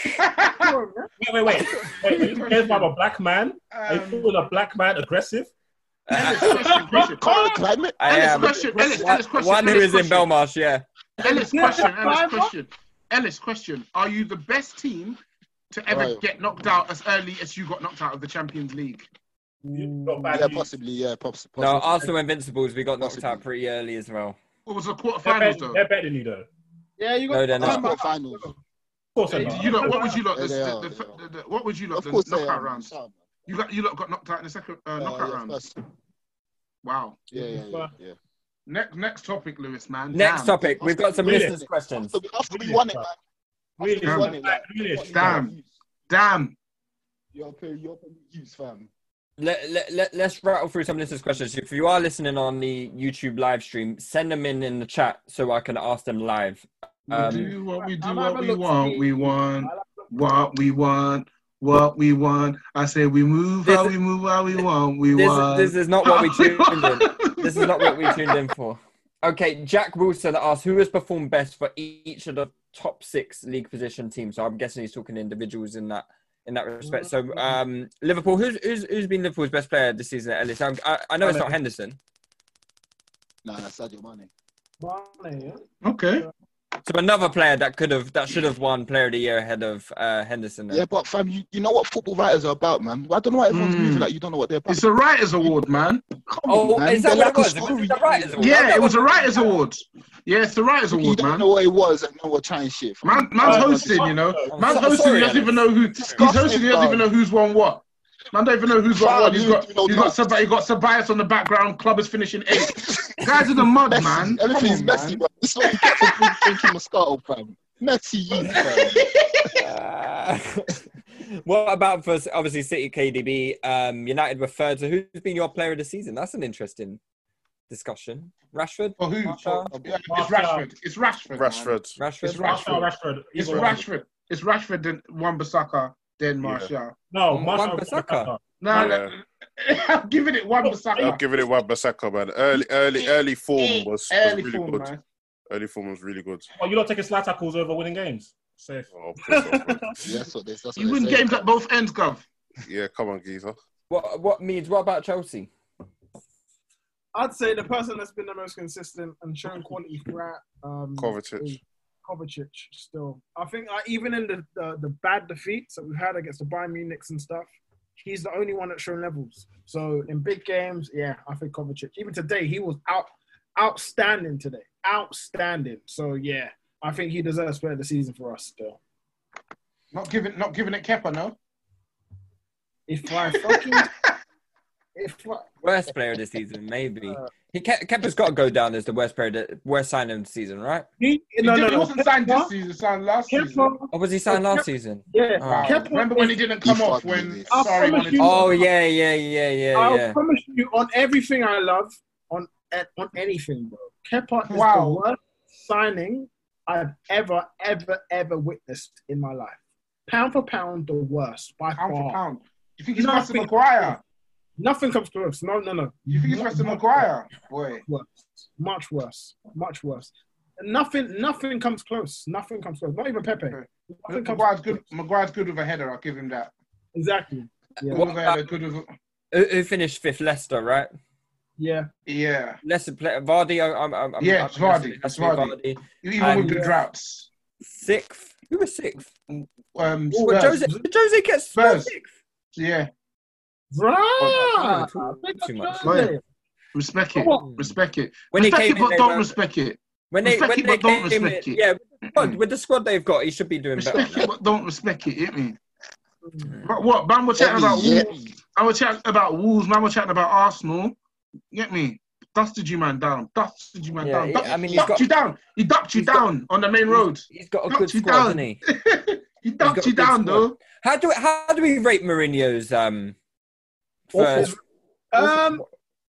Speaker 4: Wait, wait, wait. wait are you talking about a black man? Are you
Speaker 5: Um,
Speaker 4: calling a black man aggressive?
Speaker 5: Ellis, [laughs] question, question.
Speaker 6: Current climate.
Speaker 3: I
Speaker 5: Ellis,
Speaker 3: am
Speaker 5: question, Ellis,
Speaker 3: one,
Speaker 5: Ellis, question,
Speaker 3: one who
Speaker 5: Ellis,
Speaker 3: is in. Belmarsh. Yeah.
Speaker 5: Ellis,
Speaker 8: Yeah,
Speaker 5: question, Ellis, question. Ellis, question. Are you the best team to ever
Speaker 6: Right.
Speaker 5: get knocked out as early as you got knocked out of the Champions League?
Speaker 4: You- Not bad.
Speaker 6: Yeah, possibly. Yeah, poss- possibly.
Speaker 3: No, Arsenal Invincibles. We got knocked
Speaker 6: Possibly.
Speaker 3: out pretty early as well.
Speaker 5: What was the
Speaker 4: They're
Speaker 5: quarterfinals though?
Speaker 4: they're better than you, though.
Speaker 8: Yeah, you got.
Speaker 3: No, they're
Speaker 6: That's
Speaker 3: not.
Speaker 6: not.
Speaker 4: Of course,
Speaker 5: Hey,
Speaker 4: they're not.
Speaker 5: you lot, what would you lot?
Speaker 6: Yeah,
Speaker 5: The, the, the, the, the, what would you lot?
Speaker 6: Of
Speaker 5: The
Speaker 6: course,
Speaker 5: knockout
Speaker 6: are.
Speaker 5: rounds. You got you lot got knocked out in the second uh,
Speaker 6: Uh,
Speaker 5: knockout
Speaker 6: yeah,
Speaker 5: rounds.
Speaker 6: first-
Speaker 5: Wow.
Speaker 6: Yeah, yeah, yeah. yeah.
Speaker 5: Next next topic, Lewis man.
Speaker 3: Next
Speaker 5: Damn.
Speaker 3: topic. We've got some
Speaker 4: Really?
Speaker 3: listeners' questions.
Speaker 6: After, we- after we won it, man.
Speaker 4: Really,
Speaker 6: After we won it, like,
Speaker 4: really.
Speaker 6: what you
Speaker 5: Damn.
Speaker 6: got.
Speaker 5: Damn.
Speaker 6: You're pay, you're pay fam.
Speaker 3: Let, let, let, let's rattle through some listeners' questions. If you are listening on the YouTube live stream, send them in in the chat so I can ask them live.
Speaker 5: We
Speaker 3: Um,
Speaker 5: do what we do,
Speaker 8: I'm
Speaker 5: what we want, we want,
Speaker 8: I like the-
Speaker 5: what we want, what we want. I say we move
Speaker 3: This
Speaker 5: how
Speaker 3: is-
Speaker 5: we move how we want, we
Speaker 3: This,
Speaker 5: want.
Speaker 3: this is not what we
Speaker 5: how we
Speaker 3: tuned in.
Speaker 5: want.
Speaker 3: This is not what we tuned in for. Okay, Jack Wilson asked who has performed best for each of the top six league position teams. So I'm guessing he's talking individuals in that in that respect. So um, Liverpool, who's, who's who's been Liverpool's best player this season? Ellis, I'm, I, I know it's not Henderson.
Speaker 6: Nah, that's Sadio Mane.
Speaker 8: Mane, yeah?
Speaker 5: Okay.
Speaker 3: So another player that could have that should have won Player of the Year ahead of uh, Henderson. then.
Speaker 6: Yeah, but fam, you, you know what football writers are about, man. I don't know why everyone's
Speaker 5: Mm.
Speaker 6: moving like you don't know what they're about.
Speaker 5: It's a writers' award, man.
Speaker 6: Come
Speaker 3: Oh,
Speaker 6: on, man.
Speaker 3: is that what
Speaker 6: like a
Speaker 3: was? Was
Speaker 6: story.
Speaker 3: it the writers' award?
Speaker 5: Yeah, it was a writers' award. Yeah, it's the writers'
Speaker 6: You
Speaker 5: award,
Speaker 6: don't
Speaker 5: man.
Speaker 6: know what it was, and no one trying shit.
Speaker 5: Man, man's hosting, you know. Man's
Speaker 3: so-
Speaker 5: hosting.
Speaker 3: sorry,
Speaker 5: He doesn't even know who. He's hosting. He doesn't even know who's won what. Man don't even know who's won
Speaker 6: Fam,
Speaker 5: what. He's
Speaker 6: you-
Speaker 5: got.
Speaker 6: you know
Speaker 5: He's got.
Speaker 6: that.
Speaker 5: Sab- he got Sabias on the background. Club is finishing eighth. [laughs] Guys in the mud,
Speaker 6: Messi,
Speaker 5: man.
Speaker 6: Everything's
Speaker 5: on,
Speaker 6: messy,
Speaker 5: man.
Speaker 6: bro. This is what you get for drinking Moscato, fam. Messy, you, fam. [laughs]
Speaker 3: What about for obviously City KDB? Um, United were third. So who's been your player of the season? That's an interesting discussion. Rashford,
Speaker 5: For who?
Speaker 3: Martial?
Speaker 5: Yeah, it's Rashford. It's Rashford.
Speaker 7: Rashford.
Speaker 3: Rashford.
Speaker 5: It's Rashford.
Speaker 4: Rashford.
Speaker 5: It's
Speaker 4: either one.
Speaker 5: Rashford. It's Rashford. and Wan Bissaka. Then Martial.
Speaker 4: No,
Speaker 3: Wan-
Speaker 4: Martial.
Speaker 3: Wan-Bissaka.
Speaker 5: No,
Speaker 7: Yeah.
Speaker 5: no, [laughs] I'm giving it Wan
Speaker 7: I'm
Speaker 5: Bissaka.
Speaker 7: giving it Wan Bissaka, man. Early, early, early form was, was
Speaker 5: Early
Speaker 7: really
Speaker 5: form,
Speaker 7: good.
Speaker 5: man.
Speaker 7: Early form was really good.
Speaker 4: Oh, you're not taking slide tackles over winning games. Safe.
Speaker 7: Oh, of course not, man.
Speaker 6: Yeah, that's what they, that's what
Speaker 5: You win games at both ends, Gov.
Speaker 7: yeah, come on, Geezer.
Speaker 3: What what means? What about Chelsea?
Speaker 8: I'd say the person that's been the most consistent and shown quality throughout um,
Speaker 7: Kovacic.
Speaker 8: Kovacic. Still, I think uh, even in the, the the bad defeats that we've had against the Bayern Munichs and stuff, he's the only one that's shown levels. So in big games, yeah, I think Kovacic. Even today, he was out outstanding today, outstanding. So yeah, I think he deserves player of the season for us still.
Speaker 5: Not giving, not giving it Kepa, no.
Speaker 8: If I fucking [laughs] if
Speaker 3: Worst player of the season, maybe. Uh, he Ke- Kepa's got to go down as the worst player, the worst signing of the season, right?
Speaker 8: he,
Speaker 5: He,
Speaker 8: no, no,
Speaker 5: he wasn't signed this season. He signed last season.
Speaker 8: Kepa,
Speaker 3: Or was he signed last season?
Speaker 8: yeah,
Speaker 3: Oh.
Speaker 5: Wow.
Speaker 8: Kepa
Speaker 5: Remember when he didn't come
Speaker 6: He
Speaker 5: off when sorry wanted
Speaker 8: you-
Speaker 3: Oh yeah, yeah, yeah, yeah,
Speaker 8: I'll
Speaker 3: yeah.
Speaker 8: promise you on everything I love, on eh, on anything, bro. Kepa is
Speaker 5: Wow.
Speaker 8: the worst signing I've ever, ever, ever witnessed in my life. Pound for pound, the worst by
Speaker 5: pound for
Speaker 8: far.
Speaker 5: pound. You think he's worse than
Speaker 8: Nothing-
Speaker 5: Maguire?
Speaker 8: Nothing comes close. No, no, no.
Speaker 5: You think he's worse Maguire? Boy.
Speaker 8: Worse. Much worse. Much worse. Nothing. Nothing comes close. Nothing comes close. Not even Pepe. Nothing comes
Speaker 5: Maguire's good. Maguire's good with a header. I'll give him that.
Speaker 8: Exactly. Yeah.
Speaker 5: Good with a header. Good with. A,
Speaker 3: Who, who finished fifth? Leicester, right?
Speaker 8: Yeah.
Speaker 5: yeah.
Speaker 3: Leicester play Vardy. I- I'm, I'm, I'm,
Speaker 5: Yeah,
Speaker 3: I'm
Speaker 5: it's Vardy.
Speaker 3: Has
Speaker 5: It's
Speaker 3: to
Speaker 5: Vardy. Even
Speaker 3: And-
Speaker 5: with the droughts.
Speaker 3: Sixth. Who was sixth?
Speaker 5: Um,
Speaker 3: Oh,
Speaker 5: Spurs.
Speaker 3: Jose, Jose gets
Speaker 5: Spurs.
Speaker 3: sixth.
Speaker 5: Yeah.
Speaker 8: Right.
Speaker 3: Too much.
Speaker 5: Right. Respect it. Respect it.
Speaker 3: When he
Speaker 5: respect
Speaker 3: came
Speaker 5: it,
Speaker 3: in,
Speaker 5: but don't respect it.
Speaker 3: When they
Speaker 5: Respect
Speaker 3: when
Speaker 5: it,
Speaker 3: they
Speaker 5: but don't
Speaker 3: came in,
Speaker 5: respect it.
Speaker 3: yeah, with the, squad, with the squad they've got, he should be doing better.
Speaker 5: Respect it, but don't respect it. Hit me. But what? Man, we're chatting about
Speaker 6: Yeah.
Speaker 5: Wolves. Man, we're chatting about Wolves. Man, we're chatting about Arsenal. Get me? Dusted you man down. Dusted you man
Speaker 3: Yeah,
Speaker 5: down.
Speaker 3: he-
Speaker 5: Ducked,
Speaker 3: I mean, he's
Speaker 5: ducked
Speaker 3: got-
Speaker 5: you down. He ducked you
Speaker 3: he's got-
Speaker 5: down on the main road.
Speaker 3: He's got a
Speaker 5: Ducked
Speaker 3: good squad,
Speaker 5: down.
Speaker 3: hasn't he? [laughs]
Speaker 5: he ducked you down,
Speaker 3: squad.
Speaker 5: though.
Speaker 3: How do how do we rate Mourinho's um first?
Speaker 8: Um.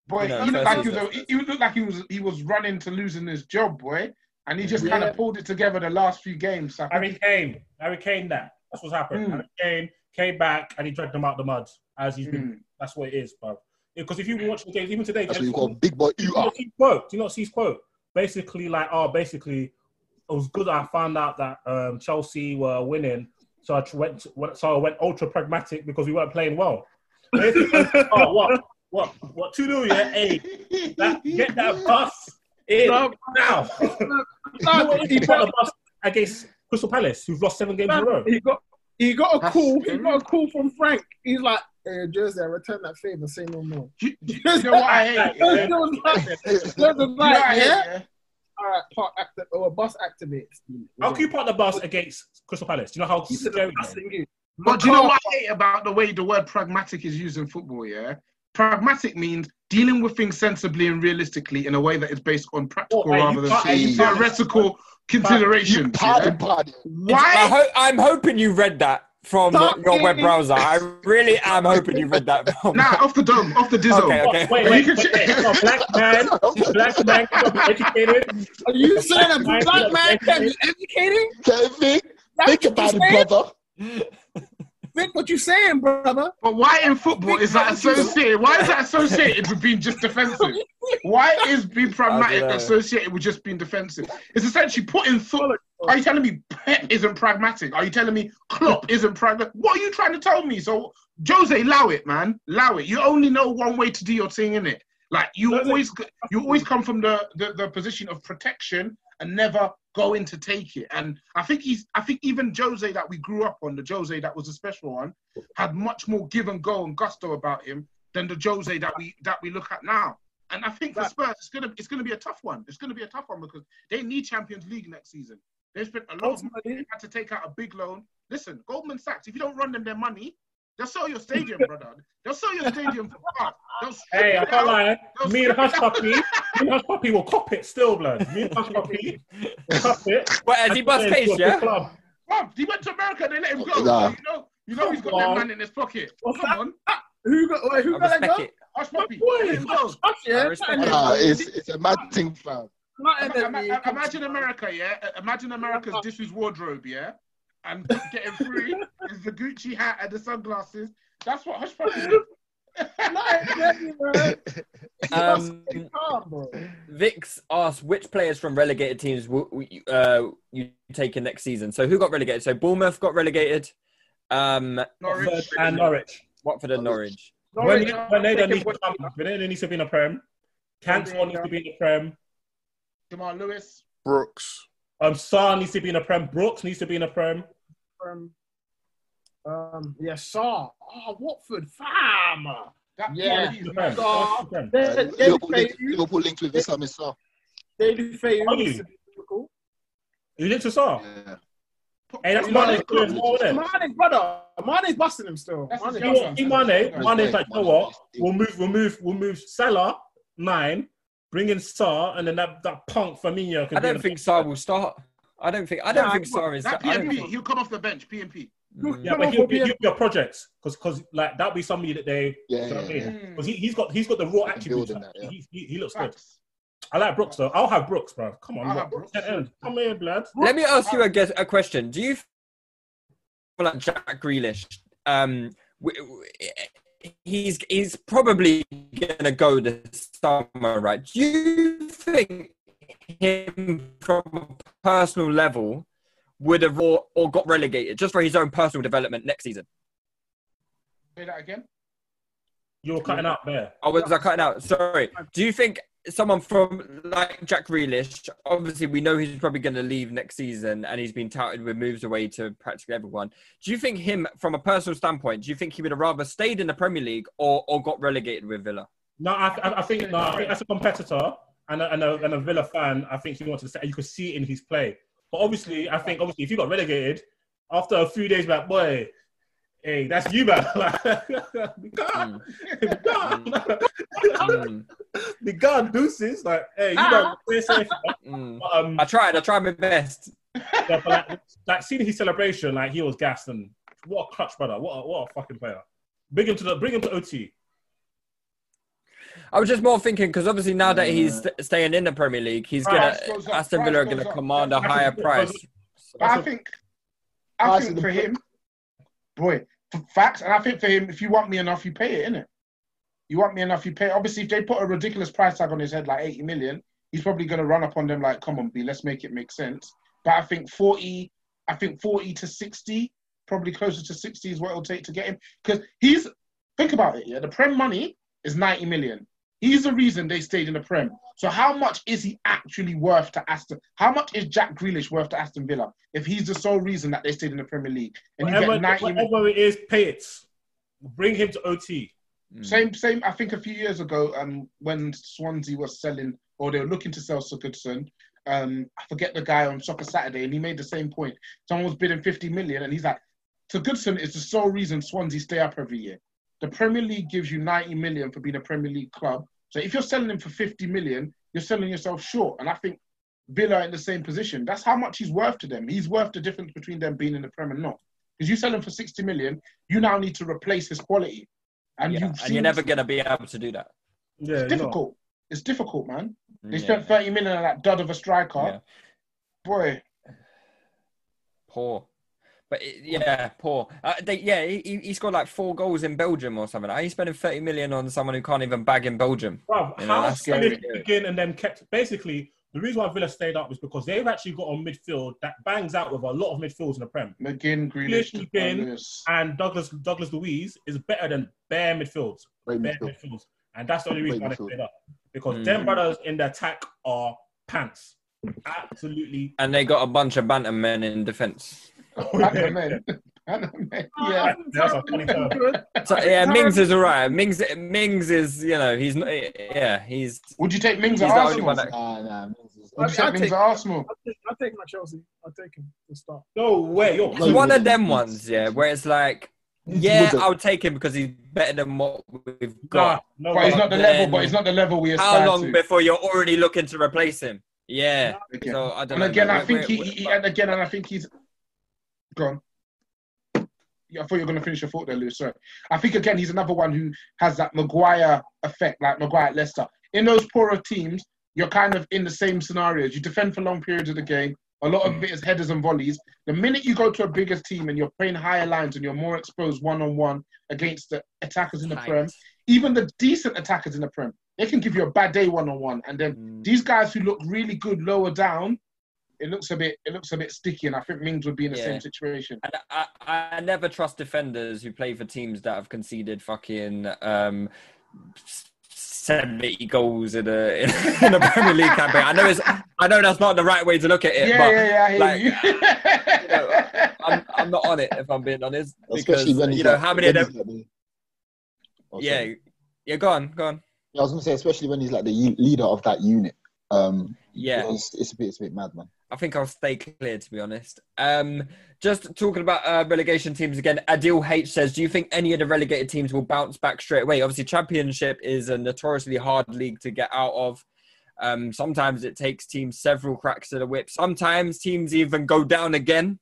Speaker 5: Boy,
Speaker 3: No,
Speaker 5: he looked like he was. He, he looked like he was. He was running to losing his job, boy. And he just kind of pulled it together the last few games. I think
Speaker 4: Harry Kane. Harry Kane. That. That's what's happened.
Speaker 5: Mm.
Speaker 4: Harry Kane came back and he dragged them out the mud as he's been.
Speaker 5: Mm.
Speaker 4: That's what it is, bro. Because if you watch the games, even today,
Speaker 6: That's what you call big boy.
Speaker 4: do
Speaker 6: You
Speaker 4: you
Speaker 6: are.
Speaker 4: not see his quote? Do you not see his quote? Basically, like, oh, basically, it was good. I found out that um, Chelsea were winning, so I went. To, went- so I went ultra pragmatic because we weren't playing well. Basically, oh, what, what, what to do? Yeah, hey, that, get that bus in
Speaker 8: No,
Speaker 4: now. [laughs] you know what? He got the bus against Crystal Palace, who've lost seven games in a row.
Speaker 8: He got he got a
Speaker 5: That's
Speaker 8: call. He got a call from Frank. He's like, hey, Jose, return that favor. Say no more.
Speaker 5: You, you, [laughs] you know what I hate?
Speaker 8: Jose was like, Jose was
Speaker 5: You know what
Speaker 8: like, yeah.
Speaker 5: Yeah?
Speaker 8: All right, park active or a bus activates.
Speaker 4: How can you park the bus against Crystal Palace? Do you know how
Speaker 8: He said
Speaker 4: scary?
Speaker 8: The bus
Speaker 4: that is?
Speaker 8: thing is.
Speaker 5: But do you know what I hate about the way the word pragmatic is used in football? Yeah, pragmatic means dealing with things sensibly and realistically in a way that is based on practical
Speaker 4: Oh,
Speaker 5: rather than
Speaker 4: can't- hey, you can't-
Speaker 5: theoretical considerations.
Speaker 6: Pardon,
Speaker 5: yeah?
Speaker 6: pardon.
Speaker 3: I
Speaker 5: Why?
Speaker 3: ho- I'm hoping you read that from
Speaker 8: Stop
Speaker 3: your web browser. I really am hoping you read that from.
Speaker 5: Nah, off the dome, off the [laughs] dizzle.
Speaker 3: Okay, okay.
Speaker 4: Wait, wait,
Speaker 5: you
Speaker 4: wait,
Speaker 5: can
Speaker 4: wait.
Speaker 5: ch-
Speaker 4: A black man, black man cannot be educated.
Speaker 8: Are you saying a
Speaker 4: Black
Speaker 8: black man can be
Speaker 4: man-
Speaker 8: educated?
Speaker 6: Kevin,
Speaker 8: That's
Speaker 6: think about it, brother.
Speaker 8: Think what you saying, brother?
Speaker 5: But why in football is that associated? Why is that associated with being just defensive? Why is being [laughs] pragmatic associated with just being defensive? It's essentially putting thought. Are you telling me Pep isn't pragmatic? Are you telling me Klopp isn't pragmatic? What are you trying to tell me? So Jose, allow it, man. Allow it. You only know one way to do your thing, innit? Like you always, you always come from the, the the position of protection and never go in to take it. And I think he's, I think even Jose that we grew up on, the Jose that was a special one, had much more give and go and gusto about him than the Jose that we that we look at now. And I think for Spurs, it's gonna it's gonna be a tough one. It's gonna be a tough one because they need Champions League next season. They spent a lot of money, they had to take out a big loan. Listen, Goldman Sachs, if you don't run them their money, they'll sell your stadium, brother. They'll sell your stadium for half.
Speaker 4: Hey, I
Speaker 5: it
Speaker 4: can't
Speaker 5: out.
Speaker 4: lie.
Speaker 5: Eh?
Speaker 4: Me and
Speaker 5: strip
Speaker 4: Hush. Puppy, me and Hushpuppi will cop it still, blood. Me and Hushpuppi will cop it.
Speaker 3: What, has he
Speaker 4: and
Speaker 3: bust
Speaker 4: put
Speaker 3: case, yeah?
Speaker 4: big club.
Speaker 5: Bruv, he went to America and they let him go.
Speaker 6: Nah.
Speaker 5: You know, you know he's got
Speaker 4: Come
Speaker 5: that man in his pocket.
Speaker 8: What's
Speaker 5: Come
Speaker 8: that?
Speaker 5: on, ah,
Speaker 8: Who got wait, who
Speaker 3: I
Speaker 8: got that
Speaker 3: respect
Speaker 8: go?
Speaker 3: it.
Speaker 5: Hush puppy. Let him go.
Speaker 8: Hush, yeah.
Speaker 3: I respect
Speaker 8: Not
Speaker 3: it.
Speaker 6: Nah, it's it's a mad thing, fam.
Speaker 8: not in
Speaker 5: Ima-
Speaker 8: the-
Speaker 5: ima- Imagine America, yeah. Imagine America's this is wardrobe, yeah. And getting free is the Gucci hat and the sunglasses. That's what Hushpuppi did.
Speaker 8: Not in the- bro.
Speaker 3: Um, Vix asked which players from relegated teams will, will you- uh, you take in next season. So who got relegated? So Bournemouth got relegated. Um,
Speaker 5: Norwich
Speaker 4: And Norwich.
Speaker 3: Watford and Norwich.
Speaker 4: When,
Speaker 8: Norwich,
Speaker 4: when they don't need to come, Buendia needs to be in the Prem. Cantwell needs to be in the Prem.
Speaker 5: Jamal Lewis.
Speaker 7: Brooks.
Speaker 4: Um, Sarr needs to be in the Prem. Brooks needs to be in the Prem.
Speaker 8: Um, um, yeah, Sarr. Oh, Watford, fam.
Speaker 5: That
Speaker 8: Yeah.
Speaker 5: quality is
Speaker 4: The
Speaker 5: mad.
Speaker 4: Prem.
Speaker 8: Sarr.
Speaker 4: Prem.
Speaker 8: They,
Speaker 6: Uh,
Speaker 8: they,
Speaker 6: Liverpool, linked, Liverpool linked with Ismaila Sarr.
Speaker 8: they do fail.
Speaker 4: Are you? You linked to Sarr?
Speaker 6: Yeah.
Speaker 4: Hey, that's
Speaker 5: You know,
Speaker 4: Mane's doing more, isn't?
Speaker 8: Mane's brother. Mane's busting him still.
Speaker 5: That's
Speaker 8: Mane's
Speaker 5: his
Speaker 4: You
Speaker 5: young
Speaker 4: know
Speaker 8: busting
Speaker 4: what?
Speaker 5: son.
Speaker 8: him.
Speaker 4: See Mane, Mane's like, you know what? We'll move, we'll move, we'll move Salah nine, bring in Sarr, and then that, that punk Firmino can
Speaker 3: I
Speaker 4: do
Speaker 3: don't think Sarr will start. I don't think. I don't
Speaker 8: Nah,
Speaker 3: think Sarr is.
Speaker 5: That
Speaker 3: I don't
Speaker 5: PMP,
Speaker 3: think-
Speaker 5: he'll come off the bench. PMP.
Speaker 3: Mm.
Speaker 4: Yeah, but he'll be, he'll be a project because because like that'll be somebody that they
Speaker 6: Yeah,
Speaker 4: you know
Speaker 6: yeah,
Speaker 5: yeah.
Speaker 4: Because he, he's got he's got the raw
Speaker 6: They can build
Speaker 4: attributes.
Speaker 6: that, yeah.
Speaker 4: he, he, he looks good. I like Brooks though. I'll have Brooks, bro. Come on,
Speaker 5: I'll
Speaker 4: bro.
Speaker 5: Brooks.
Speaker 4: Come here, blood.
Speaker 3: Let me ask you a, guess, a question. Do you feel like Jack Grealish? Um, w- w- he's he's probably gonna go this summer, right? Do you think him from a personal level would have or, or got relegated just for his own personal development next season?
Speaker 5: Say that again.
Speaker 4: You were cutting out there.
Speaker 3: Oh, was I cutting out? Sorry. Do you think someone from like Jack Grealish? Obviously, we know he's probably going to leave next season, and he's been touted with moves away to practically everyone. Do you think him, from a personal standpoint, do you think he would have rather stayed in the Premier League or, or got relegated with Villa?
Speaker 4: No, I, I, think no, I think as a competitor and a, and, a, and a Villa fan, I think he wanted to stay. You could see it in his play. But obviously, I think obviously if you got relegated after a few days, like boy, hey, that's you, man. Like, we can't, we can't,
Speaker 3: Mm,
Speaker 4: we can't deuces. Like, hey, you don't play safe.
Speaker 3: mm.
Speaker 4: But, um,
Speaker 3: I tried. I tried my best.
Speaker 4: yeah, but like, like seeing his celebration, like he was gassed and what a clutch, brother. What a, what a fucking player. Bring him to the bring him to OT.
Speaker 3: I was just more thinking because obviously now that he's st- staying in the Premier League, he's gonna
Speaker 5: Price
Speaker 3: Aston Villa are gonna
Speaker 5: up.
Speaker 3: command a higher price.
Speaker 5: But I think, I
Speaker 6: I
Speaker 5: think for him, boy, facts. And I think for him, if you want me enough, you pay it, innit? You want me enough, you pay. Obviously, if they put a ridiculous price tag on his head, like 80 million, he's probably going to run up on them like, come on, B, let's make it make sense. But I think 40, I think 40 to 60, probably closer to 60 is what it'll take to get him. Because he's, think about it, yeah, the Prem money is 90 million. He's the reason they stayed in the Prem. So how much is he actually worth to Aston? How much is Jack Grealish worth to Aston Villa if he's the sole reason that they stayed in the Premier League? And you get 90 million.
Speaker 4: whatever it is, pay it. Bring him to OT.
Speaker 3: Mm.
Speaker 5: Same, same. I think a few years ago, um, when Swansea was selling or they were looking to sell Sigurdsson, um, I forget the guy on Soccer Saturday, and he made the same point. Someone was bidding 50 million, and he's like, Sigurdsson is the sole reason Swansea stay up every year. The Premier League gives you 90 million for being a Premier League club. So if you're selling him for 50 million, you're selling yourself short. And I think Villa are in the same position. That's how much he's worth to them. He's worth the difference between them being in the Premier and not. Because you sell him for 60 million, you now need to replace his quality. And
Speaker 3: Yeah,
Speaker 5: you've
Speaker 3: and
Speaker 5: seen
Speaker 3: you're never gonna be able to do that.
Speaker 4: Yeah,
Speaker 5: it's difficult. It's difficult, man. They
Speaker 3: Yeah.
Speaker 5: spent 30 million on that dud of a striker.
Speaker 3: Yeah.
Speaker 5: Boy,
Speaker 3: Poor. But it, yeah, poor. Uh, they, yeah, he, he- he scored like four goals in Belgium or something. How are you spending 30 million on someone who can't even bag in Belgium?
Speaker 4: Bro,
Speaker 3: You know,
Speaker 4: how
Speaker 3: that's
Speaker 4: Spanish begin and then kept basically the reason why Villa stayed up is because they've actually got a midfield that bangs out with a lot of midfields in the Prem.
Speaker 5: McGinn, Grealish,
Speaker 4: Grealish, McGinn, and Douglas Douglas Luiz is better than bare midfields. Bare
Speaker 6: midfield.
Speaker 4: midfields. And that's the only reason
Speaker 6: Great
Speaker 4: why they
Speaker 6: midfield.
Speaker 4: stayed up. Because
Speaker 3: Mm.
Speaker 4: them brothers in the attack are pants. Absolutely.
Speaker 3: And they got a bunch of bantam men in defence.
Speaker 5: Bantam men. Bantam men. Yeah.
Speaker 4: That's a funny term.
Speaker 3: So yeah, Mings is alright. Mings, Mings is you know he's not. Yeah, he's.
Speaker 5: Would you take Mings
Speaker 3: He's
Speaker 5: at Arsenal?
Speaker 3: that-
Speaker 6: Nah, nah. Mings is-
Speaker 5: Would you take
Speaker 8: I'd
Speaker 5: Mings
Speaker 8: take-
Speaker 5: at Arsenal?
Speaker 8: I'll take, I'll take him at Chelsea. I'll take him to start.
Speaker 4: No way. You're
Speaker 3: It's one of them ones, yeah, where it's like, yeah. I'll take him because he's better than what we've
Speaker 4: Nah,
Speaker 3: got.
Speaker 4: no
Speaker 5: But he's not the
Speaker 3: then-
Speaker 5: level. But he's not the level we are.
Speaker 3: How
Speaker 5: aspire
Speaker 3: long
Speaker 5: to.
Speaker 3: before you're already looking to replace him? Yeah.
Speaker 5: Again.
Speaker 3: So I don't
Speaker 5: And
Speaker 3: know.
Speaker 5: again,
Speaker 3: man.
Speaker 5: I
Speaker 3: We're-
Speaker 5: think he,
Speaker 3: we're-
Speaker 5: he, and again, and I think he's gone. Yeah, I thought you were going to finish your thought there, Lewis. Sorry. I think again he's another one who has that Maguire effect, like Maguire at Leicester. In those poorer teams, you're kind of in the same scenarios. You defend for long periods of the game. A lot of it is headers and volleys. The minute you go to a bigger team and you're playing higher lines and you're more exposed one on one against the attackers in the
Speaker 3: Tight.
Speaker 5: Prem, even the decent attackers in the Prem, they can give you a bad day one on one. And then
Speaker 3: Mm.
Speaker 5: these guys who look really good lower down, it looks a bit it looks a bit sticky. And I think Mings would be in the
Speaker 3: Yeah.
Speaker 5: same situation.
Speaker 3: And I, I never trust defenders who play for teams that have conceded fucking um, 70 goals in a, [laughs] in a Premier League campaign. I know it's, I know that's not the right way to look at it,
Speaker 5: yeah,
Speaker 3: but
Speaker 5: yeah, yeah, I hear
Speaker 3: like,
Speaker 5: you. [laughs]
Speaker 3: know, I'm, I'm not on it if I'm being honest. Because,
Speaker 6: Especially when he's
Speaker 3: you know,
Speaker 6: like-
Speaker 3: how many of them?
Speaker 6: he's Oh,
Speaker 3: Yeah,
Speaker 6: sorry.
Speaker 3: yeah, go on, go on.
Speaker 6: Yeah, I was gonna say, especially when he's like the u- leader of that unit. Um,
Speaker 3: Yeah.
Speaker 6: it's, it's a bit, it's a bit mad, man.
Speaker 3: I think I'll stay clear, to be honest. Um, just talking about uh, relegation teams again. Adil H says, "Do you think any of the relegated teams will bounce back straight away? Obviously, Championship is a notoriously hard league to get out of. Um, sometimes it takes teams several cracks to the whip. Sometimes teams even go down again.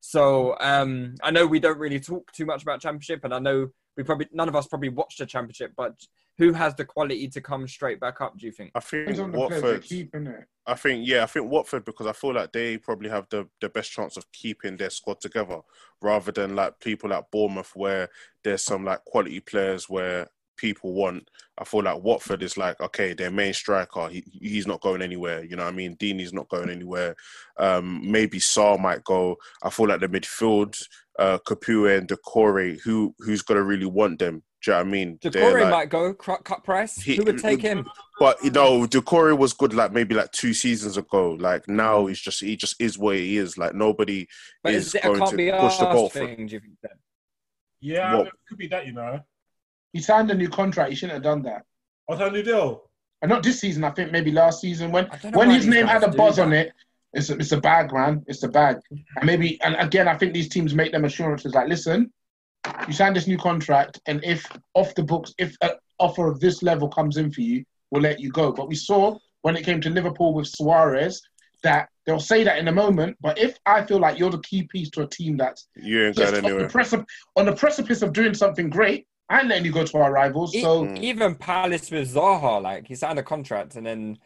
Speaker 3: So um, I know we don't really talk too much about Championship, and I know we probably none of us probably watched the Championship. But who has the quality to come straight back up? Do you think?
Speaker 7: I think
Speaker 5: Depends on the players they
Speaker 7: Watford.
Speaker 5: keep, innit?
Speaker 7: I think yeah, I think Watford because I feel like they probably have the, the best chance of keeping their squad together rather than like people like Bournemouth where there's some like quality players where people want. I feel like Watford is like okay, their main striker he he's not going anywhere. You know what I mean? Deeney's not going anywhere. Um, maybe Sarr might go. I feel like the midfield, uh, Capoue and Doucouré, who who's gonna really want them? Do you know what I mean? They're
Speaker 3: Doucouré
Speaker 7: like-
Speaker 3: might go cut, cut price.
Speaker 7: He-
Speaker 3: who would take him?
Speaker 7: but you know, Doucouré was good like maybe like two seasons ago. Like now he's just he just is what he is. Like nobody
Speaker 3: But
Speaker 7: is
Speaker 3: is it
Speaker 7: going
Speaker 3: can't
Speaker 7: to
Speaker 3: be
Speaker 7: push the ball
Speaker 3: asked
Speaker 7: for.
Speaker 3: thing? Do you think? Then?
Speaker 4: Yeah,
Speaker 7: What?
Speaker 4: it could be that, you know.
Speaker 5: He signed a new contract. He shouldn't have done that.
Speaker 4: Oh, What's our new deal?
Speaker 5: And not this season. I think maybe last season when
Speaker 3: I don't know
Speaker 5: when his name had a buzz
Speaker 3: that.
Speaker 5: on it. It's a, it's a bag, man. It's a bag. And maybe and again, I think these teams make them assurances like, listen, you sign this new contract, and if off the books, if an offer of this level comes in for you, we'll let you go. But we saw when it came to Liverpool with Suarez that they'll say that in a moment. But if I feel like you're the key piece to a team that's
Speaker 7: You ain't
Speaker 5: just on the, precip- on the precipice of doing something great, I ain't letting you go to our rivals.
Speaker 3: E-
Speaker 5: So mm.
Speaker 3: even Palace with Zaha, like he signed a contract and then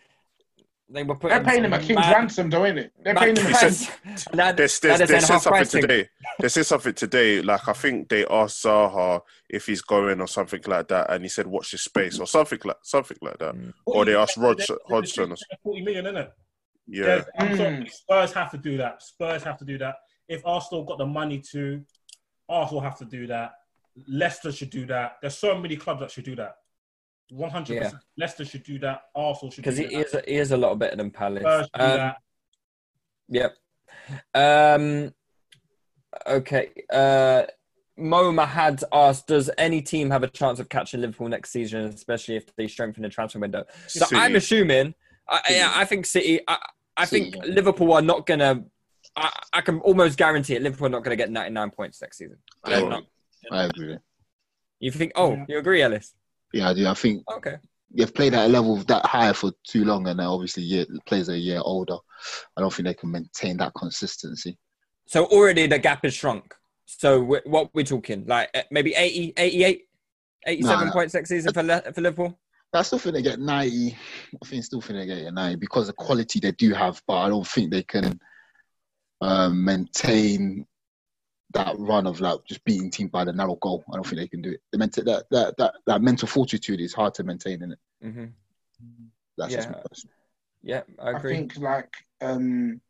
Speaker 3: they were putting
Speaker 5: they're paying him a king's
Speaker 3: mad-
Speaker 5: ransom, though, ain't it? They're paying him a
Speaker 3: price.
Speaker 5: king's
Speaker 3: And [laughs] that-
Speaker 7: There's,
Speaker 3: that
Speaker 7: there's,
Speaker 3: is
Speaker 7: they
Speaker 3: then
Speaker 7: said something today. They said something today. Like I think they asked Zaha if he's going or something like that, and he said, "Watch this space" or something like something like that.
Speaker 3: Mm.
Speaker 7: Or they asked Roy
Speaker 4: They- they-
Speaker 7: Hodgson. Or,
Speaker 4: Forty million, isn't it?
Speaker 7: yeah,
Speaker 4: I'm sorry,
Speaker 5: Mm.
Speaker 4: Spurs have to do that. Spurs have to do that. If Arsenal got the money to, Arsenal have to do that. Leicester should do that. There's so many clubs that should do that. One hundred percent. Leicester should do that. Arsenal should do that.
Speaker 3: because he
Speaker 4: that.
Speaker 3: is he is a lot better than Palace.
Speaker 4: Spurs do
Speaker 3: Um,
Speaker 4: that.
Speaker 3: Yep. Um. Okay. Uh. Mo Mahad asked, "Does any team have a chance of catching Liverpool next season, especially if they strengthen the transfer window?" So
Speaker 7: City.
Speaker 3: I'm assuming. I, yeah, I think City. I, I
Speaker 6: City,
Speaker 3: think
Speaker 6: yeah.
Speaker 3: Liverpool are not gonna. I, I can almost guarantee it. Liverpool are not gonna get 99 points next season.
Speaker 6: I agree. I agree.
Speaker 3: You think? Oh,
Speaker 4: Yeah.
Speaker 3: you agree, Ellis?
Speaker 6: Yeah, I do. I think
Speaker 3: Okay.
Speaker 6: they've played at a level that high for too long, and obviously players are a year older. I don't think they can maintain that consistency.
Speaker 3: So already the gap is shrunk. So what we're talking like uh, maybe 80, 88, 87
Speaker 6: Nah,
Speaker 3: points next season for, Le- for Liverpool.
Speaker 6: I still think they get 90. I think still think they get 90 because the quality they do have, but I don't think they can um, maintain that run of like just beating teams by the narrow goal. I don't think they can do it. The mental that that that, that mental fortitude is hard to maintain in it.
Speaker 3: Mm-hmm.
Speaker 6: That's just
Speaker 3: Yeah.
Speaker 6: my personal.
Speaker 3: Yeah, I agree.
Speaker 5: I think like um,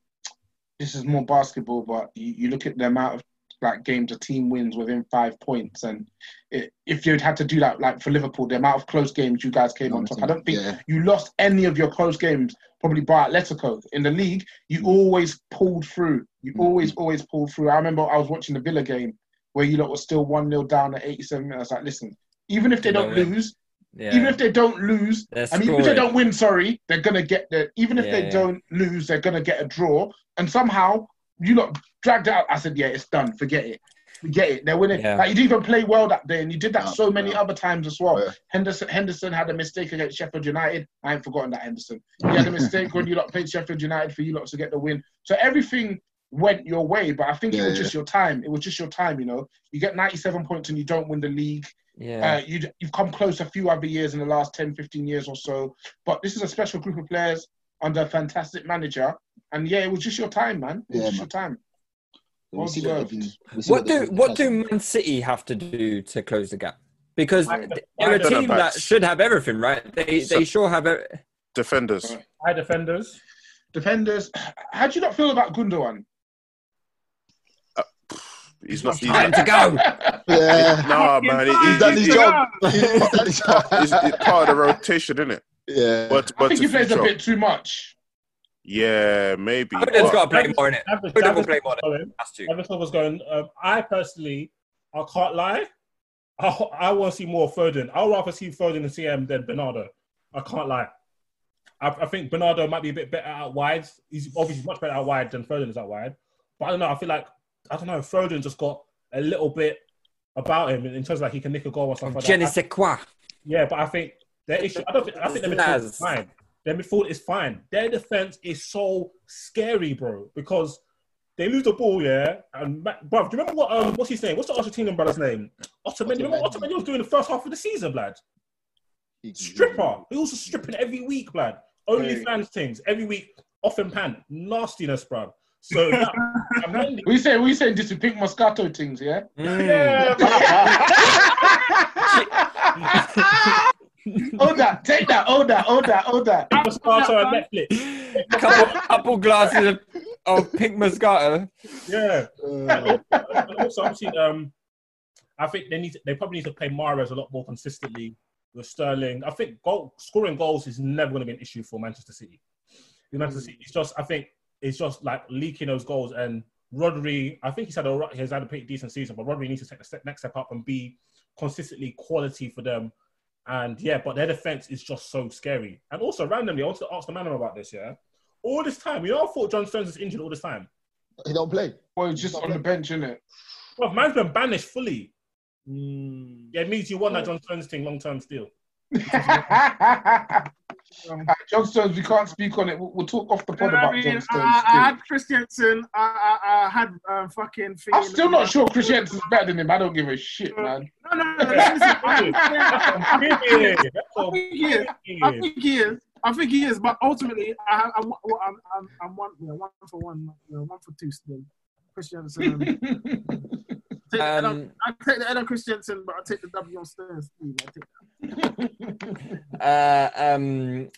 Speaker 5: this is more basketball, but you, you look at the amount of like games a team wins within five points, and it, if you'd had to do that, like for Liverpool, the amount of close games you guys came on top, I don't think
Speaker 6: Yeah.
Speaker 5: you lost any of your close games. Probably by Atletico in the league, you always pulled through. You
Speaker 6: Mm.
Speaker 5: always, always pulled through. I remember I was watching the Villa game where you lot were still one 0 down at 87 minutes. I was like, listen, even if they don't lose,
Speaker 3: Yeah.
Speaker 5: even if they don't lose,
Speaker 3: They're
Speaker 5: mean, even if they don't win, sorry, they're gonna get the. Even if
Speaker 3: Yeah,
Speaker 5: they
Speaker 3: yeah.
Speaker 5: don't lose, they're gonna get a draw. And somehow you lot dragged out. I said, yeah, it's done. Forget it. Forget it. They're winning.
Speaker 3: Yeah.
Speaker 5: Like you didn't even play well that day, and you did that
Speaker 6: No,
Speaker 5: so many
Speaker 6: no.
Speaker 5: other times as well.
Speaker 6: Yeah.
Speaker 5: Henderson Henderson had a mistake against Sheffield United. I ain't forgotten that Henderson. He had a mistake when you lot played Sheffield United for you lot to get the win. So everything went your way, but I think it was
Speaker 6: yeah.
Speaker 5: just your time. It was just your time. You know, you get 97 points and you don't win the league.
Speaker 3: yeah.
Speaker 5: Uh, you, you've come close a few other years in the last 10, 15 years or so. But this is a special group of players under a fantastic manager. And yeah, it was just your time, man. It was
Speaker 6: Yeah,
Speaker 5: just
Speaker 6: man.
Speaker 5: your time.
Speaker 6: We
Speaker 5: Well
Speaker 6: what been- we see
Speaker 3: what do what do. Man City have to do to close the gap? Because they're a team that should have everything, right? They
Speaker 7: So-
Speaker 3: they sure have. Every,
Speaker 7: defenders.
Speaker 4: High defenders.
Speaker 5: Defenders, how do you not feel about Gundogan?
Speaker 7: Uh, he's not. He's,
Speaker 3: time to go. [laughs]
Speaker 6: Yeah,
Speaker 7: nah, man. he-
Speaker 6: he's done his job. He's done his job.
Speaker 7: He's, he's part of the rotation, isn't it?
Speaker 6: Yeah,
Speaker 7: But
Speaker 5: I think he plays a bit too much.
Speaker 7: Yeah, maybe.
Speaker 3: Foden's
Speaker 7: but-
Speaker 3: got to play more in it.
Speaker 4: Davis-
Speaker 3: Foden will play more.
Speaker 4: was going.
Speaker 3: Has
Speaker 4: was going. Um, I personally, I can't lie. I, I want to see more Foden. I'd rather see Foden and CM than Bernardo. I can't lie. I, I think Bernardo might be a bit better out wide. He's obviously much better out wide than Foden is out wide. But I don't know. I feel like I don't know. Foden just got a little bit about him in terms of like he can nick a goal or something.
Speaker 3: Je
Speaker 4: like
Speaker 3: ne sais quoi.
Speaker 4: Yeah, but I think their issue. I don't. Think, I think their midfield is fine. Their midfield is fine. Their defense is so scary, bro, because they lose the ball, yeah. And Ma- bro, do you remember what? Um, what's his name? What's the Argentinian brother's name? Otamendi. Remember what Otamendi was doing the first half of the season, lad? Stripper. He was stripping every week, lad. Only fans things every week, off and pan, nastiness, bro. So [laughs] that, Otamendi-
Speaker 5: We say we saying this with pink Moscato things, yeah.
Speaker 4: yeah, [laughs] [laughs]
Speaker 5: hold that, take that, hold that, hold that, hold.
Speaker 4: Moscato on Netflix.
Speaker 3: couple, couple glasses of, of pink Moscato.
Speaker 4: Yeah. And also, obviously, um, I think they need to, they probably need to play Mahrez a lot more consistently with Sterling. I think goal, scoring goals is never going to be an issue for Manchester City. With Manchester City, it's just I think it's just like leaking those goals. And Rodri, I think he's had a he's had a pretty decent season, but Rodri needs to take the step, next step up and be consistently quality for them. And yeah, but their defense is just so scary. And also randomly, I wanted to ask the man about this. Yeah, all this time, you know, I thought John Stones is injured all this time.
Speaker 6: He don't play.
Speaker 5: Well, he's just on the bench, isn't it?
Speaker 4: Well, man's been banished fully. Hmm. Yeah, it means you won that John Stones thing long term still. [laughs] [laughs]
Speaker 5: John Stones, we can't speak on it. We'll, we'll talk off the pod
Speaker 8: I
Speaker 5: about
Speaker 8: mean,
Speaker 5: John
Speaker 8: I,
Speaker 5: Stones.
Speaker 8: I had Christensen. I, I, I had um, fucking.
Speaker 5: I'm still not sure Christensen's better than him. I don't give a shit, man.
Speaker 8: No, no, no. [laughs] no listen, I think he is. I think he is. I think he is. But ultimately, I, I'm, I'm, I'm, I'm one, you know, one for one, you know, one for two still. Christensen. [laughs] Take the L on-
Speaker 3: Um,
Speaker 8: I take the on Christensen, but I take the W on take [laughs]
Speaker 3: Uh, um,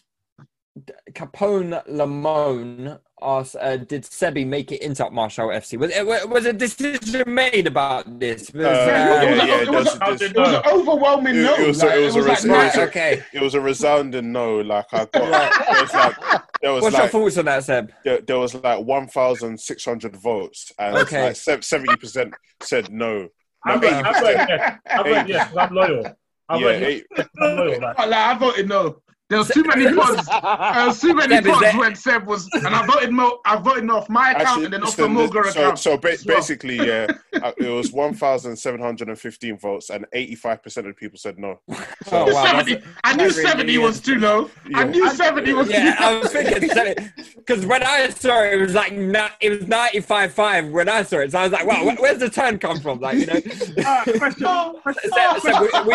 Speaker 3: Capone Lamone asked, uh, "Did Sebi make it into Martial FC? Was it was a decision made about this? Was,
Speaker 7: Uh, yeah,
Speaker 5: it was,
Speaker 7: yeah,
Speaker 5: it, was
Speaker 7: it
Speaker 5: a,
Speaker 7: does-
Speaker 5: it was an overwhelming no.
Speaker 7: it was,
Speaker 5: like,
Speaker 7: it was a
Speaker 5: like
Speaker 7: resounding,
Speaker 5: no.
Speaker 3: okay.
Speaker 7: it was a resounding no. Like I got, there was like, there was
Speaker 3: What's your thoughts on that, Seb?
Speaker 7: there, there was like one thousand six hundred votes, and
Speaker 3: Okay.
Speaker 7: like seventy percent said no.
Speaker 4: I've
Speaker 7: Like,
Speaker 4: read, I've read yes. I've read
Speaker 7: Eight.
Speaker 4: yes. 'cause I'm loyal. I've
Speaker 7: yeah,
Speaker 4: read
Speaker 7: eight,
Speaker 4: yes. I'm loyal. Like,
Speaker 5: Like, I voted no. There was too many [laughs] pods. There was too many
Speaker 3: Seb,
Speaker 5: pods
Speaker 3: that-
Speaker 5: when Seb was, and I voted no. I voted off my account
Speaker 7: Actually,
Speaker 5: and then off the
Speaker 7: listen,
Speaker 5: Muga
Speaker 7: so,
Speaker 5: account.
Speaker 7: so ba-
Speaker 5: well.
Speaker 7: basically, yeah, uh, it was 1,715 votes, and 85% of people said no.
Speaker 3: Oh, [laughs] wow,
Speaker 5: 70. I knew
Speaker 3: really
Speaker 5: 70 was too low. I
Speaker 7: Yeah.
Speaker 5: knew 70 was
Speaker 3: Yeah,
Speaker 5: too
Speaker 3: I was thinking seventy because when I saw it, it was like na- it was ninety five five when I saw it. So I was like, wow, wh- where's the turn come from? Like you know,
Speaker 8: Uh, question. [laughs] question.
Speaker 3: Seb, Seb, we, we,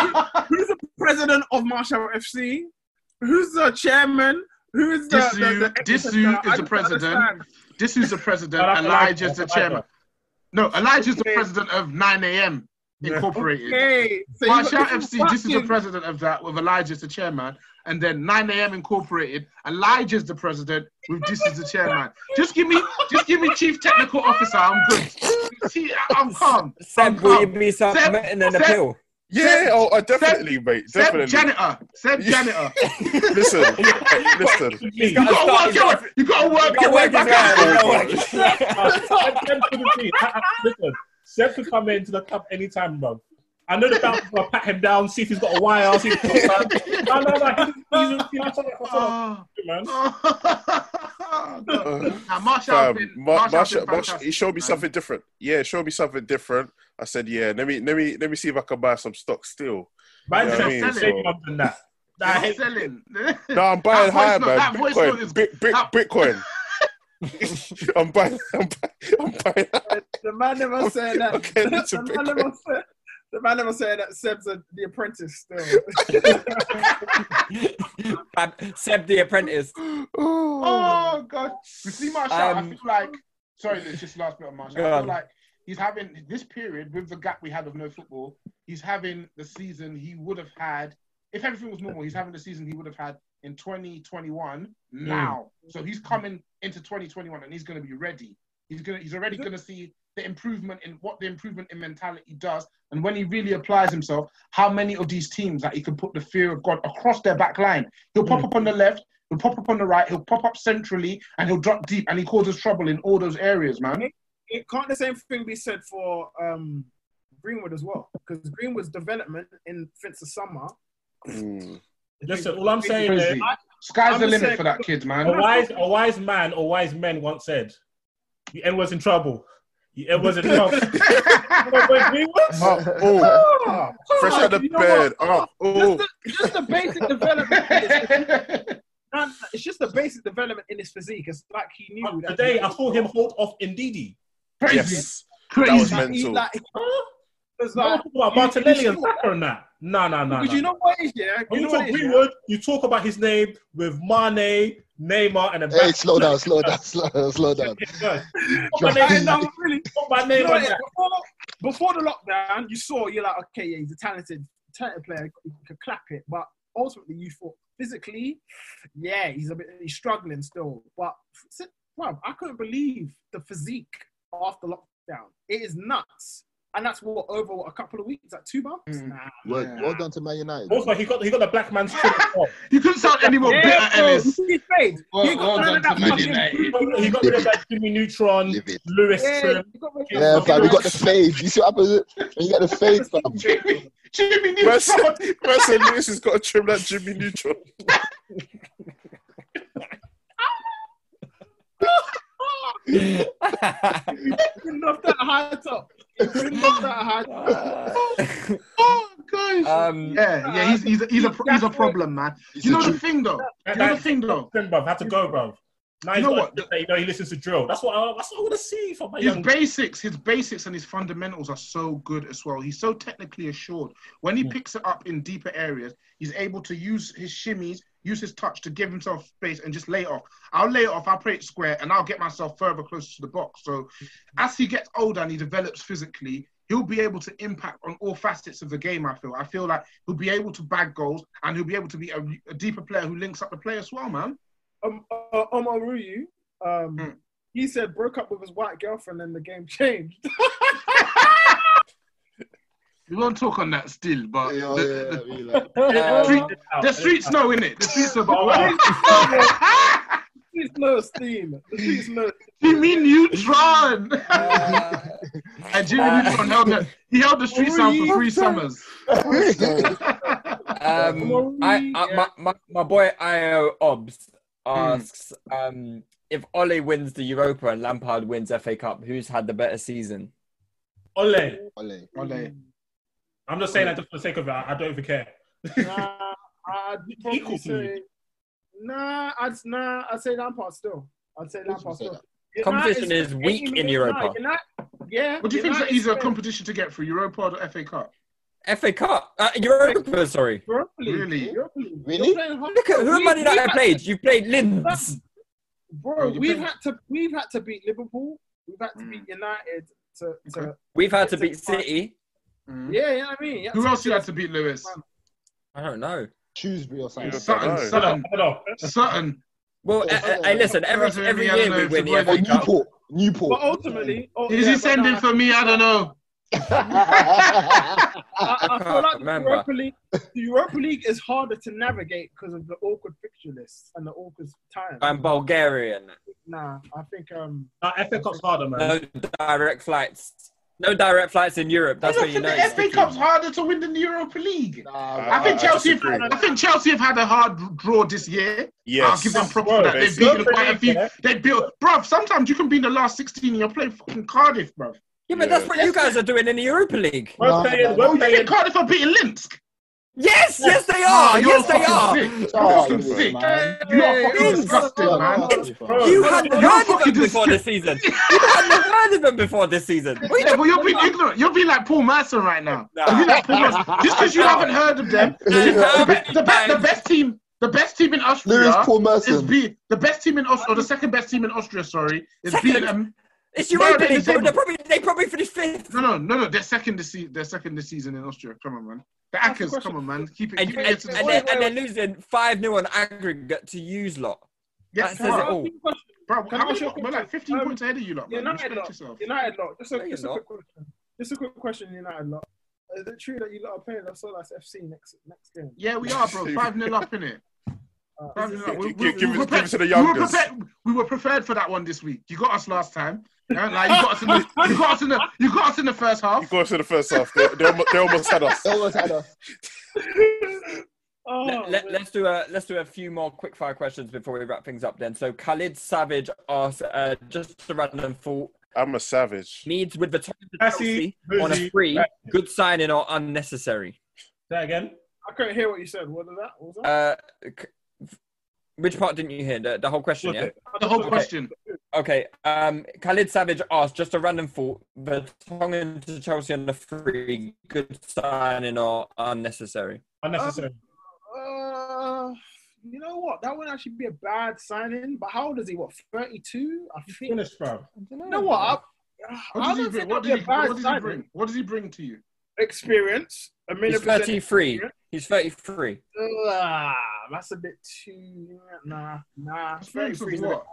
Speaker 8: Who's the president of Martial FC? Who's the chairman? Who's the,
Speaker 5: Disu-
Speaker 8: the, the
Speaker 5: Disu is the president.
Speaker 8: understand.
Speaker 5: This is the president.
Speaker 4: I like- I like
Speaker 5: Elijah's the
Speaker 4: that, I like
Speaker 5: chairman. No, Elijah's the president of 9 a.m. Incorporated.
Speaker 8: Okay, so you
Speaker 5: Martial
Speaker 8: got
Speaker 5: FC, this is the president of that, with Elijah's the chairman. And then 9 a.m. Incorporated, Elijah's the president, with this is the chairman. Just give me, just give me chief technical officer. I'm good. See, I'm calm. I'm
Speaker 3: Seb, will you be submitting an
Speaker 5: Seb-
Speaker 3: appeal?
Speaker 7: Yeah, oh, uh, definitely, mate.
Speaker 5: Seb
Speaker 7: Definitely.
Speaker 5: janitor. Seb janitor.
Speaker 7: listen, listen.
Speaker 5: You gotta work your way. You gotta work your way back out.
Speaker 4: Seb couldn't see. I- I- Listen, Seb could come into the club anytime, bro. I know the bouncer will pat him down, see if he's got a wire, see if he's got a [laughs] No, no, no. He's, he's, he's, he's,
Speaker 5: Oh,
Speaker 4: man.
Speaker 5: Uh, [laughs] now, Martial,
Speaker 7: Fam,
Speaker 5: been,
Speaker 7: Ma-
Speaker 5: Martial,
Speaker 7: Martial-
Speaker 5: been
Speaker 7: Martial-
Speaker 5: fantastic,
Speaker 7: he showed me
Speaker 5: man.
Speaker 7: something different. Yeah, showed me something different. I said, yeah, let me let me let me see if I can buy some stock still.
Speaker 4: Man,
Speaker 7: You know what I mean?
Speaker 4: said
Speaker 7: So-
Speaker 4: more than that. Nah, I
Speaker 5: They're
Speaker 4: hate-
Speaker 5: selling. [laughs]
Speaker 7: No, I'm buying
Speaker 5: That
Speaker 7: higher, man.
Speaker 5: that voice note
Speaker 7: Bitcoin,
Speaker 5: is-
Speaker 7: Bit- Bit-
Speaker 5: that-
Speaker 7: Bitcoin. I'm buying. I'm buying. I'm buying.
Speaker 8: The man never said that.
Speaker 7: Okay,
Speaker 8: the,
Speaker 7: it's
Speaker 8: man never said, the man never said that Seb's a, the apprentice still. [laughs]
Speaker 3: Seb, the apprentice.
Speaker 5: Oh god! You see, Martial, I
Speaker 3: Um,
Speaker 5: feel like. Sorry, it's just the last bit of Martial.
Speaker 3: Go
Speaker 5: I
Speaker 3: on.
Speaker 5: feel like he's having this period with the gap we had of no football. He's having the season he would have had if everything was normal. He's having the season he would have had in 2021 now. So he's coming into 2021 and he's going to be ready. He's gonna. He's already going to see the improvement in what the improvement in mentality does, and when he really applies himself, how many of these teams that he can put the fear of God across their back line. He'll pop up on the left. He'll pop up on the right. He'll pop up centrally, and he'll drop deep, and he causes trouble in all those areas, man.
Speaker 8: it can't the same thing be said for um, Greenwood as well? Because Greenwood's development in since the summer
Speaker 7: Mm.
Speaker 4: Listen, all I'm saying is,
Speaker 5: Crazy. Sky's
Speaker 4: I'm
Speaker 5: the limit
Speaker 4: saying-
Speaker 5: for that kid, man.
Speaker 4: a wise, a wise man or wise men once said, "The N was in trouble. The [laughs] N was in trouble."
Speaker 7: Oh, oh. fresh out of bed. Oh, oh.
Speaker 8: Just, the, just the basic development. in his physique. [laughs] No, no, it's just the basic development in his physique. It's like he knew that
Speaker 4: Today, I saw him hold off Ndidi.
Speaker 7: Yes.
Speaker 5: Crazy.
Speaker 7: That was
Speaker 8: Like, he,
Speaker 7: mental.
Speaker 8: like, it's
Speaker 4: No,
Speaker 8: like,
Speaker 4: about
Speaker 8: you-
Speaker 4: Martinelli and Saka and that. No, no, no.
Speaker 8: Because
Speaker 4: no.
Speaker 8: you know what it is, yeah?
Speaker 4: When
Speaker 8: You
Speaker 4: you
Speaker 8: know what
Speaker 4: talk
Speaker 8: it is, yeah?
Speaker 4: Greenwood, you talk about his name with Mane, Neymar, and a
Speaker 6: Hey, slow down, slow down, [laughs] slow down, slow down.
Speaker 4: Put my
Speaker 8: Like,
Speaker 4: name,
Speaker 8: no, really.
Speaker 4: put my
Speaker 8: You know
Speaker 4: on
Speaker 8: what it is?
Speaker 4: that.
Speaker 8: before, before the lockdown, you saw you're like, okay, yeah, he's a talented, talented player. You could clap it, but ultimately, you thought physically, yeah, he's a bit, he's struggling still. But well, I couldn't believe the physique after lockdown. It is nuts, and that's what over what, a couple of weeks, like two months. Mm. Nah.
Speaker 6: Well, well done to Man United.
Speaker 4: Also, he got he got the black man's chin as. [laughs]
Speaker 5: You couldn't sound any more bitter,
Speaker 8: Yeah, bro,
Speaker 5: Ellis.
Speaker 8: he's paid.
Speaker 5: Well-
Speaker 8: He got
Speaker 5: well done
Speaker 8: that
Speaker 5: to Man
Speaker 8: fucking-
Speaker 5: United.
Speaker 4: He got rid of that Jimmy Neutron, Lewis
Speaker 8: Yeah,
Speaker 4: trim.
Speaker 8: he got rid of
Speaker 6: Yeah, fam, we got the fade. You see what happens when you get the fade, fam? [laughs]
Speaker 5: Jimmy, Jimmy
Speaker 7: Where's
Speaker 5: Neutron.
Speaker 7: where's Lewis has got to trim that Jimmy Neutron? [laughs]
Speaker 8: Couldn't that high top. Couldn't off that high top.
Speaker 5: Oh gosh.
Speaker 3: Um, [laughs]
Speaker 5: yeah, yeah, he's he's a, he's a he's a problem, man.
Speaker 6: He's
Speaker 5: You know the thing though. You know the thing though.
Speaker 4: thing, bruv, had to go, bruv. Now
Speaker 5: You know what?
Speaker 4: you know he listens to drill. That's what I, that's what I want to see from my
Speaker 5: His
Speaker 4: young.
Speaker 5: basics, his basics and his fundamentals are so good as well. He's so technically assured. When he hmm. picks it up in deeper areas, he's able to use his shimmies, use his touch to give himself space and just lay it off. I'll lay it off, I'll play it square, and I'll get myself further closer to the box. So hmm. as he gets older and he develops physically, he'll be able to impact on all facets of the game, I feel. I feel like he'll be able to bag goals and he'll be able to be a, a deeper player who links up the play as well, man.
Speaker 8: Um, uh, Omar Ruyu, um,
Speaker 5: Mm.
Speaker 8: he said broke up with his white girlfriend and the game changed. [laughs]
Speaker 5: We won't talk on that still, but
Speaker 6: Yeah,
Speaker 5: the,
Speaker 6: yeah,
Speaker 5: the-
Speaker 6: I mean, like,
Speaker 5: the street- the streets know, innit? The streets [laughs] know.
Speaker 4: Oh,
Speaker 5: But.
Speaker 8: Streets no steam. The streets no.
Speaker 5: Jimmy Neutron.
Speaker 3: uh,
Speaker 5: and Jimmy Neutron held the he held the street sound for three summers.
Speaker 3: um, I, I, my, my, my boy Io Obs asks um, if Ole wins the Europa and Lampard wins FA Cup, who's had the better season?
Speaker 4: Ole.
Speaker 6: Ole.
Speaker 5: Ole.
Speaker 4: I'm just saying that just for the sake of it. I I don't even care.
Speaker 8: Nah, [laughs] I'd probably
Speaker 4: Equal to
Speaker 8: say. Nah, I'd nah. I'd say Lampard still. I'd say Lampard
Speaker 6: say
Speaker 8: still.
Speaker 3: Competition
Speaker 8: United-
Speaker 3: is weak in
Speaker 8: United-
Speaker 3: Europa.
Speaker 8: United- yeah.
Speaker 5: What do you think is
Speaker 8: United
Speaker 5: an easier
Speaker 8: spent
Speaker 5: competition to get through, Europa or the FA Cup?
Speaker 3: FA Cup, uh, Europa. Sorry,
Speaker 8: Europa League,
Speaker 5: Really?
Speaker 8: Europa League.
Speaker 6: Really?
Speaker 8: You're playing hard.
Speaker 3: look at who
Speaker 8: We-
Speaker 3: Man United
Speaker 8: had-
Speaker 3: played. You played Linz.
Speaker 8: Bro,
Speaker 5: you
Speaker 8: we've
Speaker 5: played-
Speaker 8: had to we've had to beat Liverpool. We've had to
Speaker 5: Mm.
Speaker 8: beat United to, to
Speaker 5: Okay.
Speaker 3: We've had to beat City.
Speaker 8: yeah, you know what I mean. You
Speaker 5: Who
Speaker 8: to
Speaker 5: else you had to beat, Lewis?
Speaker 3: I don't know.
Speaker 6: Shrewsbury or something.
Speaker 5: Sutton, Sutton. Sutton.
Speaker 3: Well,
Speaker 6: Yeah,
Speaker 3: uh, uh, hey, listen. Every every year we
Speaker 5: know
Speaker 3: win
Speaker 5: if
Speaker 3: the FA Cup.
Speaker 6: Newport. Newport.
Speaker 8: But ultimately, oh,
Speaker 5: Is
Speaker 8: yeah,
Speaker 5: he sending
Speaker 8: nah,
Speaker 5: for me? I don't know.
Speaker 8: I, I feel
Speaker 3: can't
Speaker 8: like the. Europa League, the Europa League is harder to navigate because of the awkward fixture lists and the awkward time.
Speaker 3: I'm Bulgarian.
Speaker 8: Nah, I think um,
Speaker 4: Nah, FA Cup's harder, man.
Speaker 3: No direct flights. No direct flights in Europe. That's
Speaker 5: I
Speaker 3: where you
Speaker 5: think
Speaker 3: know.
Speaker 5: the FA. Cup's harder to win than the Europa League.
Speaker 6: Nah,
Speaker 5: I think Chelsea.
Speaker 7: disagree.
Speaker 5: I think Chelsea have had a hard draw this year.
Speaker 7: Yes.
Speaker 5: I'll give them props for that. They've beaten quite a few.
Speaker 4: yeah.
Speaker 5: They built, bruv. Sometimes you can be in the last sixteen and you're playing fucking Cardiff, bruv.
Speaker 3: Yeah, but that's what you guys are doing in the Europa League.
Speaker 4: We're
Speaker 6: Nah,
Speaker 4: playing.
Speaker 6: nah,
Speaker 4: We're
Speaker 5: you
Speaker 4: playing.
Speaker 5: think Cardiff are beating Linsk?
Speaker 3: Yes, yes they
Speaker 5: Ah,
Speaker 3: are.
Speaker 5: you're
Speaker 3: yes they are.
Speaker 5: sick.
Speaker 6: Oh,
Speaker 5: You're fucking
Speaker 6: yeah,
Speaker 5: sick.
Speaker 6: man.
Speaker 5: You are fucking
Speaker 3: Linz.
Speaker 5: disgusting,
Speaker 6: Yeah,
Speaker 5: man.
Speaker 6: nah,
Speaker 4: Bro,
Speaker 3: You hadn't
Speaker 5: you're
Speaker 3: heard of them before this season. You hadn't heard of them before this season. What you
Speaker 5: Yeah, but you're being ignorant. You're being like Paul Merson right now.
Speaker 3: Nah.
Speaker 5: You're like Paul Merson. Just because you haven't heard of them, the, be- the, best, the best team, the best team in Austria
Speaker 6: Lewis Paul
Speaker 5: is
Speaker 6: Merson.
Speaker 5: be the best team in Austria, or the second best team in Austria. Sorry, is
Speaker 3: Second?
Speaker 5: beating them.
Speaker 3: It's
Speaker 5: No,
Speaker 3: Europa
Speaker 5: they-
Speaker 3: League.
Speaker 5: they-
Speaker 3: They probably they probably finished fifth.
Speaker 5: No, no, no, no. They're second this season. They're second this season in Austria. Come on, man. The
Speaker 8: That's the
Speaker 5: Akkers,
Speaker 8: question.
Speaker 5: come on, man. Keep it.
Speaker 3: And,
Speaker 5: Keep
Speaker 3: and,
Speaker 5: it
Speaker 3: and,
Speaker 5: to the
Speaker 3: then, and
Speaker 8: wait.
Speaker 3: then losing 5 0 on aggregate to use lot.
Speaker 5: Yeah,
Speaker 3: that says it
Speaker 5: bro,
Speaker 3: all.
Speaker 5: bro,
Speaker 8: Can
Speaker 5: how
Speaker 8: ask
Speaker 5: many?
Speaker 8: you a
Speaker 5: We're like 15
Speaker 8: Um,
Speaker 5: points ahead of you, lot. Man.
Speaker 8: United
Speaker 5: Respect
Speaker 8: lot,
Speaker 5: yourself.
Speaker 8: United lot. Just a,
Speaker 3: No, you're
Speaker 8: just a
Speaker 3: not.
Speaker 8: quick question. Just a quick question, United lot. Is it true that you lot are playing the Solas FC next next game?
Speaker 5: Yeah, we are, bro. [laughs] Five 0 up in it.
Speaker 8: Uh,
Speaker 5: Five
Speaker 8: is it-
Speaker 5: 0 up. We, we,
Speaker 7: give
Speaker 5: we,
Speaker 7: it-
Speaker 5: were prepared, we, were prepared, we were prepared for that one this week. You got us last time. Yeah, [laughs] like you got us in the, you got us in the, you got us in the first
Speaker 7: You
Speaker 5: half.
Speaker 7: go to the first half. They, they, almost, they almost had us. [laughs]
Speaker 6: They almost had us. [laughs]
Speaker 8: Oh,
Speaker 3: Let, let, us do a let's do a few more quick fire questions before we wrap things up. Then, so Khalid Savage asks, uh, just a random thought:
Speaker 7: I'm a savage.
Speaker 3: needs with the top of
Speaker 4: Messi,
Speaker 3: Chelsea on a free,
Speaker 4: Messi.
Speaker 3: good signing or unnecessary?
Speaker 4: Say that again.
Speaker 8: I couldn't hear what you said. What was that? What was that?
Speaker 3: Uh, c- which part didn't you hear? The, the whole question, yeah.
Speaker 5: The whole
Speaker 3: Okay.
Speaker 5: question.
Speaker 3: Okay. Um, Khalid Savage asked, just a random thought: Vertonghen to Chelsea on the free, good signing or unnecessary?
Speaker 4: Unnecessary.
Speaker 8: Uh, you know what? That wouldn't actually be a bad signing. But how old is he? What, 32? I think.
Speaker 4: Finished, bro.
Speaker 8: You know what? I,
Speaker 5: What does he
Speaker 8: don't
Speaker 5: bring?
Speaker 8: think
Speaker 5: What
Speaker 8: that'd
Speaker 5: does
Speaker 8: be
Speaker 5: he, what does he bring? What does he bring to you?
Speaker 8: Experience. A
Speaker 3: He's 33.
Speaker 8: experience.
Speaker 3: He's 33.
Speaker 8: Ah, that's a bit too. Nah, nah.
Speaker 5: Experience of
Speaker 8: 33 is a bit
Speaker 5: what?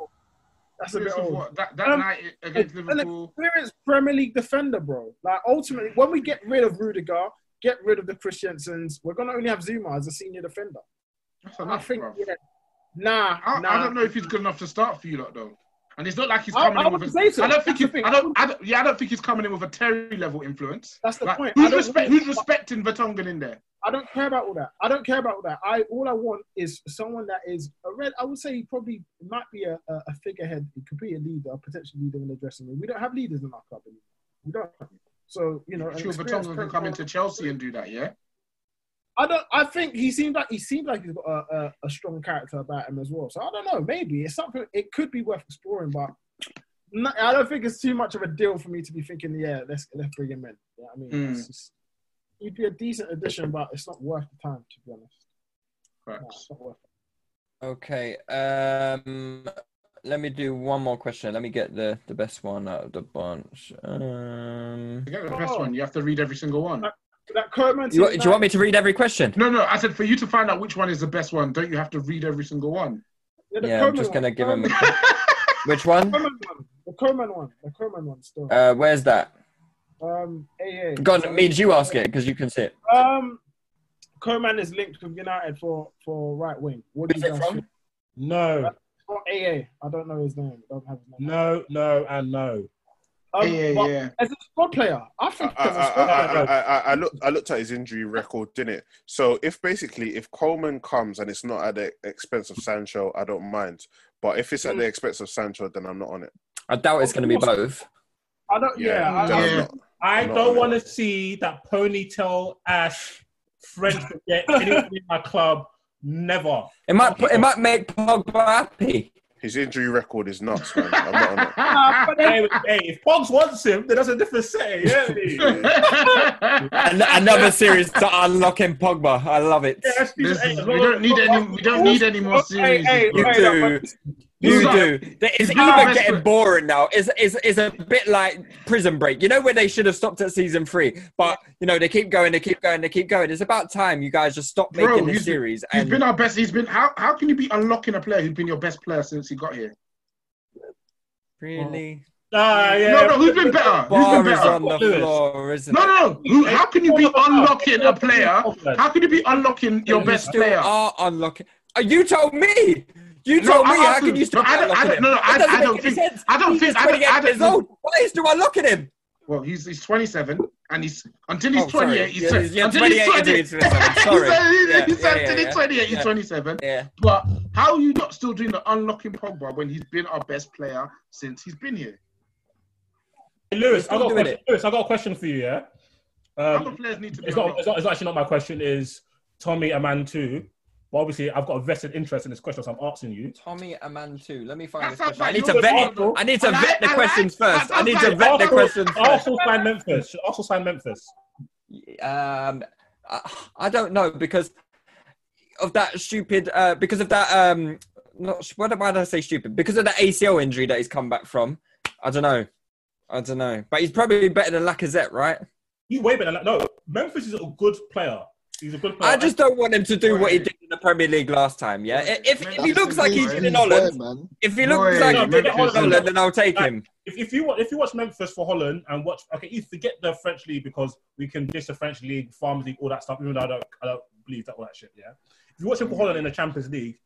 Speaker 8: That's a bit
Speaker 5: of
Speaker 8: old.
Speaker 5: what? That, that
Speaker 8: Um,
Speaker 5: night against
Speaker 8: an
Speaker 5: Liverpool.
Speaker 8: experienced Premier League defender, bro. Like ultimately, when we get rid of Rudiger, get rid of the Christensens, we're gonna only have Zouma as a senior defender.
Speaker 5: That's
Speaker 8: I think,
Speaker 5: bro.
Speaker 8: yeah. Nah,
Speaker 5: I,
Speaker 8: nah.
Speaker 5: I don't know if he's good enough to start for you lot though. And it's not like he's coming
Speaker 8: I
Speaker 5: in with. A,
Speaker 8: so.
Speaker 5: I don't think
Speaker 8: That's
Speaker 5: he, I don't, I don't. Yeah, I don't think he's coming in with a Terry level influence.
Speaker 8: That's the
Speaker 5: Like,
Speaker 8: point.
Speaker 5: Who's, respect, who's respecting Vertonghen in there?
Speaker 8: I don't care about all that. I don't care about all that. I all I want is someone that is a red. I would say he probably might be a, a, a figurehead. He could be a leader, a potential leader in the dressing room. We don't have leaders in our club anymore. We don't. So you know,
Speaker 5: Sure,
Speaker 8: experienced
Speaker 5: Vertonghen can come into Chelsea and do that. Yeah.
Speaker 8: I don't. I think he seemed like he seemed like he's got a, a, a strong character about him as well. So I don't know. Maybe it's something. It could be worth exploring, but I don't think it's too much of a deal for me to be thinking. Yeah, let's let's bring him in. Yeah, I mean,
Speaker 5: Mm.
Speaker 8: it's just, he'd be a decent addition, but it's not worth the time to be honest. No, it's not worth it.
Speaker 3: Okay. Um, let me do one more question. Let me get the, the best one out of the bunch. Um,
Speaker 5: To get the best one, you have to read every single one.
Speaker 8: That Coman
Speaker 3: you, do you want me to read every question?
Speaker 5: No, no. I said for you to find out which one is the best one, don't you have to read every single one?
Speaker 8: Yeah,
Speaker 3: Yeah, I'm just gonna give him.
Speaker 8: Coman- [laughs]
Speaker 3: Which one?
Speaker 8: Coman one. The Coman one. The Coman one still.
Speaker 3: Uh, where's that?
Speaker 8: Um, AA.
Speaker 3: God, means you ask it because you can see it.
Speaker 8: Um, Coman is linked with United for for right wing. What do you
Speaker 3: it
Speaker 8: guys
Speaker 3: from?
Speaker 8: think?
Speaker 4: No,
Speaker 8: For AA, I don't know his name. I don't have his name.
Speaker 4: no, no, and no.
Speaker 8: Um,
Speaker 5: Yeah,
Speaker 8: but
Speaker 5: yeah.
Speaker 8: As a squad player, I
Speaker 7: I,
Speaker 8: think
Speaker 7: I,
Speaker 8: as a squad
Speaker 7: I, I, I, I looked. I looked at his injury record, didn't it? So if basically if Coman comes and it's not at the expense of Sancho, I don't mind. But if it's at the expense of Sancho, then I'm not on it.
Speaker 3: I doubt it's going to be both.
Speaker 8: I don't. Yeah, I,
Speaker 7: then I'm
Speaker 5: Yeah.
Speaker 7: Not-
Speaker 4: I
Speaker 7: Not
Speaker 4: don't want to see that ponytail ash French forget anyone in my club. Never.
Speaker 3: It might put, it might make Pogba happy.
Speaker 7: His injury record is nuts, man. I'm not on it. [laughs]
Speaker 8: Nah,
Speaker 4: hey, hey, if Pogs wants him, then that's a different setting. Yeah, [laughs]
Speaker 3: An- another series to unlock in Pogba. I love it.
Speaker 4: yeah that's hey,
Speaker 5: we don't need any. We don't need any more series.
Speaker 8: hey,
Speaker 3: You
Speaker 8: hey,
Speaker 3: do.
Speaker 8: Look,
Speaker 3: You
Speaker 5: He's
Speaker 3: do. It's
Speaker 5: he's
Speaker 3: either getting
Speaker 5: friend.
Speaker 3: boring now. It's, it's, it's a bit like Prison Break. You know where they should have stopped at season three, but you know they keep going, they keep going, they keep going. It's about time you guys just stop
Speaker 5: Bro,
Speaker 3: making this
Speaker 5: he's been-
Speaker 3: series.
Speaker 5: He's
Speaker 3: and
Speaker 5: been our best. He's been. How how can you be unlocking a player who's been your best player since he got here?
Speaker 3: really,
Speaker 4: Ah, yeah.
Speaker 5: No, no. Who's been better? Who's
Speaker 3: bar
Speaker 5: been
Speaker 3: is
Speaker 5: better?
Speaker 3: on the floor, isn't
Speaker 5: No, no, no. Who, how can you be unlocking a player? How can you be unlocking your best
Speaker 3: still
Speaker 5: player?
Speaker 3: are unlocking. Oh, you told me. You
Speaker 5: No,
Speaker 3: told me.
Speaker 5: I
Speaker 3: How can
Speaker 5: him.
Speaker 3: you still
Speaker 5: No, I don't- I don't-
Speaker 3: him?
Speaker 5: no, no, I- I don't
Speaker 3: any
Speaker 5: think-
Speaker 3: sense.
Speaker 5: I don't
Speaker 3: He's
Speaker 5: think- I don't-
Speaker 3: 28
Speaker 5: I don't-
Speaker 3: years old. Why is still unlocking him?
Speaker 5: Well, he's he's 27, and he's until he's
Speaker 3: Oh, sorry.
Speaker 5: 28. He's,
Speaker 3: Yeah, he's- yeah,
Speaker 5: until he's
Speaker 3: 28
Speaker 5: 20.
Speaker 3: until he's 27. [laughs] Sorry.
Speaker 5: He
Speaker 3: Yeah,
Speaker 5: he said
Speaker 3: yeah,
Speaker 5: until
Speaker 3: yeah,
Speaker 5: he's 28. He's
Speaker 3: yeah.
Speaker 5: 27.
Speaker 3: Yeah.
Speaker 5: But how are you not still doing the unlocking Pogba when he's been our best player since he's been here?
Speaker 4: Hey, Lewis, I got question. Lewis, I got a question for you. Yeah.
Speaker 5: Other
Speaker 4: Um,
Speaker 5: players need to be.
Speaker 4: it's not, it's not. It's actually not my question. Is Tommy a man too? But obviously, I've got a vested interest in this question, so I'm asking you.
Speaker 3: Tommy Amantu. Let me find
Speaker 5: That
Speaker 3: this
Speaker 5: sounds
Speaker 3: question. I need to vet.
Speaker 5: responsible.
Speaker 3: I need to
Speaker 5: I like-
Speaker 3: vet the
Speaker 5: I
Speaker 3: questions
Speaker 5: that
Speaker 3: first. I need to
Speaker 5: like-
Speaker 3: vet the questions first.
Speaker 4: Arsenal signed Memphis. Arsenal signed Memphis.
Speaker 3: Um, I, I don't know because of that stupid. Uh, because of that. Um, not why did why did I say stupid? Because of the ACL injury that he's come back from. I don't know. I don't know. But he's probably better than Lacazette, right?
Speaker 4: He's way better. Than, no, Memphis is a good player. He's a good player.
Speaker 3: I just don't want him to do what he did in the Premier League last time. Yeah, if, if he looks like he did in Holland,
Speaker 6: man.
Speaker 3: if he
Speaker 5: Boy,
Speaker 3: looks like he did in Holland, then I'll take him.
Speaker 4: If, if you if you watch Memphis for Holland and watch okay, you forget the French league because we can dish the French league, Farmers League, all that stuff. Even though I don't, I don't believe that all that shit. Yeah. If you watch him for Holland in the Champions League,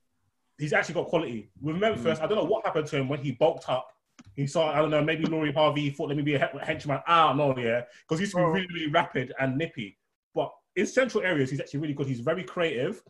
Speaker 4: he's actually got quality. With Memphis, I don't know what happened to him when he bulked up. He saw, I don't know, maybe Laurie Harvey thought let me be a henchman. I don't know, yeah, because he used to be really, really rapid and nippy. But in central areas, he's actually really good. He's very creative.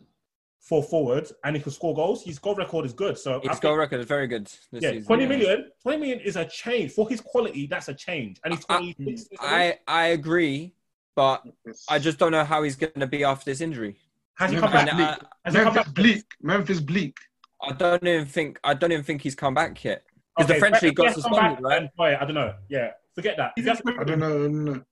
Speaker 4: for forward and he can score goals. His goal record is good. So I
Speaker 3: His
Speaker 4: think-
Speaker 3: goal record is very good this
Speaker 4: yeah,
Speaker 3: season.
Speaker 4: 20
Speaker 3: yeah.
Speaker 4: million. 20 million is a change for his quality. That's a change, and he's
Speaker 3: I- I I agree, but I just don't know how he's going to be after this injury.
Speaker 4: Has he come back?
Speaker 3: I,
Speaker 4: Has he come back?
Speaker 5: bleak. Memphis Bleek.
Speaker 3: I don't even think I don't even think he's come back yet because
Speaker 4: Okay,
Speaker 3: the French league
Speaker 4: he
Speaker 3: got suspended,
Speaker 4: back,
Speaker 3: right?
Speaker 4: then, oh, boy, I don't know. Yeah, forget that. If he has-
Speaker 5: I don't know.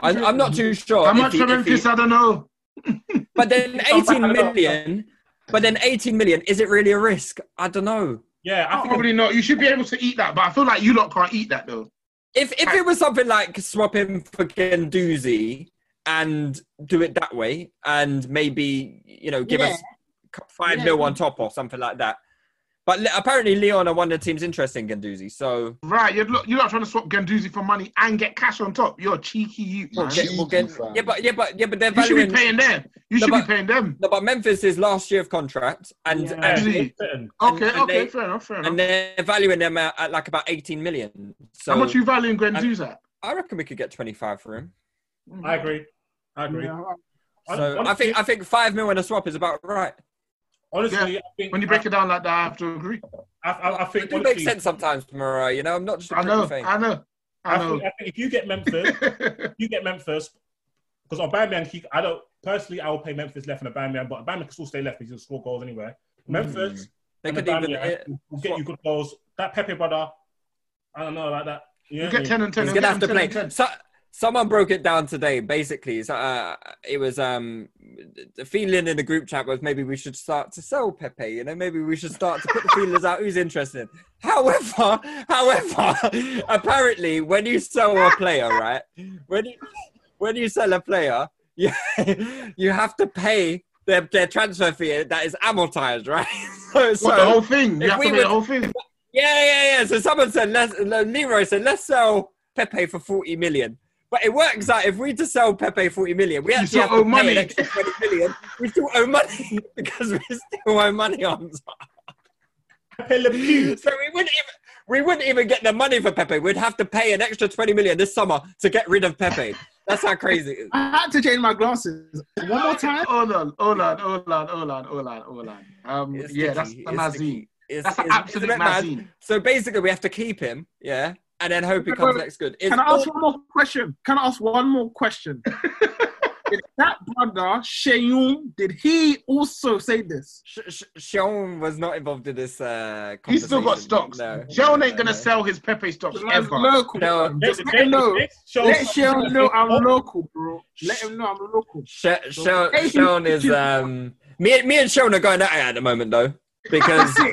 Speaker 5: I don't know.
Speaker 3: I, I'm not too sure.
Speaker 5: How much
Speaker 3: he-
Speaker 5: for
Speaker 3: if he-
Speaker 5: I don't know. [laughs]
Speaker 3: But then
Speaker 4: He's come back,
Speaker 3: 18
Speaker 4: I don't know.
Speaker 3: million. But then 18 million. Is it really a risk? I don't know.
Speaker 4: Yeah, I think
Speaker 5: Probably not. You should be able to eat that, but I feel like you lot can't eat that though.
Speaker 3: If if it was something like swap him for Guendouzi and do it that way, and maybe you know give
Speaker 6: Yeah.
Speaker 3: us five
Speaker 6: Yeah.
Speaker 3: mil on top or something like that. But li- apparently Lyon are one of the teams interested in Guendouzi, so
Speaker 5: Right, you're, look, you're not trying to swap Guendouzi for money and get cash on top. You're a cheeky you,
Speaker 3: we'll
Speaker 5: man.
Speaker 3: get, we'll get, yeah, but yeah, but yeah, but they're
Speaker 5: You should be paying them. You
Speaker 3: No,
Speaker 5: should
Speaker 3: but-
Speaker 5: be paying them.
Speaker 3: No, but Memphis is last year of contract, and
Speaker 4: Yeah,
Speaker 3: and,
Speaker 5: Actually,
Speaker 4: certain.
Speaker 5: Okay,
Speaker 3: and
Speaker 5: okay,
Speaker 3: they-
Speaker 5: fair enough, fair enough.
Speaker 3: and they're valuing them at, at like about 18 million. So
Speaker 5: How much you valuing Guendouzi at?
Speaker 3: I reckon we could get 25 for him.
Speaker 4: I agree. I agree.
Speaker 8: Yeah,
Speaker 3: So I
Speaker 4: honestly,
Speaker 3: think I think five mil in a swap is about right.
Speaker 4: Honestly, I think
Speaker 5: When you break it down like that, I have to agree.
Speaker 4: I, I, I think
Speaker 3: It do
Speaker 4: honestly,
Speaker 3: make sense sometimes, Mariah. You know, I'm not just a
Speaker 5: I know,
Speaker 3: thing.
Speaker 5: I know, I
Speaker 4: I
Speaker 5: know.
Speaker 4: think, I think if you get Memphis, [laughs] you get Memphis because Aubameyang, he, I don't personally, I will pay Memphis left and Aubameyang, but Aubameyang can still stay left. He's gonna score goals anyway. Hmm. Memphis,
Speaker 3: They
Speaker 4: and
Speaker 3: could even
Speaker 4: Aubameyang will get you good goals. That Pepe brother, I don't know about that. You
Speaker 5: You
Speaker 4: know
Speaker 5: get
Speaker 4: what
Speaker 5: ten and ten.
Speaker 3: He's
Speaker 5: and
Speaker 3: gonna
Speaker 5: get
Speaker 3: have to
Speaker 5: them 10
Speaker 3: play.
Speaker 5: 10.
Speaker 3: So, someone broke it down today. Basically, so, uh, it was um the feeling in the group chat was maybe we should start to sell Pepe. You know, maybe we should start to put the feelers out. Who's interested? However, [laughs] however, [laughs] apparently, when you sell a player, right? When you when you sell a player, you [laughs] you have to pay. Their, their transfer fee that is amortized, right? So,
Speaker 5: What the whole thing? You have
Speaker 3: we
Speaker 5: to pay
Speaker 3: would-
Speaker 5: the whole thing.
Speaker 3: yeah, yeah, yeah. So someone said, let's, Leroy said, let's sell Pepe for 40 million. But it works out if we just sell Pepe 40 million, we actually
Speaker 5: still
Speaker 3: have to
Speaker 5: owe
Speaker 3: pay
Speaker 5: money.
Speaker 3: an extra 20 million. We still owe money [laughs] because we still owe money on top.
Speaker 4: Pepe Le Pew.
Speaker 3: So we wouldn't even we wouldn't even get the money for Pepe. We'd have to pay an extra 20 million this summer to get rid of Pepe. That's how crazy it is.
Speaker 8: I had to change my glasses. One more time.
Speaker 5: Hold on, hold on, hold on, hold on, hold on, hold on. Um,
Speaker 3: It's
Speaker 5: yeah,
Speaker 3: sticky,
Speaker 5: that's the
Speaker 3: it's
Speaker 5: Mazine.
Speaker 3: It's,
Speaker 5: That's an
Speaker 3: it's-
Speaker 5: absolute
Speaker 3: it's a mad.
Speaker 5: Mazine.
Speaker 3: So basically, we have to keep him, yeah, and then hope he
Speaker 8: Wait,
Speaker 3: comes next good. It's
Speaker 8: Can I ask
Speaker 3: all-
Speaker 8: one more question? Can I ask one more question? [laughs] did that brother Sheyun, did he also say this?
Speaker 3: Sh- Sh- was not involved in this. Uh,
Speaker 5: He's still got stocks.
Speaker 3: No,
Speaker 5: Sean
Speaker 3: no,
Speaker 5: ain't gonna
Speaker 3: no.
Speaker 5: sell his Pepe stocks
Speaker 8: Man's
Speaker 5: ever.
Speaker 8: local.
Speaker 3: No.
Speaker 8: Just let him know. Let Sheyun know I'm local, bro. Let him know I'm local.
Speaker 3: Sh- Sean,
Speaker 8: Hey,
Speaker 3: is um me. Me and Sean are going at it at the moment though, [laughs] because me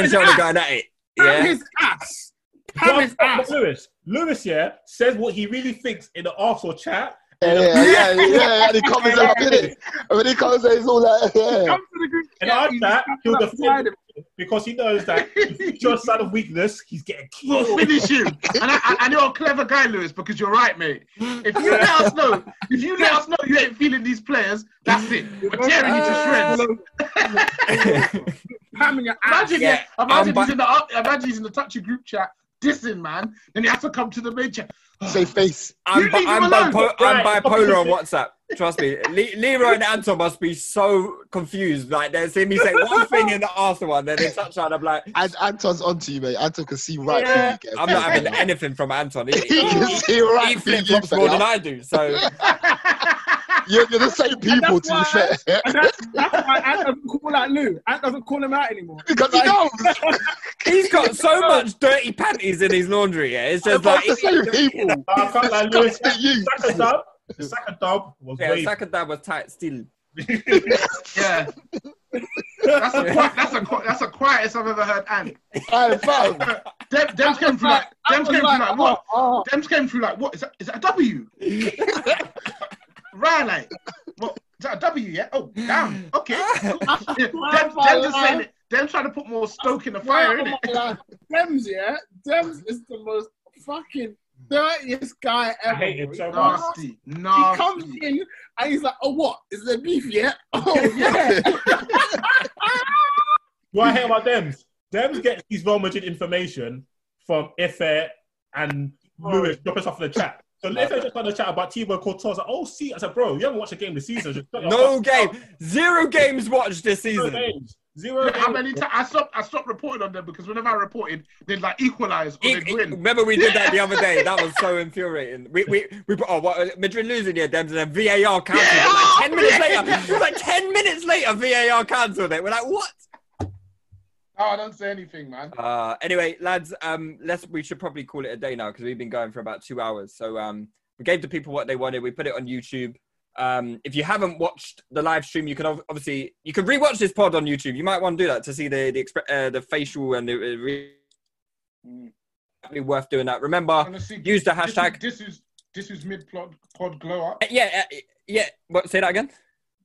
Speaker 3: and Sean are going at it. Yeah,
Speaker 8: his ass. Pam his ass.
Speaker 4: Lewis. Lewis, yeah, says what he really thinks in the Arsenal chat.
Speaker 6: Yeah, yeah, yeah, yeah. And he comes out, did it? [laughs] And when he comes out, he's all like, yeah.
Speaker 8: Come to the group
Speaker 4: And
Speaker 8: chat,
Speaker 4: after that, he'll defend
Speaker 8: him.
Speaker 4: because he knows that if he's your sign of weakness, he's getting
Speaker 5: We'll
Speaker 4: killed.
Speaker 5: finish him. [laughs] And, I, and you're a clever guy, Lewis, because you're right, mate. If you let us know, if you let us know you ain't feeling these players, that's it. [laughs] We're tearing you to shreds.
Speaker 8: Pam in your ass.
Speaker 5: Imagine,
Speaker 3: Yeah,
Speaker 5: yeah, imagine he's in the imagine he's in the touchy group chat, dissing man. Then he has to come to the chat.
Speaker 6: Say face. [gasps]
Speaker 3: I'm, bi- I'm,
Speaker 5: alone.
Speaker 3: bipo- I'm
Speaker 4: Right,
Speaker 3: bipolar on [laughs] WhatsApp. Trust me, Le- Leroy and Anton must be so confused. Like they see me say one [laughs] thing in the Arsenal one, then they touch on. I'm like,
Speaker 6: And Anton's onto you, mate. Anton can see right
Speaker 4: Yeah.
Speaker 6: through you.
Speaker 3: I'm not having [laughs] anything from Anton. He,
Speaker 6: He can see right
Speaker 3: he
Speaker 6: through
Speaker 3: flip
Speaker 6: you.
Speaker 3: flops more than. I do. So
Speaker 6: You're, you're the same people, to be fair.
Speaker 8: And that's, that's why Ant doesn't call out Lou. Ant doesn't call him out anymore.
Speaker 6: Because he knows.
Speaker 3: he's got so much dirty panties in his laundry. Yeah, it's just
Speaker 6: But
Speaker 3: like
Speaker 6: it's the same people. [laughs]
Speaker 4: I can't lie, Lewis.
Speaker 6: It's you.
Speaker 4: Saka dub, the Saka dub was
Speaker 3: Yeah,
Speaker 4: way.
Speaker 3: second dad was tight still. [laughs]
Speaker 5: Yeah. That's a qui- that's a that's the quietest I've ever heard. And
Speaker 6: Hey, fam. [laughs]
Speaker 5: Dem, Dems came through like Dems
Speaker 8: was
Speaker 5: came through like what?
Speaker 8: Oh, oh,
Speaker 5: Dems came through like what? Is that is that a W? right, like what? Is that a W? Yeah. Oh, damn. Okay. Cool. Yeah, Dem, Dem just saying uh, it. Dem trying to put more stoke in the fire,
Speaker 8: oh,
Speaker 5: innit?
Speaker 8: my Dems, yeah? Dems is the most fucking dirtiest guy
Speaker 4: I
Speaker 8: ever.
Speaker 4: hate him so much.
Speaker 5: Nasty,
Speaker 8: He comes in and he's like, oh, what? Is there beef yet? [laughs] Oh, yeah. [laughs]
Speaker 4: What I hate about Dems, Dems gets these Real Madrid information from Ife and oh. Lewis. Drop us off in the chat. So if they're just trying to chat about Thibaut Courtois, I like, oh, see, I said, bro, you haven't watched a game this season. Just
Speaker 3: No game,
Speaker 4: up.
Speaker 3: zero games watched this
Speaker 4: Zero
Speaker 3: season.
Speaker 4: Games. Zero
Speaker 5: Look how many times I stopped. I stopped reporting on them because whenever I reported, they'd like equalize or
Speaker 3: E-
Speaker 5: they'd
Speaker 3: e-
Speaker 5: win.
Speaker 3: Remember we did that the other day. That was so [laughs] infuriating. We we we put oh what Madrid losing yeah, Dems and then VAR cancelled it. Like ten minutes later, it was like ten minutes later VAR cancelled it. We're like what?
Speaker 5: Oh, I don't say anything, man.
Speaker 3: Uh, anyway, lads, um, let's we should probably call it a day now because we've been going for about two hours. So um, we gave the people what they wanted. We put it on YouTube. Um, if you haven't watched the live stream, you can ob- obviously you can rewatch this pod on YouTube. You might want to do that to see the the expre- uh, the facial and the. Uh, re- Be worth doing that. Remember,
Speaker 5: Honestly,
Speaker 3: use the hashtag.
Speaker 5: This is this is mid pod pod glow up.
Speaker 3: Uh, Yeah, uh, yeah. What? Say that again.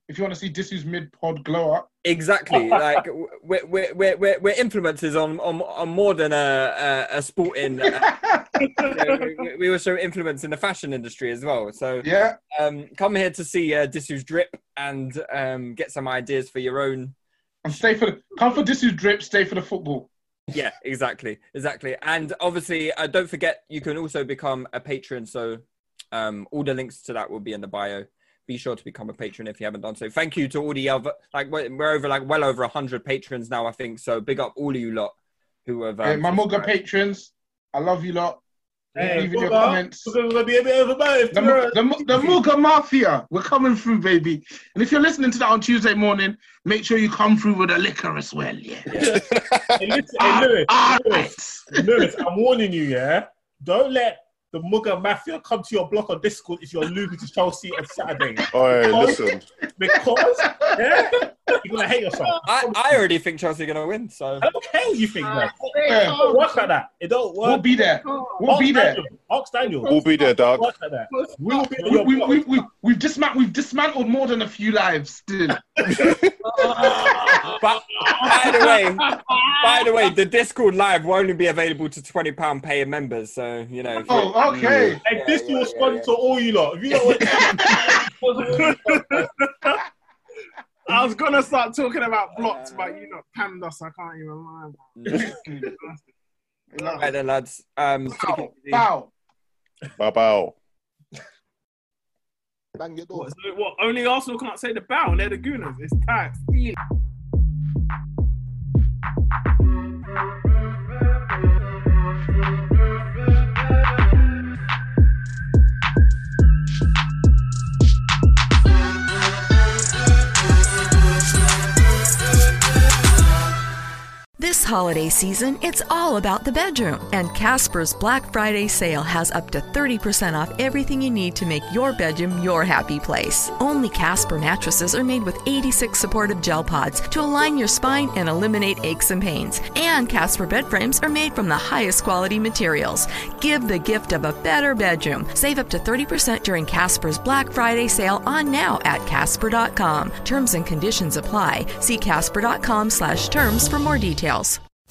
Speaker 5: If you want to see is mid pod glow up.
Speaker 3: Exactly. [laughs] like we're, we're, we're, we're, we're influencers on, on, on more than a, a, a sporting. Uh, you [laughs] know, we, we so influence in the fashion industry as well. So
Speaker 5: Yeah.
Speaker 3: um, come here to see uh, drip and um, get some ideas for your own.
Speaker 5: And stay for the come for is drip. Stay for the football.
Speaker 3: Yeah, exactly, exactly. And obviously, uh, don't forget you can also become a patron. So um, all the links to that will be in the bio. Be sure to become a patron if you haven't done so. Thank you to all the other like we're, we're over like well over hundred patrons now. I think so. Big up all of you lot who have. Um,
Speaker 5: Hey, my Muga patrons, I love you lot.
Speaker 4: Hey,
Speaker 5: Leave your comments.
Speaker 4: We're gonna be a bit overboard.
Speaker 5: The, Mu- the, Mu- the Muga Mafia, we're coming through, baby. And if you're listening to that on Tuesday morning, make sure you come through with a liquor as well. Yeah. [laughs]
Speaker 4: Hey, listen, hey, Lewis,
Speaker 5: Ah,
Speaker 4: Lewis, Lewis, I'm warning you, yeah. Don't let the Muga Mafia come to your block on Discord if you're losing to Chelsea on Saturday.
Speaker 7: Oi,
Speaker 4: Because-
Speaker 7: listen.
Speaker 4: Because yeah, you're gonna hate yourself.
Speaker 3: I, I already think Chelsea are gonna win. So
Speaker 4: I don't care what you think, man.
Speaker 5: Yeah.
Speaker 4: It don't work like that. It don't work.
Speaker 5: We'll be there. We'll be there.
Speaker 4: Daniel, Ox Daniel.
Speaker 7: We'll be there, dog.
Speaker 4: Work like that. We will be on
Speaker 5: We,
Speaker 4: your
Speaker 5: we,
Speaker 4: block.
Speaker 5: we, we, we've, dismant- we've dismantled more than a few lives still. [laughs]
Speaker 3: But by the way, by the way, the Discord live will only be available to twenty pound paying members. So you know.
Speaker 5: Oh, okay.
Speaker 4: And
Speaker 3: Yeah,
Speaker 4: this
Speaker 3: yeah,
Speaker 4: will
Speaker 3: yeah,
Speaker 4: sponsor all you lot. If you [laughs] don't want [laughs]
Speaker 8: I was gonna start talking about blocks, but you know, panned us. I can't even lie. [laughs]
Speaker 3: All right then, lads. Um, take it easy.
Speaker 5: Bow.
Speaker 7: Bow bow.
Speaker 6: Bang your door.
Speaker 8: What, so what? Only Arsenal can't say the bow. and They're the Gooners. It's tight.
Speaker 10: Holiday season, it's all about the bedroom. And Casper's Black Friday sale has up to 30% off everything you need to make your bedroom your happy place. Only Casper mattresses are made with 86 supportive gel pods to align your spine and eliminate aches and pains. And Casper bed frames are made from the highest quality materials. Give the gift of a better bedroom. Save up to 30% during Casper's Black Friday sale on now at casper.com. Terms and conditions apply. See casper.com slash terms for more details.